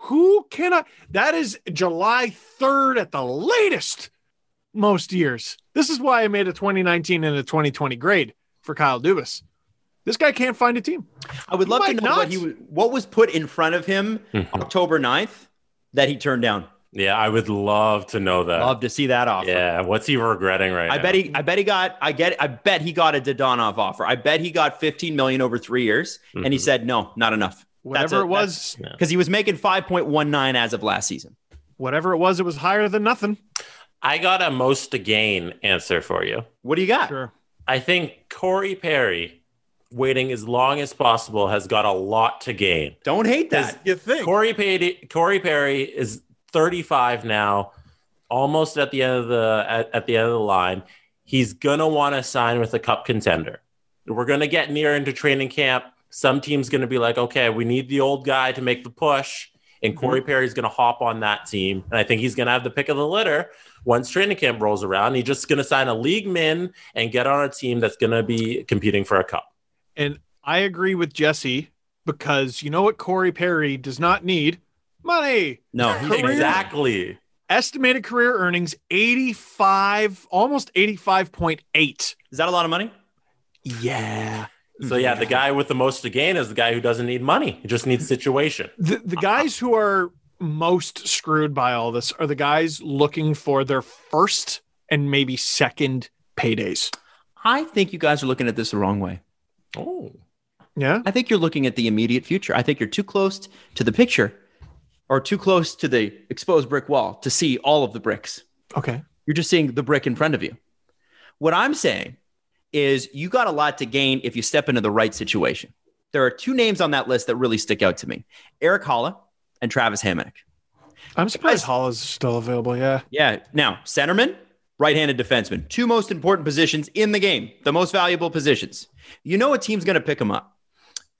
Who can I? that is July 3rd at the latest most years. This is why I made a 2019 and a 2020 grade for Kyle Dubas. This guy can't find a team. I would He love to might know what he what was put in front of him Mhm. October 9th that he turned down. Yeah, I would love to know that. Love to see that offer. yeah, what's he regretting right now? I now? bet he I bet he got I get I bet he got a Dadonov offer. I bet he got 15 million over 3 years and he Mhm. said no, not enough. Whatever it was, Cuz he was making 5.19 as of last season. whatever it was, it was higher than nothing. I got a most to gain answer for you. What do you got? Sure. I think Corey Perry, waiting as long as possible, has got a lot to gain. Don't hate that. You think? Corey Perry, Corey Perry is 35 now. almost at the end of the at, at the end of the line. He's gonna want to sign with a cup contender. We're gonna get near into training camp. Some team's gonna be like, okay, we need the old guy to make the push, and Corey mm-hmm. Perry's gonna hop on that team. And I think he's gonna have the pick of the litter once training camp rolls around. He's just gonna sign a league min and get on a team that's gonna be competing for a cup. And I agree with Jesse because you know what Corey Perry does not need? Money. No, Career- Exactly. Estimated career earnings 85, almost 85.8. is that a lot of money? Yeah. So yeah, the guy with the most to gain is the guy who doesn't need money. He just needs situation. The, the guys who are most screwed by all this are the guys looking for their first and maybe second paydays. I think you guys are looking at this the wrong way. Oh. Yeah. I think you're looking at the immediate future. I think you're too close to the picture or too close to the exposed brick wall to see all of the bricks. Okay. You're just seeing the brick in front of you. What I'm saying is you got a lot to gain if you step into the right situation. There are two names on that list that really stick out to me Erik Haula and Travis Hamonic. I'm surprised Hall is still available. Yeah. Yeah. Now, centerman, right handed defenseman, two most important positions in the game, the most valuable positions. You know a team's going to pick them up.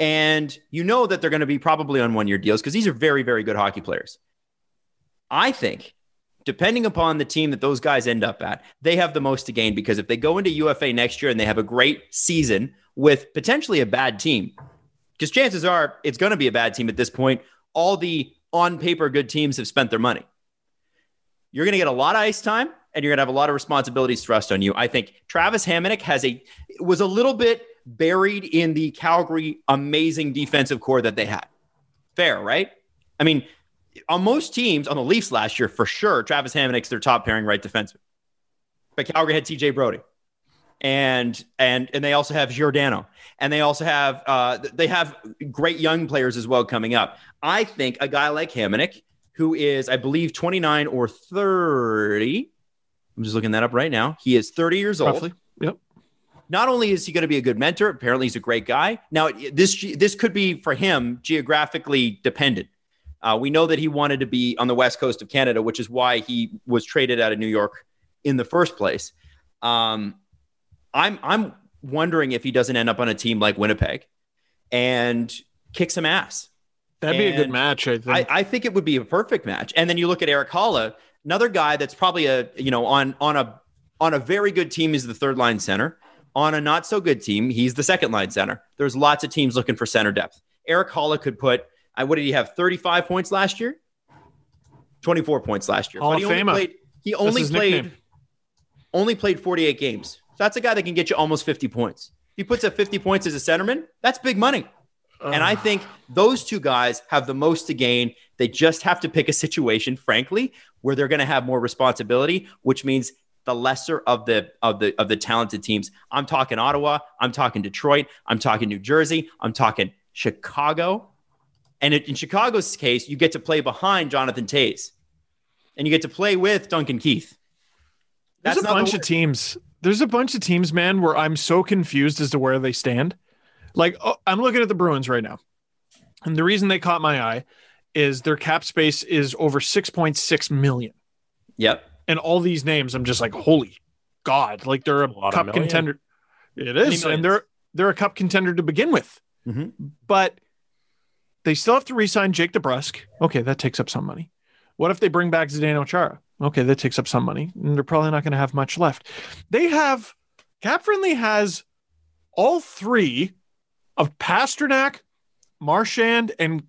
And you know that they're going to be probably on one year deals because these are very, very good hockey players. I think, depending upon the team that those guys end up at, they have the most to gain because if they go into UFA next year and they have a great season with potentially a bad team, because chances are it's going to be a bad team at this point, all the on paper good teams have spent their money you're going to get a lot of ice time and you're going to have a lot of responsibilities thrust on you. I think Travis Hamonic has a was a little bit buried in the Calgary amazing defensive corps that they had. Fair, right? I mean, on most teams on the Leafs last year, for sure, Travis Hamonic's their top pairing right defenseman. But Calgary had TJ Brodie. And and and they also have Giordano. And they also have uh they have great young players as well coming up. I think a guy like Hammonick who is, I believe, 29 or 30. I'm just looking that up right now. He is 30 years old. Yep. Not only is he going to be a good mentor, apparently he's a great guy. Now, this this could be for him geographically dependent. Uh, we know that he wanted to be on the west coast of Canada, which is why he was traded out of New York in the first place. Um, I'm I'm wondering if he doesn't end up on a team like Winnipeg and kick some ass. That'd be a good match, I think. I, I think it would be a perfect match. And then you look at Erik Haula, another guy that's probably a you know on on a on a very good team is the third line center. On a not so good team, he's the second line center. There's lots of teams looking for center depth. Erik Haula could put. I what did he have? 35 points last year. 24 points last year. Hall he of only Famer. played. He only played. nickname. Only played 48 games. So that's a guy that can get you almost 50 points. He puts up 50 points as a centerman, that's big money. And I think those two guys have the most to gain. They just have to pick a situation, frankly, where they're going to have more responsibility, which means the lesser of the of the of the talented teams. I'm talking Ottawa, I'm talking Detroit, I'm talking New Jersey, I'm talking Chicago. And in Chicago's case, you get to play behind Jonathan Toews. And you get to play with Duncan Keith. There's a not the bunch of teams. There's a bunch of teams, man, where I'm so confused as to where they stand. Like, oh, I'm looking at the Bruins right now. And the reason they caught my eye is their cap space is over 6.6 million. Yep. And all these names, I'm just like, holy God. Like they're a, A lot cup million. contender. It is. And they're they're a cup contender to begin with. Mhm. But they still have to re-sign Jake DeBrusk. Okay, that takes up some money. What if they bring back Zdeno Chara? Okay, that takes up some money. And they're probably not going to have much left. They have Cap Friendly has all three of Pastrnak, Marchand, and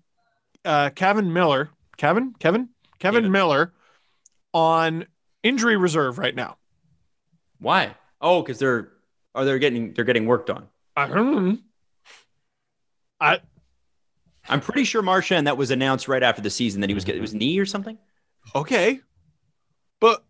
uh, Kevan Miller. Kevin, Kevin, Kevin Kevin. Miller on injury reserve right now. Why? Oh, because they're are they getting they're getting worked on. I don't know. I I'm pretty sure Marchand that was announced right after the season that he was getting it was mm-hmm. knee or something. okay, but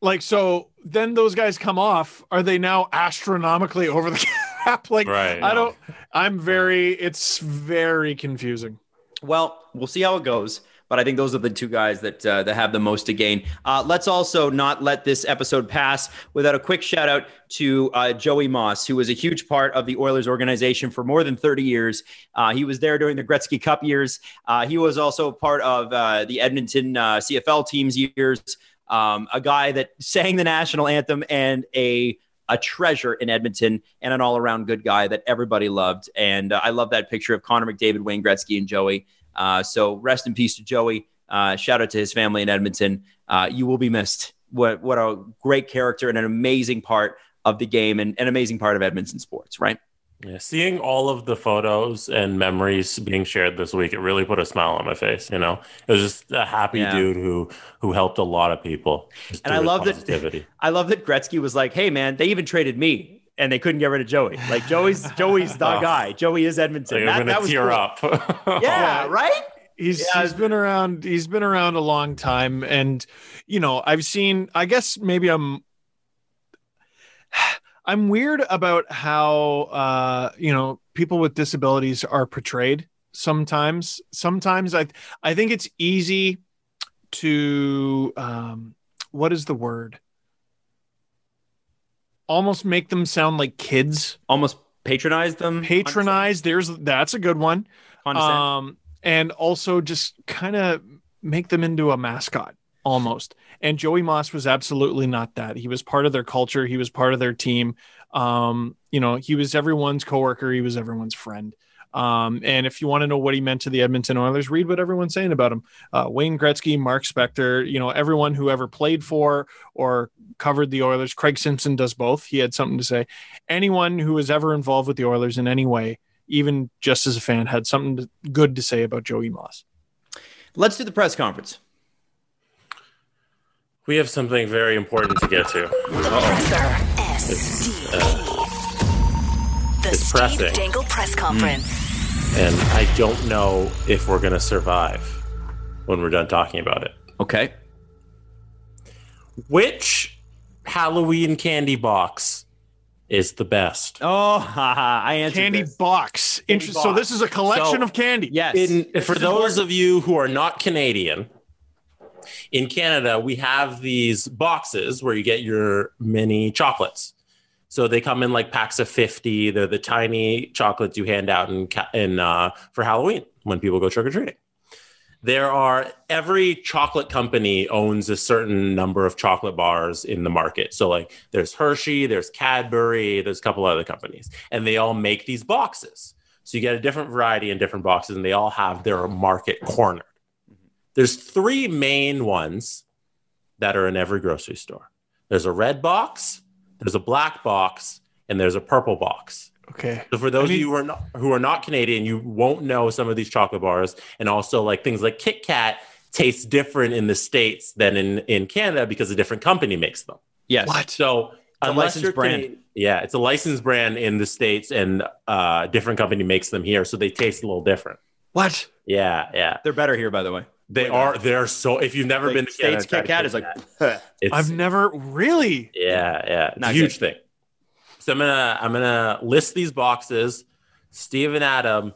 like so, then those guys come off. Are they now astronomically over the cap? Like Right. I don't. I'm very. It's very confusing. Well, we'll see how it goes. But I think those are the two guys that uh, that have the most to gain. Uh, let's also not let this episode pass without a quick shout out to uh, Joey Moss, who was a huge part of the Oilers organization for more than 30 years. Uh, he was there during the Gretzky Cup years. Uh, he was also part of uh, the Edmonton CFL teams years. Um, a guy that sang the national anthem and a a treasure in Edmonton and an all around good guy that everybody loved. And uh, I love that picture of Connor McDavid, Wayne Gretzky, and Joey. Uh, so rest in peace to Joey. Uh, shout out to his family in Edmonton. Uh, you will be missed. What what a great character and an amazing part of the game and an amazing part of Edmonton sports, right? Yeah, seeing all of the photos and memories being shared this week, it really put a smile on my face. You know, it was just a happy Yeah. dude who who helped a lot of people. And I love that- I love that Gretzky was like, "Hey man, they even traded me." And they couldn't get rid of Joey. Like Joey's Joey's the Oh. guy. Joey is Edmonton. Like, I'm that, gonna that was tear cool. up. Yeah, right? He's Yeah. he's been around he's been around a long time and you know, I've seen I guess maybe I'm I'm weird about how uh you know, people with disabilities are portrayed sometimes. Sometimes I I think it's easy to um what is the word? Almost make them sound like kids. Almost patronize them. Patronize, there's that's a good one. Condescend. um, and also just kind of make them into a mascot almost. And Joey Moss was absolutely not that. He was part of their culture. He was part of their team. Um, you know, he was everyone's coworker. He was everyone's friend. Um, and if you want to know what he meant to the Edmonton Oilers, read what everyone's saying about him. Uh, Wayne Gretzky, Mark Spector, you know, everyone who ever played for or covered the Oilers. Craig Simpson does both. He had something to say. Anyone who was ever involved with the Oilers in any way, even just as a fan, had something to, good to say about Joey Moss. Let's do the press conference. we have something very important to get to. SDP. The it's Steve pressing. Dangle press conference. And I don't know if we're going to survive when we're done talking about it. Okay. Which Halloween candy box is the best? Oh, haha, I answered Candy this. box. Interest. So box. this is a collection So- of candy. Yes. In, for those of you who are not Canadian, in Canada, we have these boxes where you get your mini chocolates. So they come in like packs of 50. They're the tiny chocolates you hand out in, in uh, for Halloween when people go trick or treating. There are every chocolate company owns a certain number of chocolate bars in the market. So like there's Hershey, there's Cadbury, there's a couple other companies, and they all make these boxes. So you get a different variety in different boxes, and they all have their market cornered. There's three main ones that are in every grocery store. There's a red box, there's a black box, and there's a purple box. Okay. So for those I mean- of you who are not who are not Canadian, you won't know some of these chocolate bars, and also like things like Kit Kat taste different in the states than in in Canada because a different company makes them. yes. What? So a unless licensed you're brand. Cana- yeah, it's a licensed brand in the states, and uh, different company makes them here, so they taste a little different. What? Yeah, yeah, They're better here, by the way. They are. They're so. If you've never Like, been to Canada, States try Kit to is like, It's, I've never really. Yeah, yeah, it's Not a huge thing. So I'm gonna I'm gonna list these boxes. Steve and Adam,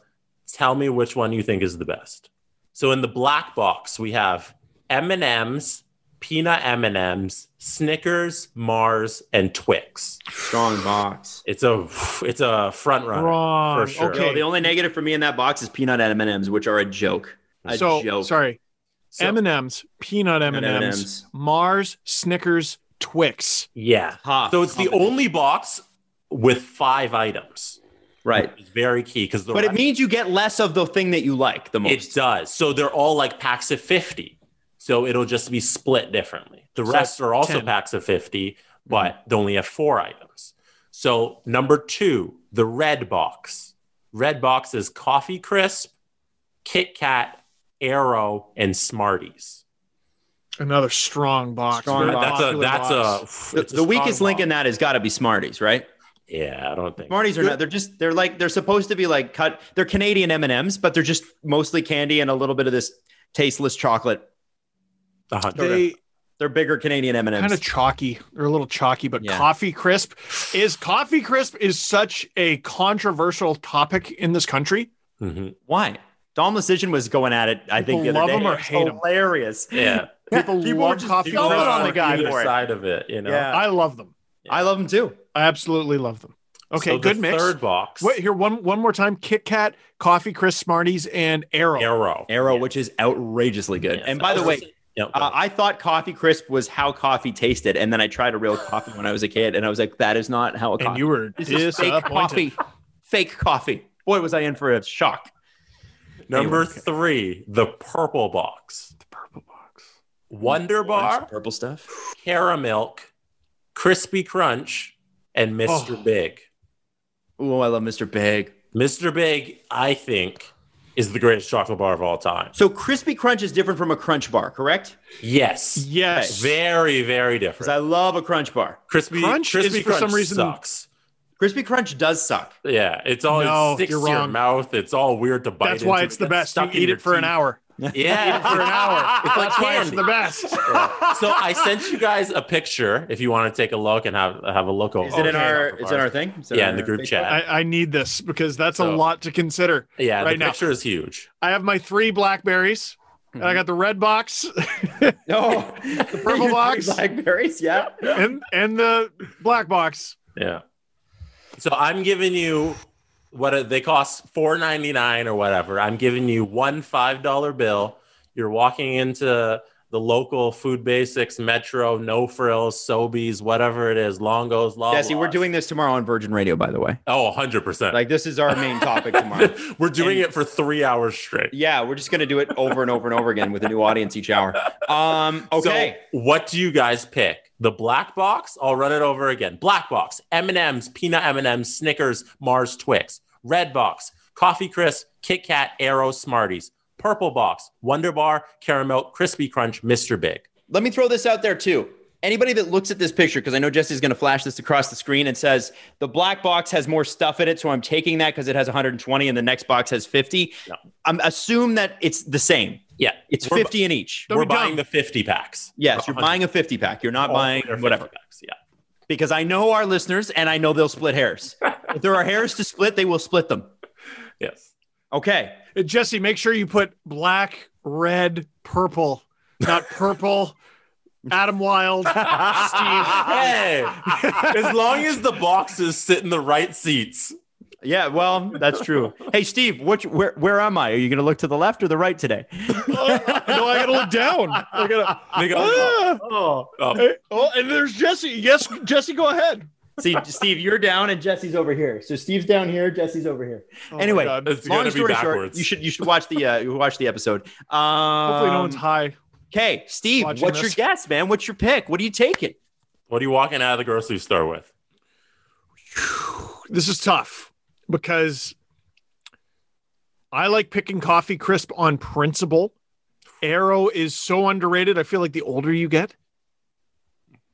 tell me which one you think is the best. So in the black box, we have M and M's, peanut M and M's, Snickers, Mars, and Twix. strong box. It's a it's a front runner Wrong. for sure. Okay. No, the only negative for me in that box is peanut M&Ms, which are a joke. A so joke. sorry. So- M and M's, peanut M and M's, M&Ms. Mars, Snickers, Twix. Yeah. Ha, So it's the only box with five items. right. It's very key because the But it means you get less of the thing that you like the most. It does. So they're all like packs of 50. So it'll just be split differently. The So rest are also 10. packs of 50, mm-hmm. but they only have four items. So number two, the red box. Red box is Coffee Crisp, Kit Kat, Aero, and Smarties. Another strong box. Strong Very box. That's a that's box. a the, it's a weakest strong link in box. that has got to be Smarties, right? Yeah, I don't think. Smarties are not. They're just. They're like. They're supposed to be like cut. They're Canadian M and M's, but they're just mostly candy and a little bit of this tasteless chocolate. A hundred. They They're bigger Canadian M and M's. kind of M's. chalky. They're a little chalky, but Yeah. coffee crisp is coffee crisp is such a controversial topic in this country. Mhm. Why? Dom Decision was going at it. I think the People other love day. him or It's hate him. hilarious. Yeah. People, People were love coffee dumping on the guy either for it. side of it, you know. Yeah. I love them. I love them too. I absolutely love them. Okay, So the good mix. Third box. Wait, here one one more time. Kit Kat, Coffee Crisp, Smarties, and Aero. Aero. Aero, Yeah. which is outrageously good. Yeah. And by the way, Yeah, Uh. I thought coffee crisp was how coffee tasted, and then I tried a real coffee when I was a kid, and I was like, "That is not how a And coffee." you were this is fake coffee. Fake coffee. Boy, was I in for a shock. Number Anyway. three, the purple box. The purple box. Wonder Bunch Bar, purple stuff. Caramilk, Crispy Crunch, and Mr. Oh. Big. Oh, I love Mr. Big. Mr. Big, I think, is the greatest chocolate bar of all time. So crispy crunch is different from a crunch bar, correct? Yes. Yes. Very, very different. I love a crunch bar. Crispy Crunch is Crispy for some reason- sucks. Crispy crunch does suck. Yeah, it's all No, it sticks you're to your mouth. It's all weird to bite. That's why into. it's It the gets best. You stuck in eat it for an hour. Yeah, For an hour. It's like That's why it's candy. the best. so I sent you guys a picture if you want to take a look and have have a look over. Is it in our? Is it in our thing? Is it Yeah, in the group Facebook? chat. I, I need this because that's a lot to consider. Yeah, right the now. picture is huge. I have my three blackberries. and I mm-hmm. got the red box No, oh, the purple box. blackberries. Yeah. and and the black box. Yeah. So I'm giving you what they cost four ninety nine or whatever. I'm giving you one five dollar bill. You're walking into the local Food Basics, Metro, No Frills, Sobeys, whatever it is, Longos, Loblaws. Jesse, we're doing this tomorrow on Virgin Radio, by the way. Oh, 100 percent. Like this is our main topic tomorrow. we're doing And- it for three hours straight. Yeah, we're just gonna do it over and over and over again with a new audience each hour. Um, okay. So what do you guys pick? The black box? I'll run it over again. Black box, M&M's, peanut M&M's, Snickers, Mars Twix. Red box, Coffee Crisp, Kit Kat, Aero, Smarties. Purple box, Wonder Bar, Caramilk, Crispy Crunch, Mr. Big. Let me throw this out there too. Anybody that looks at this picture, because I know Jesse's going to flash this across the screen and says the black box has more stuff in it, so I'm taking that because it has 120 and the next box has 50. No. I'm assume that it's the same. Yeah, It's we're, 50 in each. Don't We're be dumb. buying the 50 packs. Yes, you're buying a 50 pack. You're not All buying their 50 whatever. Packs. Yeah. Because I know our listeners and I know they'll split hairs. if there are hairs to split, they will split them. Yes. Okay. Uh, Jesse, make sure you put black, red, purple, not purple. Adam Wylde, Steve. Hey, as long as the boxes sit in the right seats. Yeah, well, that's true. hey, Steve, which, where where am I? Are you going to look to the left or the right today? no, I gotta look down. I gotta. Go, Ah. Oh, oh, Hey, oh, and there's Jesse. Yes, Jesse, go ahead. see, Steve, you're down and Jesse's over here. So Steve's down here, Jesse's over here. Oh anyway, God. It's long gonna be story short, you should you should watch the uh, you watch the episode. Um, hopefully no one's high. Okay, Steve, what's this. your guess, man? What's your pick? What are you taking? What are you walking out of the grocery store with? This is tough because I like picking coffee crisp on principle. Aero is so underrated. I feel like the older you get,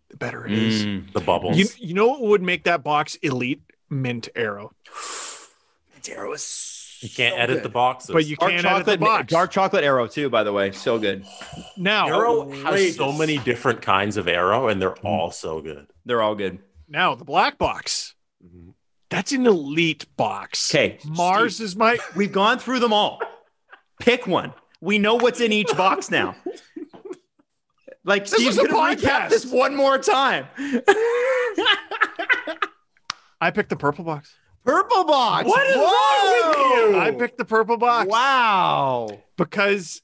the better it is. Mm. The bubbles. You, you know what would make that box elite? Mint Aero. Darrow is You can't edit the boxes. But you dark can't edit the chocolate, box. dark chocolate Aero too. By the way, so good. now, Aero has so many different kinds of Aero, and they're all so good. They're all good. now the black box. That's an elite box. Okay, Mars is my We've gone through them all. Pick one. We know what's in each box now. Like Steve's is a gonna recap podcast. this one more time. I picked the purple box. Purple box. What is wrong with you? I picked the purple box Wow. because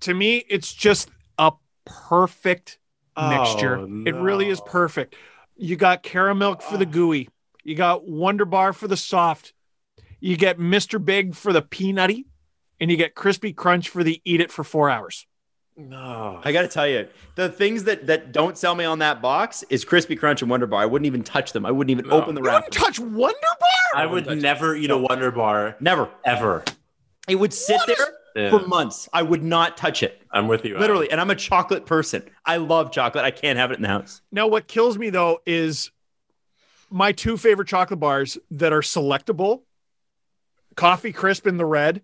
to me it's just a perfect mixture. Oh, It really is perfect. You got caramel for the gooey. You got Wonder Bar for the soft. You get Mr. Big for the peanutty, and you get Crispy Crunch for the eat it for four hours. No. I got to tell you, the things that that don't sell me on that box is Crispy Crunch and Wonder Bar. I wouldn't even touch them. I wouldn't even No. open the You wrap. wouldn't touch Wonder Bar? I would never eat a Wonder Bar Never. ever. It would sit What is- there Yeah, for months. I would not touch it. I'm with you. Literally. And I'm a chocolate person. I love chocolate. I can't have it in the house. Now, what kills me though is my two favorite chocolate bars that are selectable Coffee Crisp in the red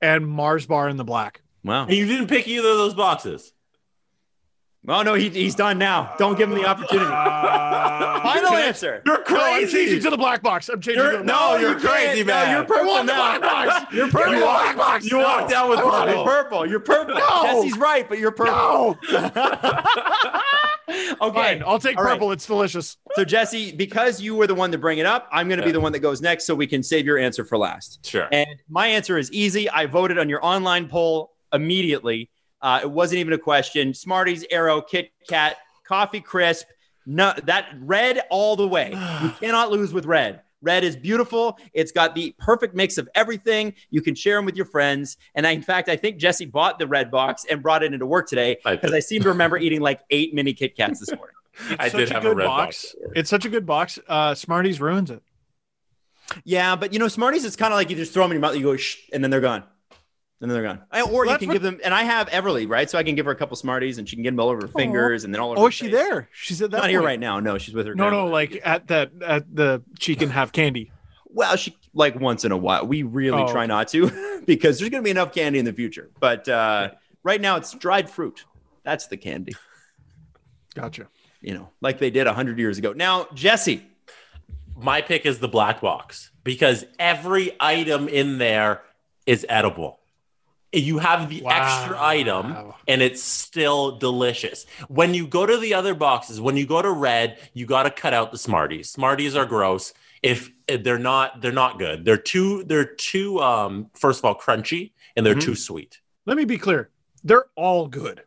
and Mars Bar in the black. Wow. And you didn't pick either of those boxes. Oh no, he, he's done now. Don't give him the opportunity. Uh, Final answer. You're No, I'm changing crazy. to the black box. I'm changing You're- to the no, you're you can't. crazy, No, man. you're purple I want the now. black box. You're purple. Give me the black box. You walked out with You're purple. purple. You're purple. No. Jesse's right, but you're purple. No. okay. Fine, I'll take All right. purple. It's delicious. So Jesse, because you were the one to bring it up, I'm going to be the one that goes next, so we can save your answer for last. Sure. And my answer is easy. I voted on your online poll immediately. Uh, it wasn't even a question. Smarties, Aero, Kit Kat, Coffee Crisp. No, that red all the way. You cannot lose with red. Red is beautiful. It's got the perfect mix of everything. You can share them with your friends. And I, in fact, I think Jesse bought the red box and brought it into work today because did. I seem to remember eating like eight mini Kit Kats this morning. I did have a good red box. box. It's such a good box. Uh, Smarties ruins it. Yeah, but you know, Smarties, it's kind of like you just throw them in your mouth, you go, shh, and then they're gone. And then they're gone. I- or you can what- give them, and I have Everly, right? So I can give her a couple Smarties and she can get them all over her fingers and then all over Oh, her is she there? She's at that. Not here right now. No, she's with her. No, no, like at that at the she can have candy. Well, she like once in a while. We really Oh, try not to because there's going to be enough candy in the future. But uh, right now, it's dried fruit. That's the candy, Gotcha. you know, like they did 100 years ago. Now, Jesse, My pick is the black box because every item in there is edible. You have the Wow. extra item and it's still delicious. When you go to the other boxes, when you go to red, you got to cut out the Smarties. Smarties are gross. If if they're not, they're not good. They're too, they're too, um, first of all, crunchy and they're Mhm. too sweet. Let me be clear. They're all good.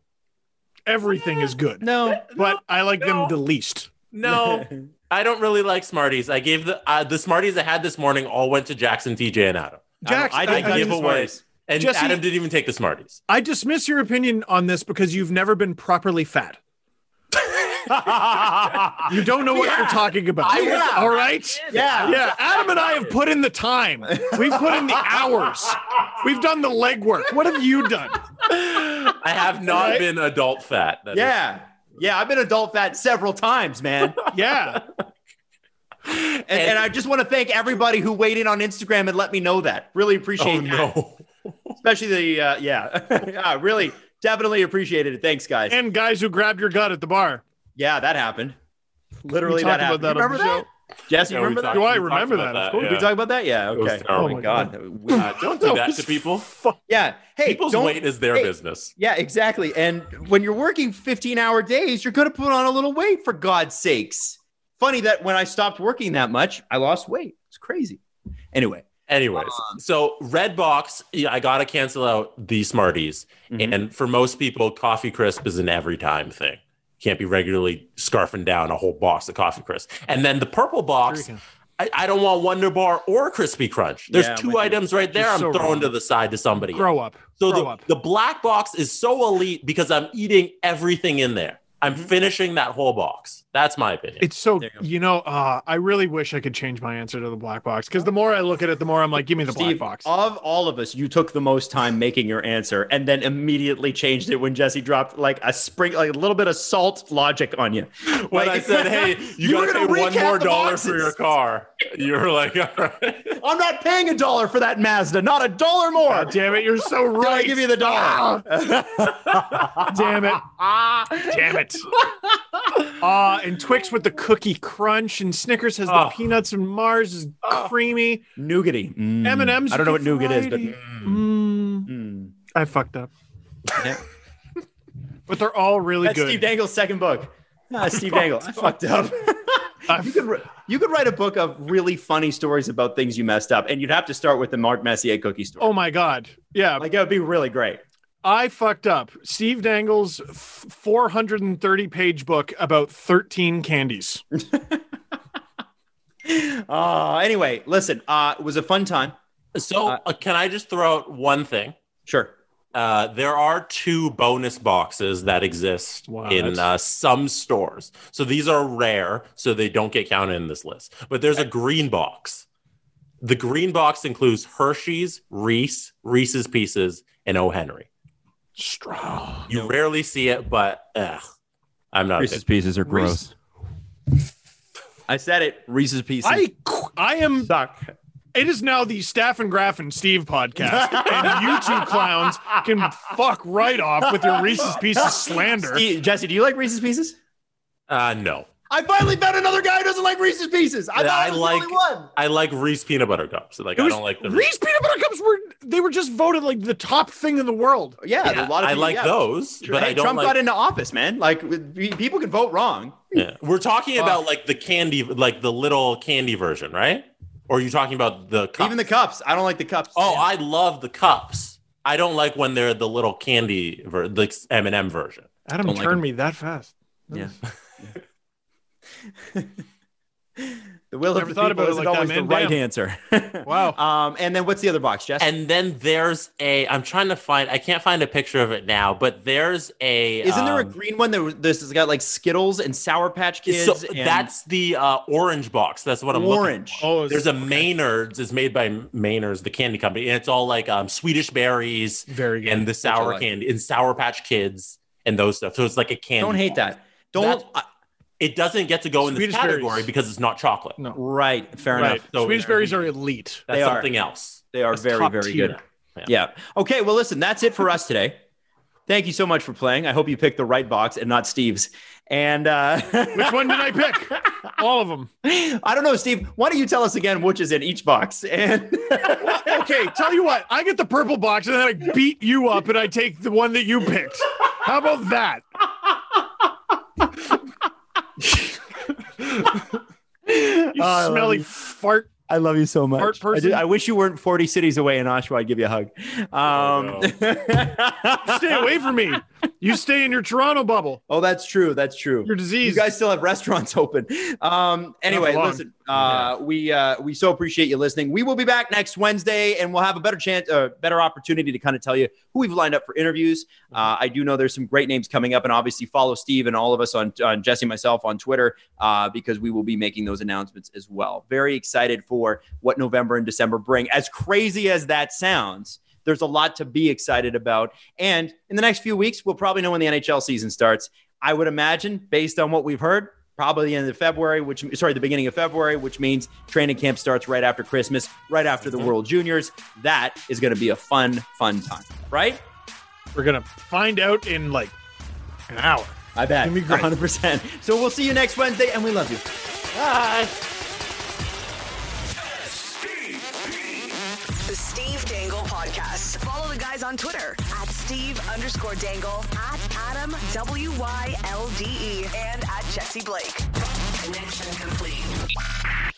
Everything is good. no, But I like no. them the least. No, I don't really like Smarties. I gave the uh, the Smarties I had this morning all went to Jackson, TJ, and Adam. Jackson, I, I, don't- I, I give give away- away. And Jesse- Adam didn't even take the Smarties. I dismiss your opinion on this because you've never been properly fat. You don't know what you're talking about. I will. All right? Yeah. Yeah, Adam and I have put in the time. We've put in the hours. We've done the legwork. What have you done? I have not Right? been adult fat. That is- Yeah. Yeah. I've been adult fat several times, man. Yeah. And, and I just want to thank everybody who weighed in on Instagram and let me know that. Really appreciate Oh that. no. Especially the, uh, yeah. yeah, really, definitely appreciated it. Thanks, guys. And guys who grabbed your gut at the bar. yeah, that happened. Literally, We that happened. about that You on remember the that? Jesse, Yeah, you we remember that? Do I remember about that? Of Did course. we talk about that? Yeah. Okay. Oh my god. Uh, don't do that to people. yeah. Hey, People's don't- weight is their hey, business. Yeah, exactly. And when you're working 15 hour days, you're going to put on a little weight for God's sakes. Funny that when I stopped working that much, I lost weight. It's crazy. Anyway, Anyways, so red box, yeah, I gotta cancel out the Smarties. Mhm. And for most people, coffee crisp is an every time thing. Can't be regularly scarfing down a whole box of coffee crisp. And then the purple box, I, I don't want Wonder Bar or Crispy Crunch. There's Yeah, two items right there. I'm so throwing wrong. to the side to somebody. Grow up. So Grow the, up. the black box is so elite because I'm eating everything in there. I'm Mhm. finishing that whole box. That's my opinion. It's so you you know. Uh, I really wish I could change my answer to the black box because the more I look at it, the more I'm like, give me the Steve, black box. of all of us, you took the most time making your answer and then immediately changed it when Jesse dropped like a spring, like a little bit of salt logic on you. when Like- I said, "Hey, you, You were gotta pay one more dollar boxes. for your car," you were like, "All right." I'm not paying a dollar for that Mazda, not a dollar more. God damn it! You're so Did I right. give you the dollar? Damn it! Damn it! Uh, and Twix with the cookie crunch, and Snickers has the Oh. peanuts, and Mars is creamy. Nougaty. Mm. M&Ms I don't know what you get nougat is, but mm. Mm, Mm. I fucked up, Yeah. but they're all really good. That's good. Steve Dangle's second book. Ah, Steve Dangle. I fucked up. You could ri- you could write a book of really funny stories about things you messed up, and you'd have to start with the Mark Messier cookie story. oh my god! Yeah, like that would be really great. I fucked up. Steve Dangle's 430 page book about 13 candies. Uh, anyway, listen. Uh, it was a fun time. So, Uh, uh, can I just throw out one thing? Sure. Uh, there are two bonus boxes that exist What? in uh, some stores. So these are rare, so they don't get counted in this list. But there's a green box. The green box includes Hershey's, Reese, Reese's Pieces, and O. Henry. Strong. You rarely see it, but ugh, I'm not. a Reese's big- Pieces are Reese- gross. I said it. Reese's Pieces. I I am suck. it is now the Staff and Graff and Steve podcast. and you two clowns can fuck right off with your Reese's Pieces slander. Steve- Jesse, do you like Reese's Pieces? Uh, no, I finally found another guy who doesn't like Reese's Pieces. I Yeah, thought I I was like- the only one. I like Reese peanut butter cups. Like It I don't like the Reese peanut butter cups were they were just voted like the top thing in the world. Yeah, Yeah, a lot of I people- like yeah. those, but hey, I don't Trump like. got into office, man. Like people can vote wrong. Yeah. We're talking about like the candy, like the little candy version, right? Or are you talking about the cups? Even the cups. I don't like the cups. Oh, I love the cups. I don't like when they're the little candy, ver- the M and M version. Adam Don't like turned me that fast. Yeah. The will Never of the thought people about it isn't like that, always the man. right Damn. answer. Wow. Um, and then what's the other box, Jess? And then there's a. I'm trying to find. I can't find a picture of it now, but there's a. Isn't there a um, green one that this has got like Skittles and Sour Patch Kids? So and that's the uh, orange box. That's what I'm looking orange. for. Oh, There's a Maynard's. It's made by Maynard's, the candy company, and it's all like um, Swedish berries very good. and the sour like. candy and Sour Patch Kids and those stuff. So it's like a candy. Don't hate box. that. Don't. That's- I- It doesn't get to go in Swedish this category berries. because it's not chocolate. no. right. Fair Right. enough. So- Swedish berries are elite. That's They are. something else. They are That's very, very tier. good. Yeah. Okay. Well, listen, that's it for us today. Thank you so much for playing. I hope you picked the right box and not Steve's. And uh, Which one did I pick? All of them. I don't know, Steve. Why don't you tell us again which is in each box? And Okay, tell you what, I get the purple box and then I beat you up and I take the one that you picked. How about that? you Oh, smelly fart. I love you so much. Fart I, person? do- I wish you weren't 40 cities away in Oshawa. I'd give you a hug. Um, Stay away from me. You stay in your Toronto bubble. oh, that's true. That's true. Your disease. You guys still have restaurants open. Um, anyway, listen, uh, we uh, we so appreciate you listening. We will be back next Wednesday, and we'll have a better chance, uh, better opportunity to kind of tell you who we've lined up for interviews. Uh, I do know there's some great names coming up, and obviously follow Steve and all of us on, on Jesse and myself on Twitter uh, because we will be making those announcements as well. Very excited for what November and December bring. As crazy as that sounds. There's a lot to be excited about. And in the next few weeks, we'll probably know when the NHL season starts. I would imagine, based on what we've heard, probably the end of February, which sorry, the beginning of February, which means training camp starts right after Christmas, right after the mm-hmm. World Juniors. That is going to be a fun, fun time, right? We're gonna find out in like an hour. I bet, It's gonna be great. 100%. So we'll see you next Wednesday, and we love you. Bye. Twitter at Steve underscore Dangle, at Adam W Y L D E, and at Jesse Blake. Connection complete.